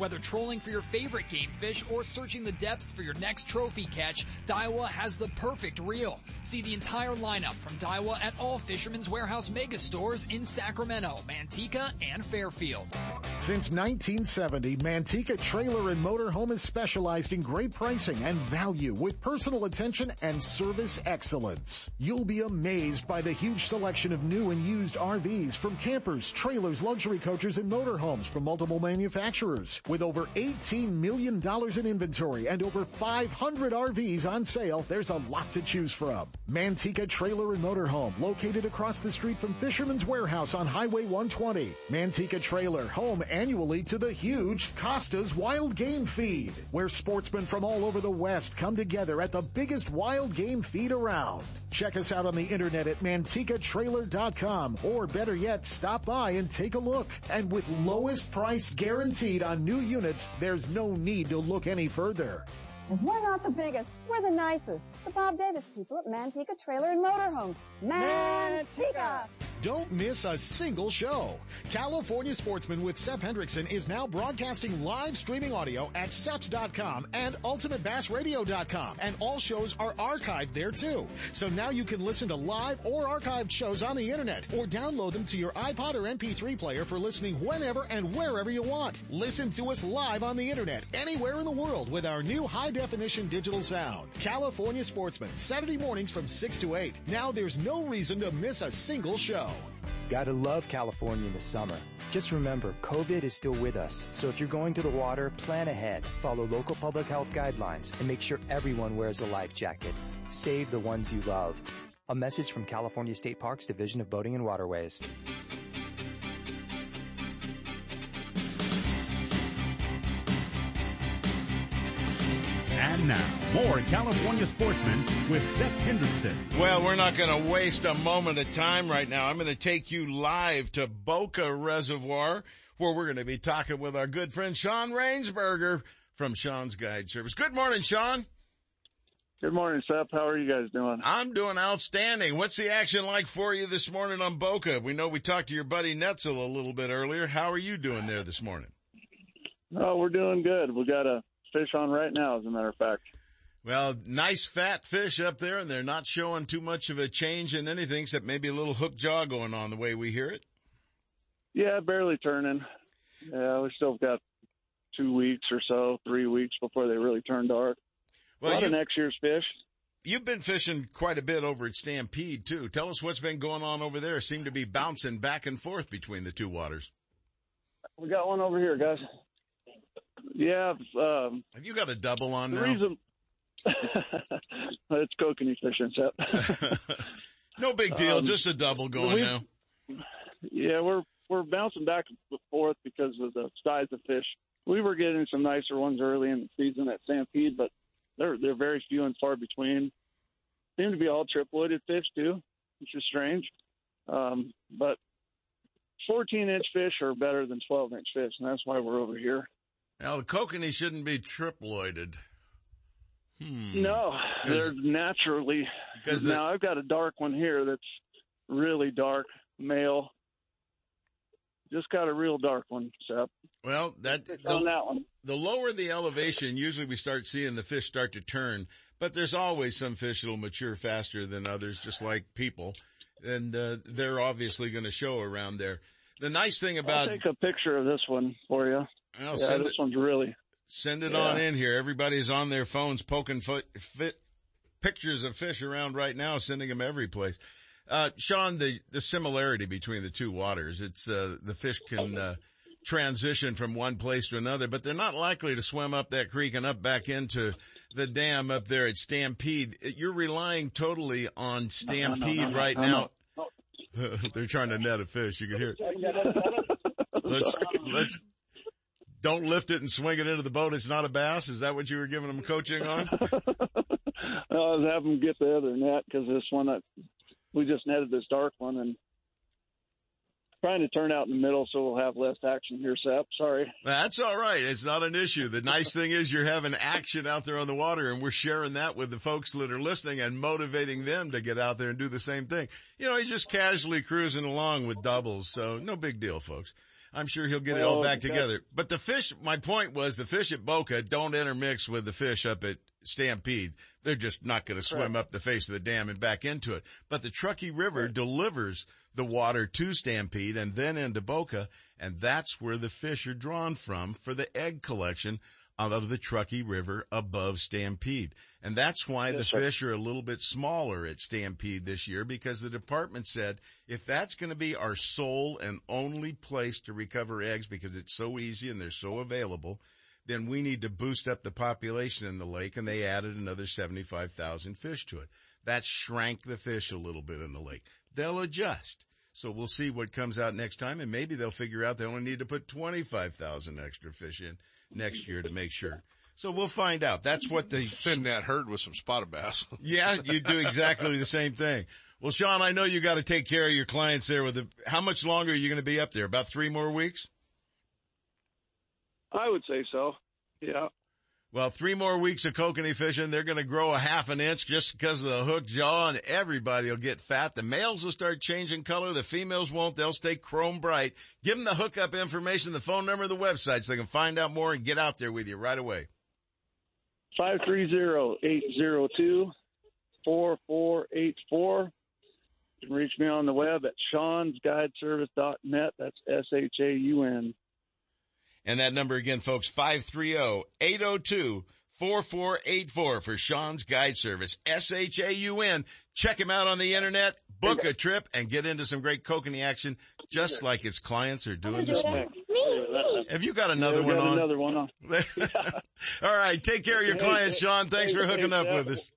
Whether trolling for your favorite game fish or searching the depths for your next trophy catch, Daiwa has the perfect reel. See the entire lineup from Daiwa at all Fisherman's Warehouse mega stores in Sacramento, Manteca, and Fairfield. Since 1970, Manteca Trailer and Motorhome has specialized in great pricing and value with personal attention and service excellence. You'll be amazed by the huge selection of new and used RVs from campers, trailers, luxury coaches, and motorhomes from multiple manufacturers. With over $18 million in inventory and over 500 RVs on sale, there's a lot to choose from. Manteca Trailer and Motorhome, located across the street from Fisherman's Warehouse on Highway 120. Manteca Trailer, home annually to the huge Costa's Wild Game Feed, where sportsmen from all over the West come together at the biggest wild game feed around. Check us out on the internet at mantecatrailer.com or better yet, stop by and take a look. And with lowest price guaranteed on new units, there's no need to look any further. We're not the biggest, we're the nicest. The Bob Davis people at Manteca Trailer and Motorhome. Manteca! Don't miss a single show. California Sportsman with Sep Hendrickson is now broadcasting live streaming audio at seps.com and ultimatebassradio.com. And all shows are archived there too. So now you can listen to live or archived shows on the internet or download them to your iPod or MP3 player for listening whenever and wherever you want. Listen to us live on the internet anywhere in the world with our new high definition digital sound. California Sportsman, Saturday mornings from 6 to 8. Now there's no reason to miss a single show. Gotta love California in the summer. Just remember, COVID is still with us. So if you're going to the water, plan ahead, follow local public health guidelines, and make sure everyone wears a life jacket. Save the ones you love. A message from California State Parks Division of Boating and Waterways. And now, more California sportsmen with Sep Hendrickson. Well, we're not going to waste a moment of time right now. I'm going to take you live to Boca Reservoir where we're going to be talking with our good friend Shaun Rainsberger from Shaun's Guide Service. Good morning, Shaun. Good morning, Sep. How are you guys doing? I'm doing outstanding. What's the action like for you this morning on Boca? We know we talked to your buddy Netzel a little bit earlier. How are you doing there this morning? Oh, we're doing good. We got a fish on right now, as a matter of fact. Well, nice fat fish up there, and they're not showing too much of a change in anything except maybe a little hook jaw going on the way we hear it. Yeah, barely turning. Yeah, we still got two weeks or so, three weeks before they really turn dark. Well, a lot you- of next year's fish. You've been fishing quite a bit over at Stampede too. Tell us what's been going on over there. Seem to be bouncing back and forth between the two waters. We got one over here, guys. Yeah, um, Have you got a double on the now? reason it's kokanee fishing, Sep. No big deal, Um, just a double going now. Yeah, we're we're bouncing back and forth because of the size of fish. We were getting some nicer ones early in the season at Stampede, but they're they're very few and far between. Seem to be all triploided fish too, which is strange. Um, but 14 inch fish are better than 12 inch fish, and that's why we're over here. Now the kokanee shouldn't be triploided. Hmm. No, they're naturally. Because now I've got a dark one here that's really dark, male. Just got a real dark one, Sep. Well, that on that one. the lower the elevation, usually we start seeing the fish start to turn. But there's always some fish that'll mature faster than others, just like people, and uh, they're obviously going to show around there. The nice thing about I'll about take a picture of this one for you. I'll yeah, send this it- one's really. Send it Yeah. on in here. Everybody's on their phones poking foot, fit pictures of fish around right now, sending them every place. Uh, Shaun, the, the similarity between the two waters, it's, uh, the fish can, uh, transition from one place to another, but they're not likely to swim up that creek and up back into the dam up there at Stampede. You're relying totally on Stampede no, no, right no, now. no. they're trying to net a fish. You can hear it. Let's, let's, don't lift it and swing it into the boat. It's not a bass. Is that what you were giving them coaching on? I was having them get the other net because this one that we just netted this dark one and trying to turn out in the middle so we'll have less action here, Sep. Sorry. That's all right. It's not an issue. The nice thing is you're having action out there on the water and we're sharing that with the folks that are listening and motivating them to get out there and do the same thing. You know, he's just casually cruising along with doubles. So no big deal, folks. I'm sure he'll get it all oh, back together. But the fish, my point was the fish at Boca don't intermix with the fish up at Stampede. They're just not going to swim up the face of the dam and back into it. But the Truckee River delivers the water to Stampede and then into Boca, and that's where the fish are drawn from for the egg collection of the Truckee River above Stampede. And that's why the sir. fish are a little bit smaller at Stampede this year because the department said if that's going to be our sole and only place to recover eggs because it's so easy and they're so available, then we need to boost up the population in the lake and they added another 75,000 fish to it. That shrank the fish a little bit in the lake. They'll adjust. So we'll see what comes out next time and maybe they'll figure out they only need to put 25,000 extra fish in next year to make sure. So we'll find out. That's what they Thin that herd with some spotted bass. yeah, you do exactly the same thing. Well, Shaun, I know you got to take care of your clients there with the, how much longer are you going to be up there? About three more weeks? I would say so. Yeah. Well, three more weeks of kokanee fishing. They're going to grow a half an inch just because of the hook jaw and everybody will get fat. The males will start changing color. The females won't. They'll stay chrome bright. Give them the hookup information, the phone number, the website so they can find out more and get out there with you right away. Five three zero eight zero two four four eight four. You can reach me on the web at shaunsguideservice.net. That's S H A U N. And that number again, folks, 530-802-4484 for Shaun's Guide Service. S-H-A-U-N. Check him out on the internet, book a trip, and get into some great kokanee action just like his clients are doing this morning. Have you got another Yeah, we one got on? Another one on. All right. Take care of your Hey, clients, Shaun. Thanks hey, for hooking hey, up with us.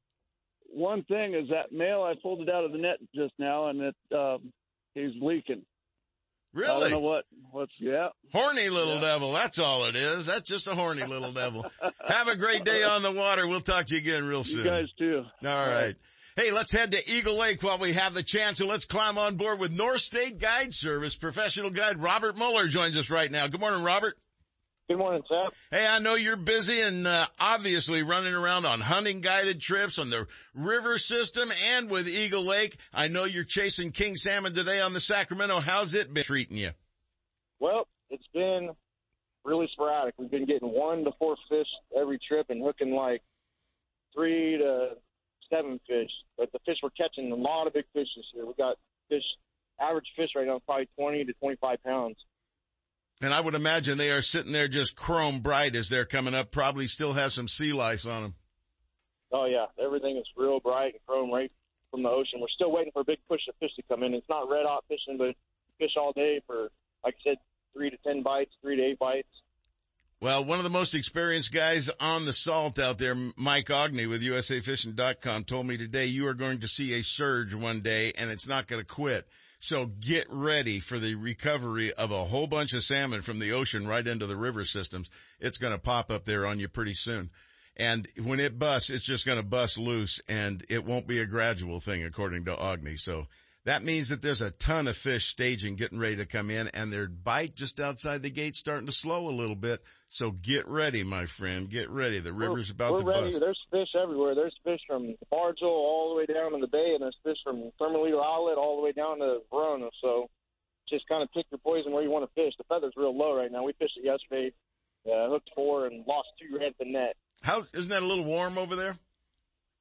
One thing is that male, I pulled it out of the net just now, and it um, he's leaking. I Really? Oh, don't know what. What's yeah. Horny little devil. That's all it is. That's just a horny little devil. Have a great day on the water. We'll talk to you again real soon. You guys too. All right. Hey, let's head to Eagle Lake while we have the chance and let's climb on board with North State Guide Service. Professional guide Robert Muller joins us right now. Good morning, Robert. Good morning, Sep. Hey, I know you're busy and uh, obviously running around on hunting guided trips on the river system and with Eagle Lake. I know you're chasing king salmon today on the Sacramento. How's it been treating you? Well, it's been really sporadic. We've been getting one to four fish every trip and hooking like three to seven fish. But the fish we're catching, a lot of big fish this year. We got fish, average fish right now, probably 20 to 25 pounds. And I would imagine they are sitting there just chrome bright as they're coming up, probably still have some sea lice on them. Oh yeah, everything is real bright and chrome right from the ocean. We're still waiting for a big push of fish to come in. It's not red hot fishing, but fish all day for, like I said, three to ten bites, three to eight bites. Well, one of the most experienced guys on the salt out there, Mike Ogney with USAFishing.com told me today you are going to see a surge one day and it's not going to quit. So get ready for the recovery of a whole bunch of salmon from the ocean right into the river systems. It's going to pop up there on you pretty soon. And when it busts, it's just going to bust loose and it won't be a gradual thing according to Ogney. So that means that there's a ton of fish staging, getting ready to come in, and their bite just outside the gate starting to slow a little bit. So get ready, my friend. Get ready. The river's about we're to ready. bust. There's fish everywhere. There's fish from Bargel all the way down in the bay, and there's fish from Thermalito Outlet all the way down to Verona. So just kind of pick your poison where you want to fish. The feather's real low right now. We fished it yesterday, uh, hooked four, and lost two right at the net. How isn't that a little warm over there?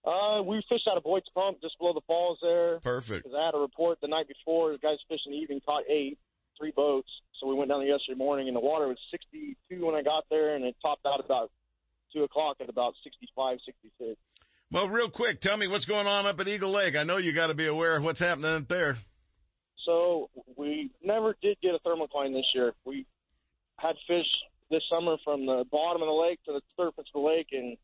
Uh, we fished out of Boyd's Pump just below the falls there. Perfect. Because I had a report the night before. The guys fishing the evening caught eight, three boats. So we went down there yesterday morning, and the water was 62 when I got there, and it topped out about 2 o'clock at about 65, 66. Well, real quick, tell me what's going on up at Eagle Lake. I know you got to be aware of what's happening up there. So we never did get a thermocline this year. We had fish this summer from the bottom of the lake to the surface of the lake, and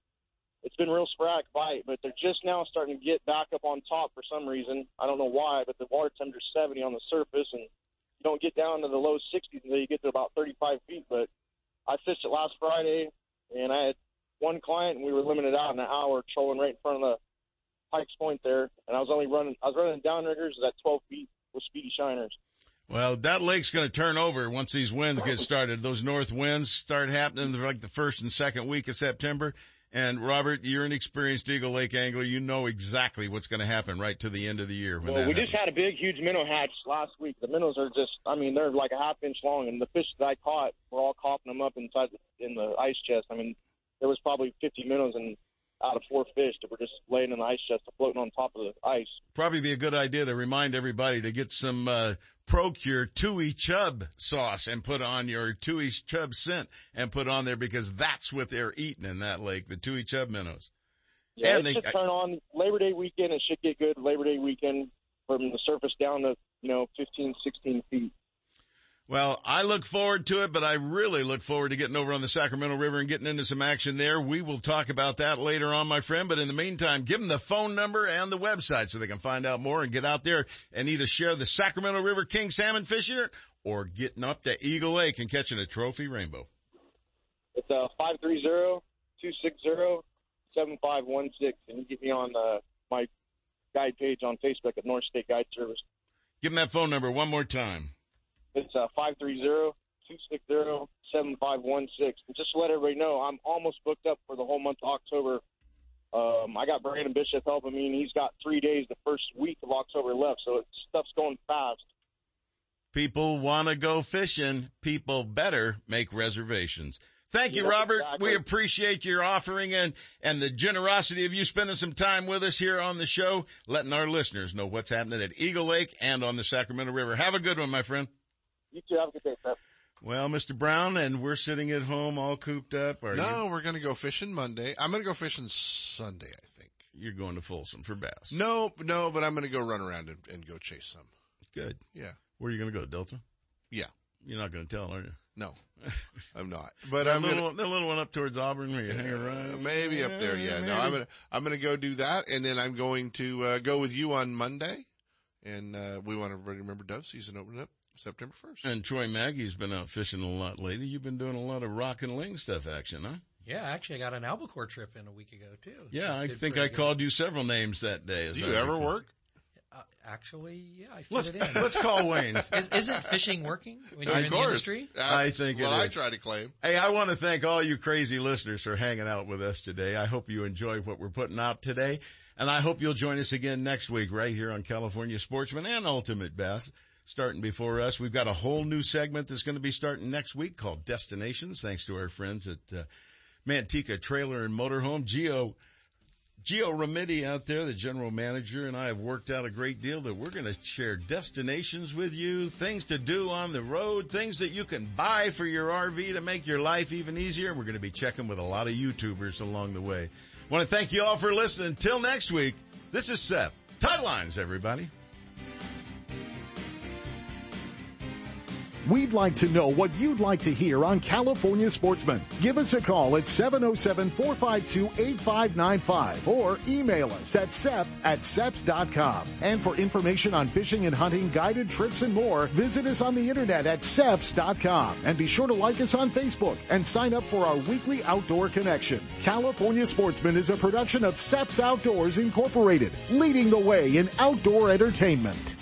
it's been real sporadic bite, but they're just now starting to get back up on top for some reason. I don't know why, but the water temperature's 70 on the surface, and you don't get down to the low 60s until you get to about 35 feet. But I fished it last Friday, and I had one client, and we were limited out in an hour trolling right in front of the Pikes Point there, and I was only running, I was running downriggers at 12 feet with speedy shiners. Well, that lake's going to turn over once these winds get started. Those north winds start happening like the first and second week of September. And Robert, you're an experienced Eagle Lake angler. You know exactly what's going to happen right to the end of the year. Well, we happens. just had a big, huge minnow hatch last week. The minnows are just, I mean, they're like a half inch long, and the fish that I caught, were all coughing them up inside the, in the ice chest. I mean, there was probably 50 minnows and out of four fish that were just laying in the ice chest, floating on top of the ice. Probably be a good idea to remind everybody to get some uh, Procure Tui Chub sauce and put on your Tui Chub scent and put on there because that's what they're eating in that lake, the Tui Chub minnows. Yeah, and they, should turn on Labor Day weekend. It should get good Labor Day weekend from the surface down to, you know, 15, 16 feet. Well, I look forward to it, but I really look forward to getting over on the Sacramento River and getting into some action there. We will talk about that later on, my friend. But in the meantime, give them the phone number and the website so they can find out more and get out there and either share the Sacramento River King salmon fishing or getting up to Eagle Lake and catching a trophy rainbow. It's uh, 530-260-7516, and you can get me on uh, my guide page on Facebook at North State Guide Service. Give them that phone number one more time. It's uh, 530-260-7516. And just to let everybody know, I'm almost booked up for the whole month of October. Um, I got Brandon Bishop helping me, and he's got three days the first week of October left, so stuff's going fast. People want to go fishing. People better make reservations. Thank you, Yeah, Robert. exactly. We appreciate your offering and, and the generosity of you spending some time with us here on the show, letting our listeners know what's happening at Eagle Lake and on the Sacramento River. Have a good one, my friend. You too. Have a good day, Sep. Well, Mr. Brown, and we're sitting at home all cooped up. Are no, you? we're going to go fishing Monday. I'm going to go fishing Sunday, I think. You're going to Folsom for bass. No, no, but I'm going to go run around and, and go chase some. Good. Yeah. Where are you going to go, Delta? Yeah. You're not going to tell, are you? No, I'm not. But that I'm little, gonna, one- that little one up towards Auburn where you hang around. Uh, maybe up there. Yeah. No. I'm gonna I'm gonna go do that, and then I'm going to uh, go with you on Monday, and uh, we want everybody to remember dove season opening up September first. And Troy Maggie's been out fishing a lot lately. You've been doing a lot of rock and ling stuff action, huh? Yeah, actually, I got an albacore trip in a week ago too. Yeah, I think I good. called you several names that day. as Do you ever recall. work? Uh, Actually, yeah, I fit Let's it in. let's call Wayne. Is, isn't fishing working when you're Of in course. the industry? I think what it I try to claim. Hey, I want to thank all you crazy listeners for hanging out with us today. I hope you enjoy what we're putting out today. And I hope you'll join us again next week right here on California Sportsman and Ultimate Bass. Starting before us, we've got a whole new segment that's going to be starting next week called Destinations, thanks to our friends at uh, Manteca Trailer and Motorhome. Geo Geo Remedi out there, the general manager, and I have worked out a great deal that we're going to share destinations with you, things to do on the road, things that you can buy for your RV to make your life even easier. We're going to be checking with a lot of YouTubers along the way. want to thank you all for listening. Until next week, this is Sep. Tide lines, everybody. We'd like to know what you'd like to hear on California Sportsman. Give us a call at 707-452-8595 or email us at sep at seps.com. And for information on fishing and hunting, guided trips and more, visit us on the internet at seps.com. And be sure to like us on Facebook and sign up for our weekly outdoor connection. California Sportsman is a production of Seps Outdoors Incorporated, leading the way in outdoor entertainment.